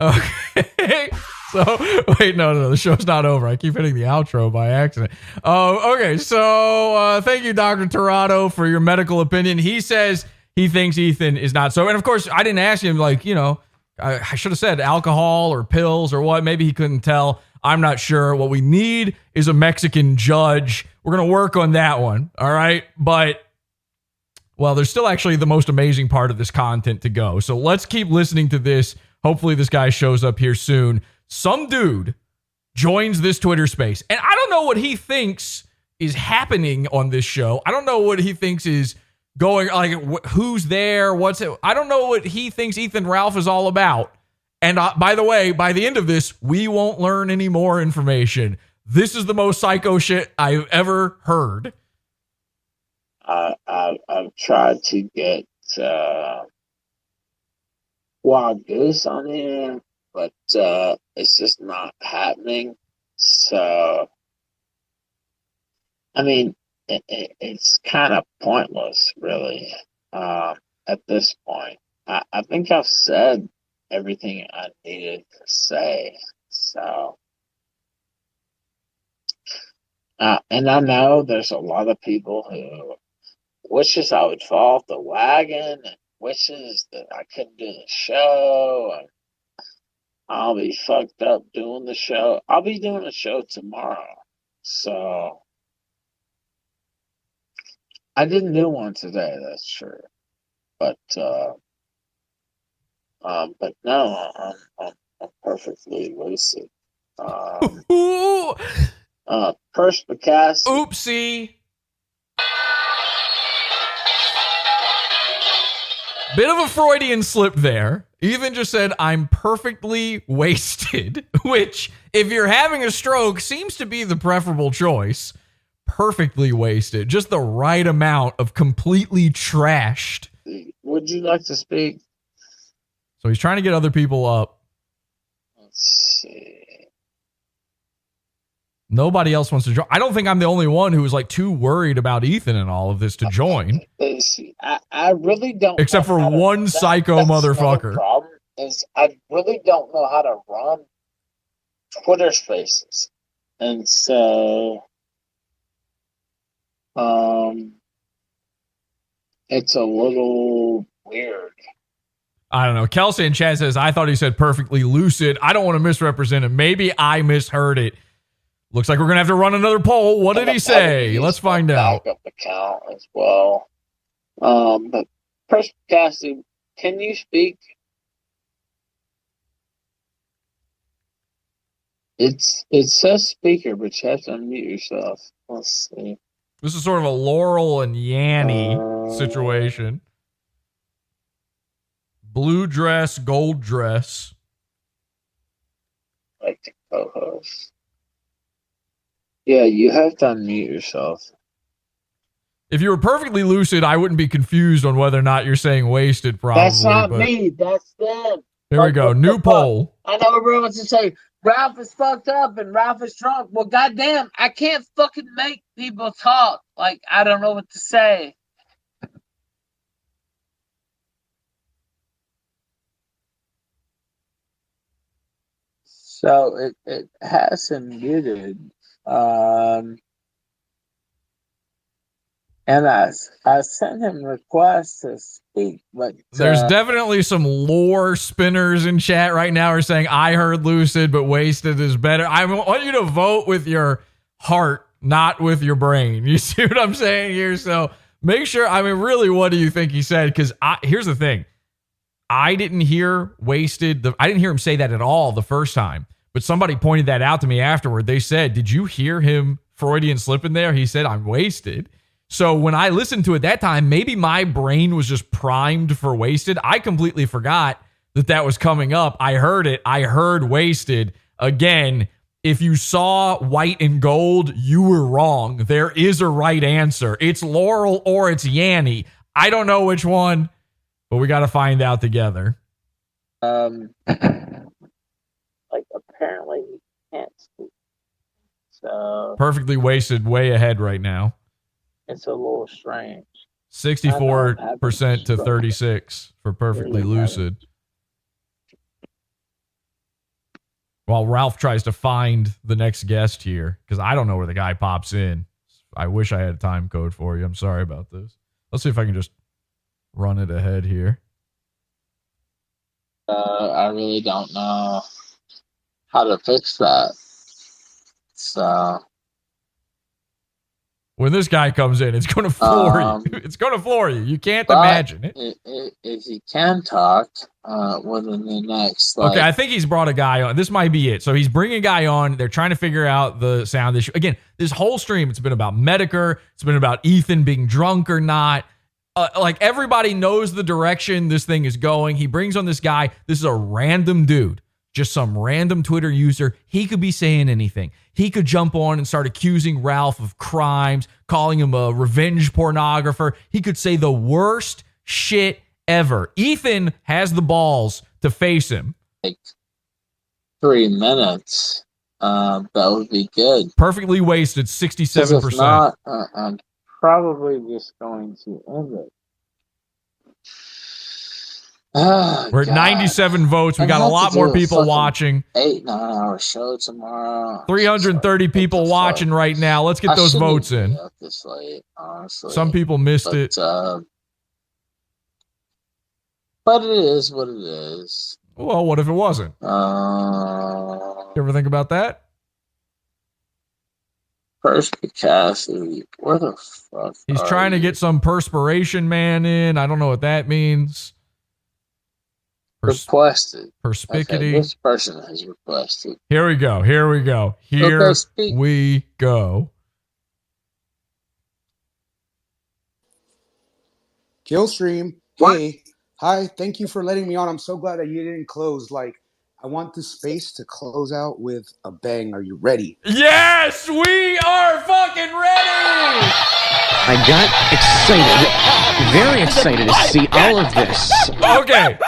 Okay. So wait, no, no, the show's not over. I keep hitting the outro by accident. Oh, okay. So uh, thank you, Doctor Tirado, for your medical opinion. He says he thinks Ethan is not so, and of course, I didn't ask him. Like, you know, I, I should have said alcohol or pills or what. Maybe he couldn't tell. I'm not sure. What we need is a Mexican judge. We're gonna work on that one. All right, but well, there's still actually the most amazing part of this content to go. So let's keep listening to this. Hopefully, this guy shows up here soon. Some dude joins this Twitter space, and I don't know what he thinks is happening on this show. I don't know what he thinks is going like wh- who's there, what's it. I don't know what he thinks Ethan Ralph is all about. And uh, by the way, by the end of this, we won't learn any more information. This is the most psycho shit I've ever heard. I, I I've tried to get uh, Wild Goose on here, but uh, it's just not happening. So, I mean, it, it, it's kind of pointless, really. Um, at this point, I, I think I've said everything I needed to say. So, uh, and I know there's a lot of people who wishes I would fall off the wagon and wishes that I couldn't do the show. And I'll be fucked up doing the show. I'll be doing a show tomorrow. So I didn't do one today, that's true. But uh um but no, I'm I'm, I'm perfectly lucid. Um, uh perspicacity. oopsie. Bit of a Freudian slip there. Even just said, I'm perfectly wasted, which, if you're having a stroke, seems to be the preferable choice. perfectly wasted, just the right amount of completely trashed. Would you like to speak? So he's trying to get other people up. Let's see. Nobody else wants to join. I don't think I'm the only one who was like too worried about Ethan and all of this to join, I, I really don't. except for how to- one that- psycho motherfucker. Problem is, I really don't know how to run Twitter Spaces, and so, um, it's a little weird. I don't know. Kelsey in chat says, I thought he said perfectly lucid. I don't want to misrepresent him. Maybe I misheard it. Looks like we're going to have to run another poll. What did he say? Let's find out. Backup account as well. Um, but Chris Cassie, can you speak? It's it says speaker, but you have to unmute yourself. Let's see. This is sort of a Laurel and Yanny Uh, situation. Blue dress, gold dress. Like the co-host. Yeah, you have to unmute yourself. If you were perfectly lucid, I wouldn't be confused on whether or not you're saying wasted, probably. That's not but- me. That's them. Here we go. New poll. I know everyone wants to say Ralph is fucked up and Ralph is drunk. Well, goddamn, I can't fucking make people talk. Like I don't know what to say. So it, it has him muted. Um, and I, I sent him requests to speak, but There's uh, definitely some lore spinners in chat right now are saying I heard lucid, but wasted is better. I want you to vote with your heart, not with your brain. You see what I'm saying here? So make sure. I mean, really, what do you think he said? Because here's the thing. I didn't hear wasted. The, I didn't hear him say that at all the first time, but somebody pointed that out to me afterward. They said, "Did you hear him Freudian slip in there?" He said, "I'm wasted." So when I listened to it that time, maybe my brain was just primed for wasted. I completely forgot that that was coming up. I heard it. I heard wasted again. If you saw white and gold, you were wrong. There is a right answer. It's Laurel or it's Yanny. I don't know which one, but we got to find out together. um, can't speak. So Perfectly wasted, way ahead right now. it's a little strange. 64% to 36 for perfectly lucid. While Ralph tries to find the next guest here, because I don't know where the guy pops in. I wish I had a time code for you. I'm sorry about this. Let's see if I can just run it ahead here. Uh, I really don't know how to fix that. So When this guy comes in, it's going to floor Um, you. It's going to floor you. You can't imagine it. If he can talk, uh, within the next, like, Okay, I think he's brought a guy on. This might be it. So he's bringing a guy on. They're trying to figure out the sound issue. Again, this whole stream, it's been about Metokur. It's been about Ethan being drunk or not. Uh, like everybody knows the direction this thing is going. He brings on this guy. This is a random dude, just some random Twitter user. He could be saying anything. He could jump on and start accusing Ralph of crimes, calling him a revenge pornographer. He could say the worst shit ever. Ethan has the balls to face him. like three minutes, uh, that would be good. Perfectly wasted, sixty-seven If percent. not, uh, I'm probably just going to end it. Ah, We're at ninety-seven votes. We I got a lot more people watching. Eight nine hour show tomorrow. Three hundred and thirty people watching right now. Let's get I those votes in. this late, honestly. Some people missed but, it. Uh, but it is what it is. Well, what if it wasn't? Uh, You ever think about that? perspicacity. Where the fuck? He's trying to get some perspiration man in. I don't know what that means. Pers- requested. Okay, this person has requested. Here we go. Here we go. Here Okay, speak. we go. Killstream. Hey, hi. Thank you for letting me on. I'm so glad that you didn't close. Like, I want this space to close out with a bang. Are you ready? Yes, we are fucking ready. I got excited, very excited to see all of this. Okay.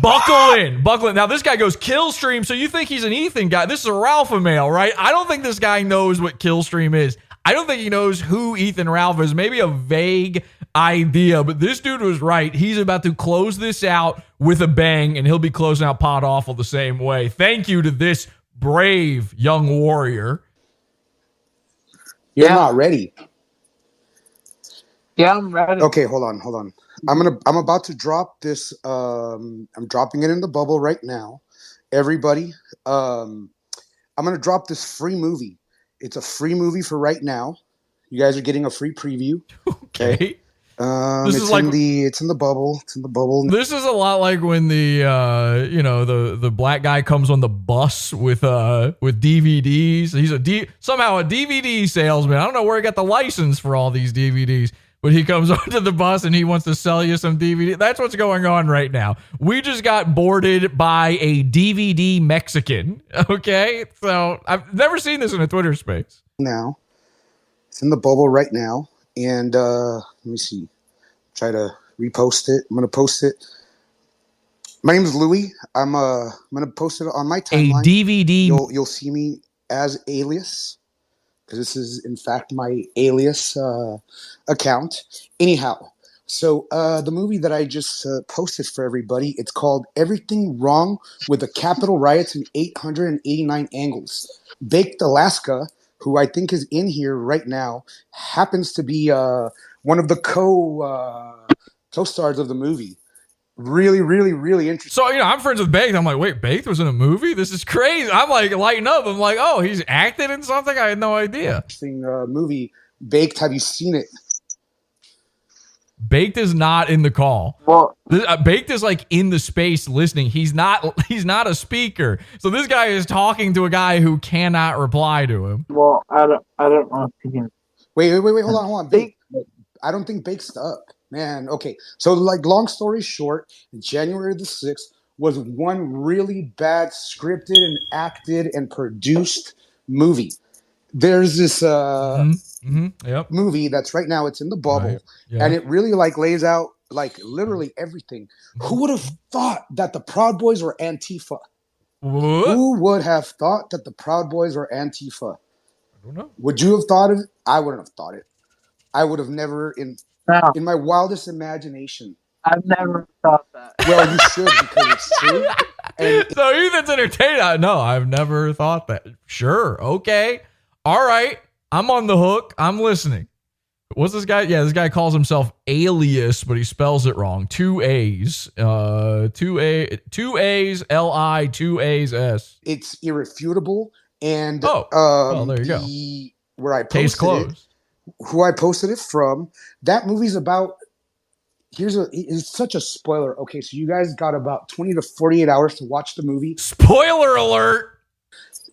Buckle in. Buckle in. Now, this guy goes Killstream, so you think he's an Ethan guy. This is a Ralph male, right? I don't think this guy knows what Killstream is. I don't think he knows who Ethan Ralph is. Maybe a vague idea, but this dude was right. He's about to close this out with a bang, and he'll be closing out Pod Awful the same way. Thank you to this brave young warrior. You're not ready. Yeah, I'm ready. Okay, hold on, hold on. I'm gonna I'm about to drop this. Um, I'm dropping it in the bubble right now. Everybody, um, I'm gonna drop this free movie. It's a free movie for right now. You guys are getting a free preview. Okay. Um, This it's is like- the it's in the bubble. It's in the bubble. This is a lot like when the uh, you know the the black guy comes on the bus with uh with DVDs. He's a D somehow a DVD salesman. I don't know where he got the license for all these DVDs, but he comes onto the bus and he wants to sell you some DVD. That's what's going on right now. We just got boarded by a DVD Mexican. Okay, so I've never seen this in a Twitter space. now. It's in the bubble right now. And uh, let me see. Try to repost it. I'm gonna post it. My name is Louis. I'm uh I'm gonna post it on my timeline. A. DVD. You'll you'll see me as alias because this is in fact my alias uh, account. Anyhow, so uh, the movie that I just uh, posted for everybody, it's called "Everything Wrong with the Capitol Riots in 889 Angles." Baked Alaska, who I think is in here right now, happens to be uh, one of the co uh, co-stars of the movie. Really, really, really interesting. So you know, I'm friends with Baked. I'm like, wait, Baked was in a movie. This is crazy. I'm like lighting up. I'm like, oh, he's acted in something. I had no idea. Interesting uh, movie. Baked, have you seen it? Baked is not in the call. Well, This- uh, Baked is like in the space listening. He's not. He's not a speaker. So this guy is talking to a guy who cannot reply to him. Well, I don't, I don't know if. Wait, wait, wait, wait, hold on, hold on. Bake. I don't think Bake's up. Man, okay. So, like, long story short, January the 6th was one really bad scripted and acted and produced movie. There's this uh, hmm Yep. movie that's right now, it's in the bubble, Right. Yeah. and it really, like, lays out, like, literally everything. Who would have thought that the Proud Boys were Antifa? Who would have thought that the Proud Boys were Antifa? I don't know. Would you have thought of it? I wouldn't have thought it. I would have never in in my wildest imagination. I've never thought that. Well, you should because it's true. And so Ethan's entertained. I- No, I've never thought that. Sure. Okay. All right. I'm on the hook. I'm listening. What's this guy? Yeah, this guy calls himself Alias, but he spells it wrong. Two A's. Uh, two A, two A's, L I, two A's S. it's irrefutable. And Oh, um, well, there you go. where I posted Case it, closed. Who I posted it from. That movie's about. Here's a. It's such a spoiler. Okay, so you guys got about twenty to forty-eight hours to watch the movie. Spoiler alert.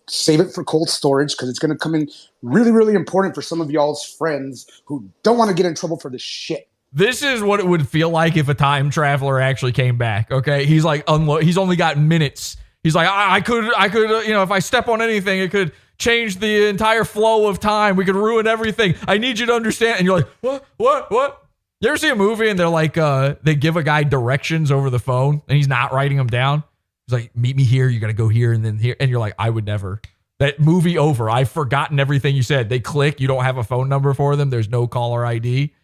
Save it for cold storage because it's going to come in really, really important for some of y'all's friends who don't want to get in trouble for this shit. This is what it would feel like if a time traveler actually came back. Okay, he's like unlo- He's only got minutes. He's like, I, I could, I could, uh, you know, if I step on anything, it could change the entire flow of time. We could ruin everything. I need you to understand. And you're like, what, what, what? You ever see a movie and they're like, uh, they give a guy directions over the phone and he's not writing them down. He's like, meet me here. You got to go here and then here. And you're like, I would never. That movie over. I've forgotten everything you said. They click. You don't have a phone number for them. There's no caller ID.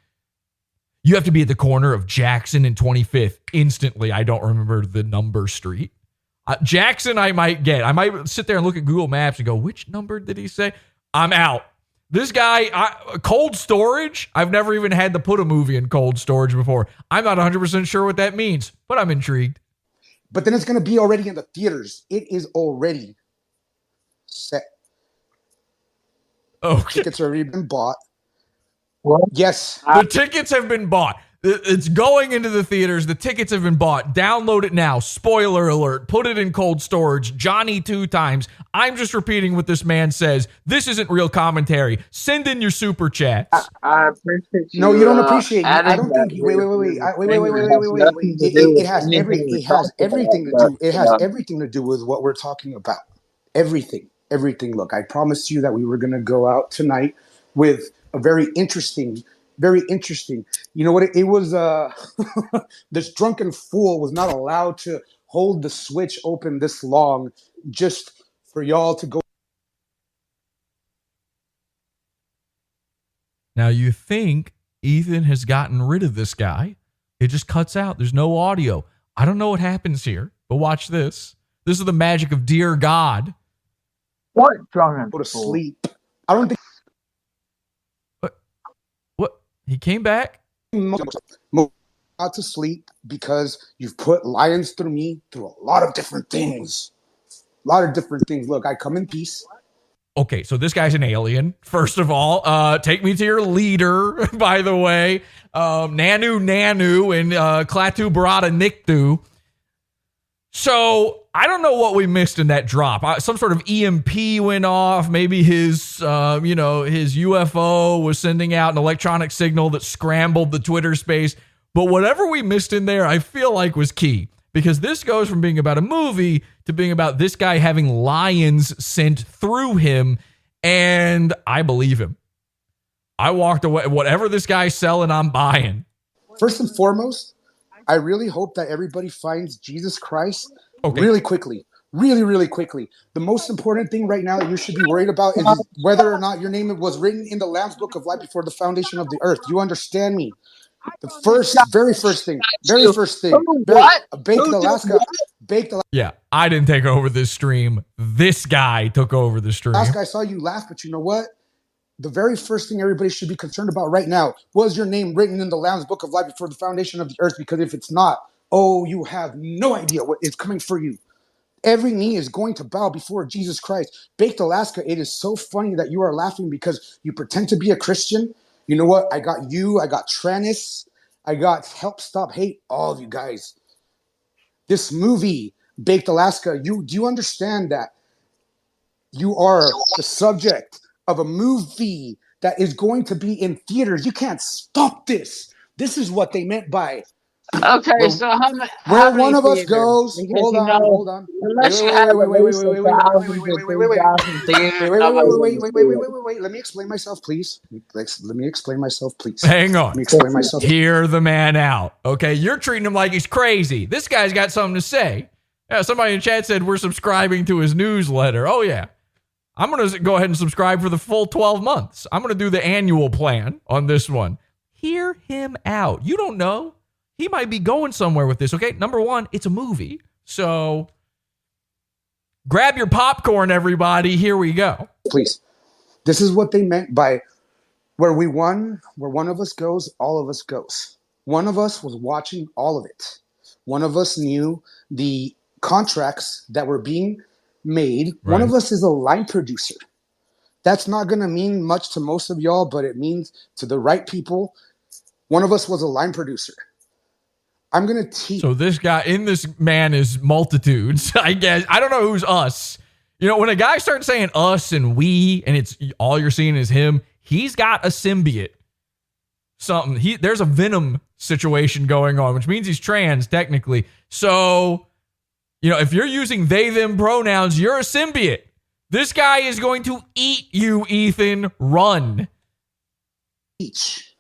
You have to be at the corner of Jackson and 25th instantly. I don't remember the number street. Uh, Jackson, I might get. I might sit there and look at Google Maps and go, which number did he say? I'm out. This guy, I, cold storage. I've never even had to put a movie in cold storage before. I'm not 100% sure what that means, but I'm intrigued. But then it's going to be already in the theaters. It is already set. Okay. Tickets have already been bought. Yes. The tickets have been bought. It- It's going into the theaters. The tickets have been bought. Download it now. Spoiler alert. Put it in cold storage. Johnny two times. I'm just repeating what this man says. This isn't real commentary. Send in your super chats. I appreciate you. No, you don't uh, appreciate it. I don't that think. Wait, wait, wait, wait, I- wait, wait, wait, wait, wait, wait, wait. Nothing It, it, it has every. It has everything to do. It has uh, everything to do with what we're talking about. Everything, everything. Look, I promised you that we were going to go out tonight with a very interesting, very interesting. You know what? It, it was. Uh, this drunken fool was not allowed to hold the switch open this long, just for y'all to go. Now you think Ethan has gotten rid of this guy. It just cuts out. There's no audio. I don't know what happens here, but watch this. This is the magic of Dear God. What drunken Go to sleep. I don't think. What? He came back? Out to sleep because you've put lions through me through a lot of different things. A lot of different things. Look, I come in peace. Okay, so this guy's an alien. First of all, uh, take me to your leader. By the way, um, Nanu Nanu and uh, Klaatu Barada Nikto. So I don't know what we missed in that drop. Some sort of EMP went off. Maybe his, uh, you know, his UFO was sending out an electronic signal that scrambled the Twitter space. But whatever we missed in there, I feel like was key because this goes from being about a movie to being about this guy having lions sent through him. And I believe him. I walked away. Whatever this guy's selling, I'm buying. First and foremost, I really hope that everybody finds Jesus Christ Okay. really quickly. Really, really quickly. The most important thing right now that you should be worried about is whether or not your name was written in the Lamb's Book of Life before the foundation of the earth. You understand me? The first, very first thing, very first thing. Very, What? Baked Who Alaska. what? Baked Alaska. Yeah, I didn't take over this stream. This guy took over the stream. Last guy saw you laugh, but you know what? The very first thing everybody should be concerned about right now was your name written in the Lamb's Book of Life before the foundation of the earth. Because if it's not, oh, you have no idea what is coming for you. Every knee is going to bow before Jesus Christ. Baked Alaska, it is so funny that you are laughing because you pretend to be a Christian. You know what? I got you. I got Tranis. I got Help Stop Hate. All of you guys. This movie, Baked Alaska, you do you understand that you are the subject of a movie that is going to be in theaters. You can't stop this. This is what they meant by Okay, Where- so how, ma- where how many one of us goes. Hold on, know, hold on. Unless Wait, you wait, have wait, at wait, wait, least wait, a wait, wait, thousand wait, to wait, wait, three wait, wait. thousand theaters. Wait, wait, wait, how wait, much wait, is wait, it? wait, wait, wait, wait, wait. Let me explain myself, please. Let's, let me explain myself, please. Hang on. Let me explain myself. Hear the man out. Okay, you're treating him like he's crazy. This guy's got something to say. Yeah, somebody in chat said we're subscribing to his newsletter. Oh yeah. I'm going to go ahead and subscribe for the full 12 months. I'm going to do the annual plan on this one. Hear him out. You don't know. He might be going somewhere with this, okay? Number 1, it's a movie. So grab your popcorn everybody. Here we go. please. This is what they meant by where we won, where one of us goes, all of us goes. One of us was watching all of it. One of us knew the contracts that were being made. One of us is a line producer. That's not going to mean much to most of y'all, but it means to the right people. One of us was a line producer. I'm going to teach. So this guy in this man is multitudes. I guess I don't know who's us. You know, when a guy starts saying us and we, and it's all you're seeing is him, he's got a symbiote. Something. He there's a venom situation going on, which means he's trans technically. So, you know, if you're using they them pronouns, you're a symbiote. This guy is going to eat you, Ethan. Run. teach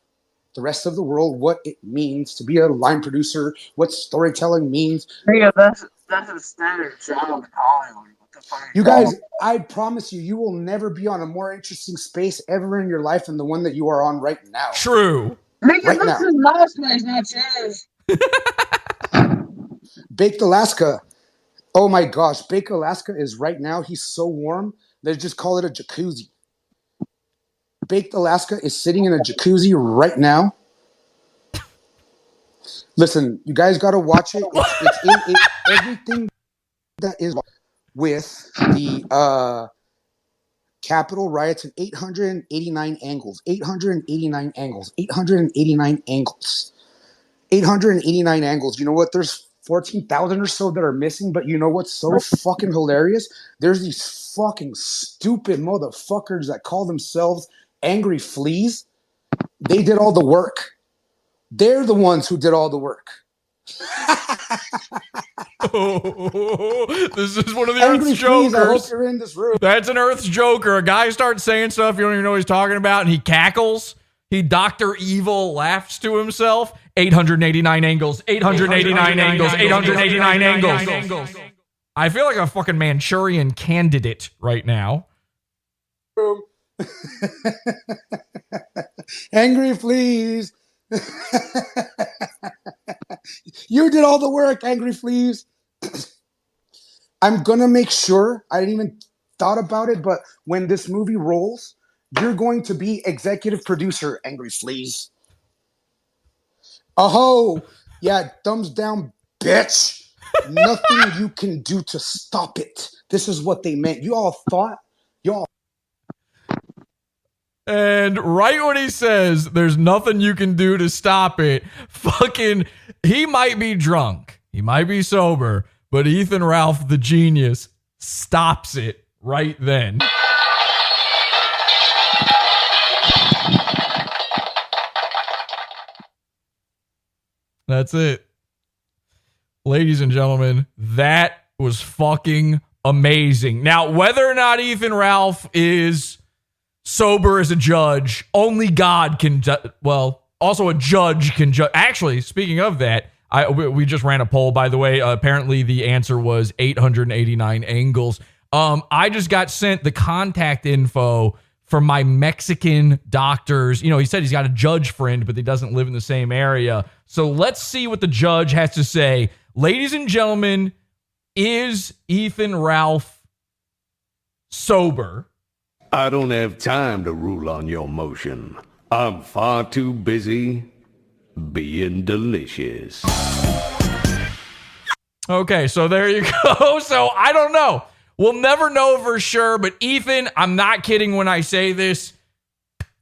the rest of the world what it means to be a line producer, what storytelling means. Yeah, that's that's a standard job in Hollywood. What the fuck? You guys, I promise you, you will never be on a more interesting space ever in your life than the one that you are on right now. True. Nigga, Right this now. is my space, not yours. Baked Alaska. Oh my gosh, Baked Alaska is right now. He's so warm. They just call it a jacuzzi. Baked Alaska is sitting in a jacuzzi right now. Listen, you guys got to watch it. It's, it's in it, everything that is with the uh, Capitol riots and 889 angles, 889 angles, 889 angles. 889 angles. You know what? There's 14,000 or so that are missing, but you know what's so fucking hilarious? There's these fucking stupid motherfuckers that call themselves angry fleas. They did all the work. They're the ones who did all the work. this is one of the Angry Earth's fleas, jokers. you're in this room. That's an Earth's joker. A guy starts saying stuff you don't even know what he's talking about, and he cackles. He Doctor Evil laughs to himself. 889 angles. 889 angles. 889 angles. I feel like a fucking Manchurian candidate right now. Angry fleas. you did all the work, Angry Fleas. I'm gonna make sure. I didn't even thought about it, but when this movie rolls, you're going to be executive producer, Angry Fleas. Oh, yeah, thumbs down, bitch. Nothing you can do to stop it. This is what they meant. You all thought, y'all And right when he says there's nothing you can do to stop it, fucking, he might be drunk, he might be sober, but Ethan Ralph, the genius, stops it right then. That's it. Ladies and gentlemen, that was fucking amazing. Now, whether or not Ethan Ralph is sober as a judge, only God can, ju- well, also a judge can judge. Actually, speaking of that, I we, we just ran a poll, by the way. Uh, apparently, the answer was 889 angles. Um, I just got sent the contact info from my Mexican doctors. You know, he said he's got a judge friend, but he doesn't live in the same area. So let's see what the judge has to say. Ladies and gentlemen, is Ethan Ralph sober? I don't have time to rule on your motion. I'm far too busy being delicious. Okay, so there you go. So I don't know. We'll never know for sure, but Ethan, I'm not kidding when I say this.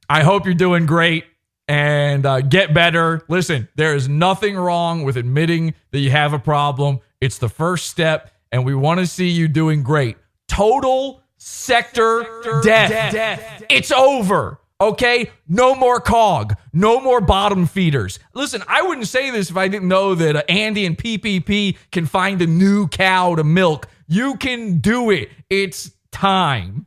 I hope you're doing great and uh, get better. Listen, there is nothing wrong with admitting that you have a problem. It's the first step, and we want to see you doing great. Total Sektur, death. It's over. Okay, no more cog, no more bottom feeders. Listen, I wouldn't say this if I didn't know that Andy and PPP can find a new cow to milk. You can do it. It's time.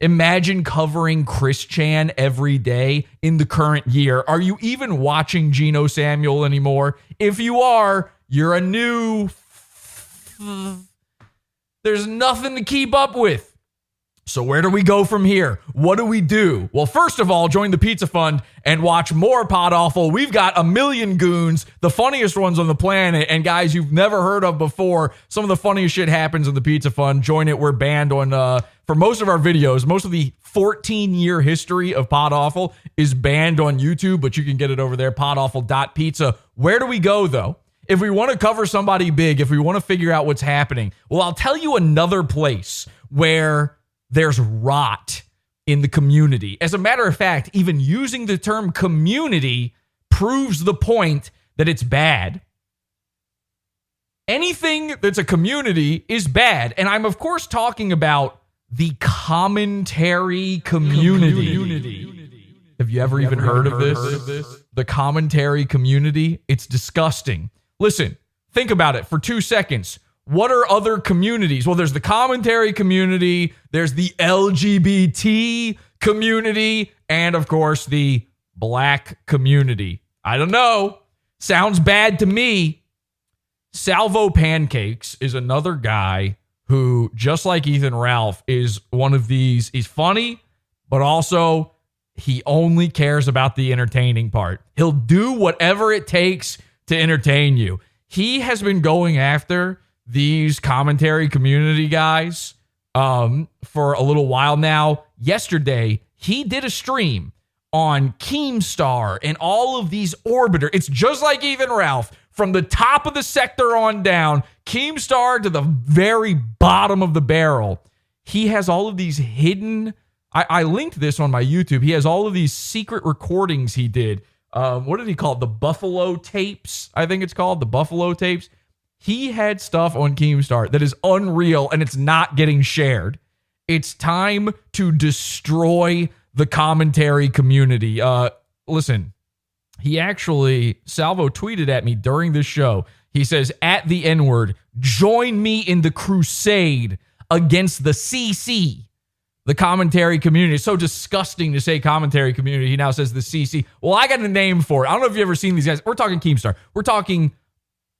Imagine covering Chris Chan every day in the current year. Are you even watching Geno Samuel anymore? If you are, you're a new. There's nothing to keep up with. So, where do we go from here? What do we do? Well, first of all, join the Pizza Fund and watch more Pod Awful. We've got a million goons, the funniest ones on the planet, and guys you've never heard of before. Some of the funniest shit happens in the Pizza Fund. Join it. We're banned on, uh, for most of our videos, most of the 14 year history of Pod Awful is banned on YouTube, but you can get it over there, podawful.pizza. Where do we go, though? If we want to cover somebody big, if we want to figure out what's happening, well, I'll tell you another place where there's rot in the community. As a matter of fact, even using the term community proves the point that it's bad. Anything that's a community is bad. And I'm, of course, talking about the commentary community. Have you ever even heard, of, this? The commentary community? It's disgusting. Listen, think about it for two seconds. What are other communities? Well, there's the commentary community, there's the LGBT community, and of course, the black community. I don't know. Sounds bad to me. Salvo Pancakes is another guy who, just like Ethan Ralph, is one of these. He's funny, but also he only cares about the entertaining part. He'll do whatever it takes to entertain you. He has been going after these commentary community guys um, for a little while now. Yesterday, he did a stream on Keemstar and all of these orbiter. It's just like Ethan Ralph from the top of the Sektur on down, Keemstar to the very bottom of the barrel. He has all of these hidden. I, I linked this on my YouTube. He has all of these secret recordings he did. Um, what did he call it? The Buffalo tapes, I think it's called the Buffalo tapes. He had stuff on Keemstar that is unreal and it's not getting shared. It's time to destroy the commentary community. Uh, listen, he actually, Salvo tweeted at me during this show. He says, at the N word, join me in the crusade against the CC, the commentary community. It's so disgusting to say commentary community. He now says the CC. Well, I got a name for it. I don't know if you've ever seen these guys. We're talking Keemstar. We're talking,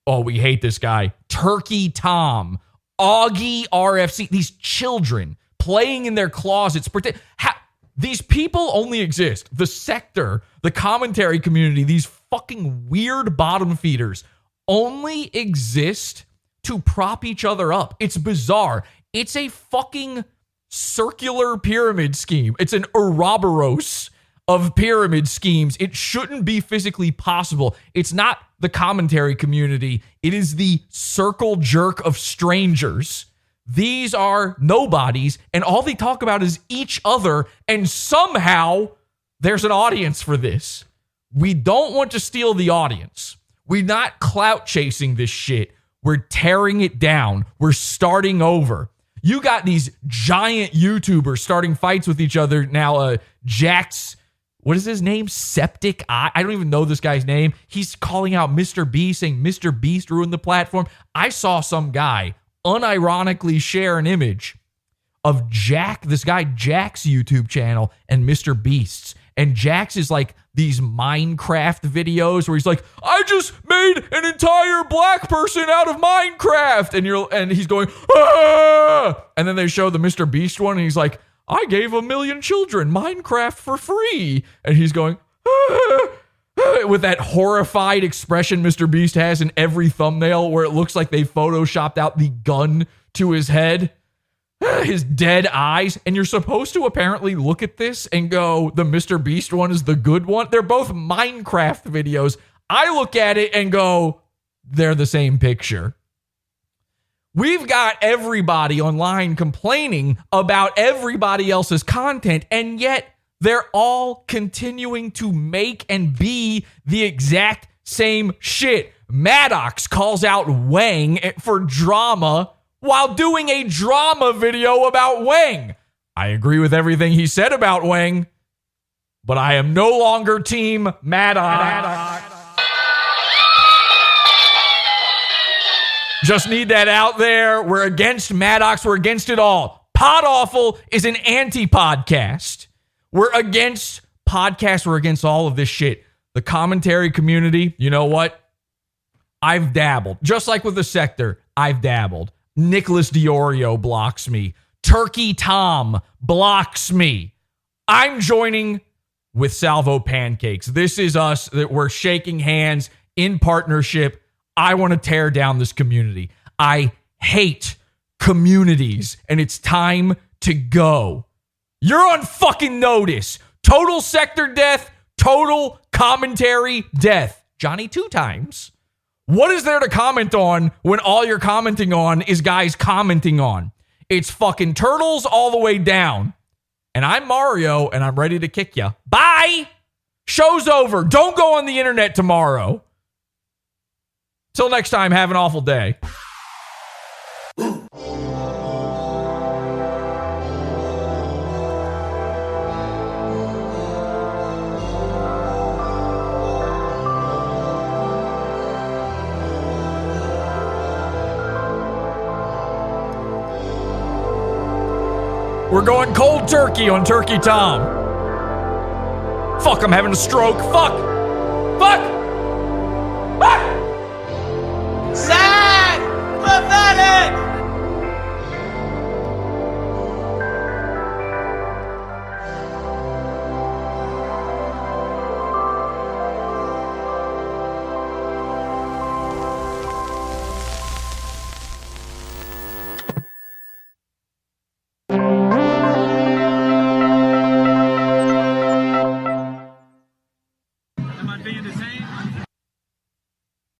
oh, we hate this guy, Turkey Tom, Augie RFC, these children playing in their closets. How, these people only exist. The Sektur, the commentary community, these fucking weird bottom feeders only exist to prop each other up. It's bizarre. It's a fucking circular pyramid scheme. It's an Ouroboros of pyramid schemes. It shouldn't be physically possible. It's not the commentary community, it is the circle jerk of strangers. These are nobodies, and all they talk about is each other, and somehow there's an audience for this. We don't want to steal the audience. We're not clout chasing this shit. We're tearing it down. We're starting over. You got these giant YouTubers starting fights with each other now. Uh, Jax, what is his name? Septic Eye. I don't even know this guy's name. He's calling out Mr. Beast, saying Mr. Beast ruined the platform. I saw some guy unironically share an image of Jack, this guy Jack's YouTube channel, and Mr. Beast's. And Jack's is like these Minecraft videos where he's like, I just made an entire black person out of Minecraft. And you're and he's going, ah! And then they show the Mr. Beast one, and he's like, I gave a million children Minecraft for free. And he's going, with that horrified expression Mr. Beast has in every thumbnail where it looks like they photoshopped out the gun to his head, his dead eyes. And you're supposed to apparently look at this and go, the Mr. Beast one is the good one. They're both Minecraft videos. I look at it and go, they're the same picture. We've got everybody online complaining about everybody else's content, and yet they're all continuing to make and be the exact same shit. Maddox calls out Wang for drama while doing a drama video about Wang. I agree with everything he said about Wang, but I am no longer team Maddox. Just need that out there. We're against Maddox. We're against it all. Pod Awful is an anti podcast. We're against podcasts. We're against all of this shit. The commentary community, you know what? I've dabbled. Just like with the Sektur, I've dabbled. Nicholas DeOrio blocks me. Turkey Tom blocks me. I'm joining with Salvo Pancakes. This is us that we're shaking hands in partnership. I want to tear down this community. I hate communities and it's time to go. You're on fucking notice. Total Sektur death, total commentary death. Johnny two times. What is there to comment on when all you're commenting on is guys commenting on? It's fucking turtles all the way down. And I'm Mario and I'm ready to kick you. Bye. Show's over. Don't go on the internet tomorrow. Till next time, have an awful day. We're going cold turkey on Turkey Tom. Fuck, I'm having a stroke. Fuck. Fuck. it!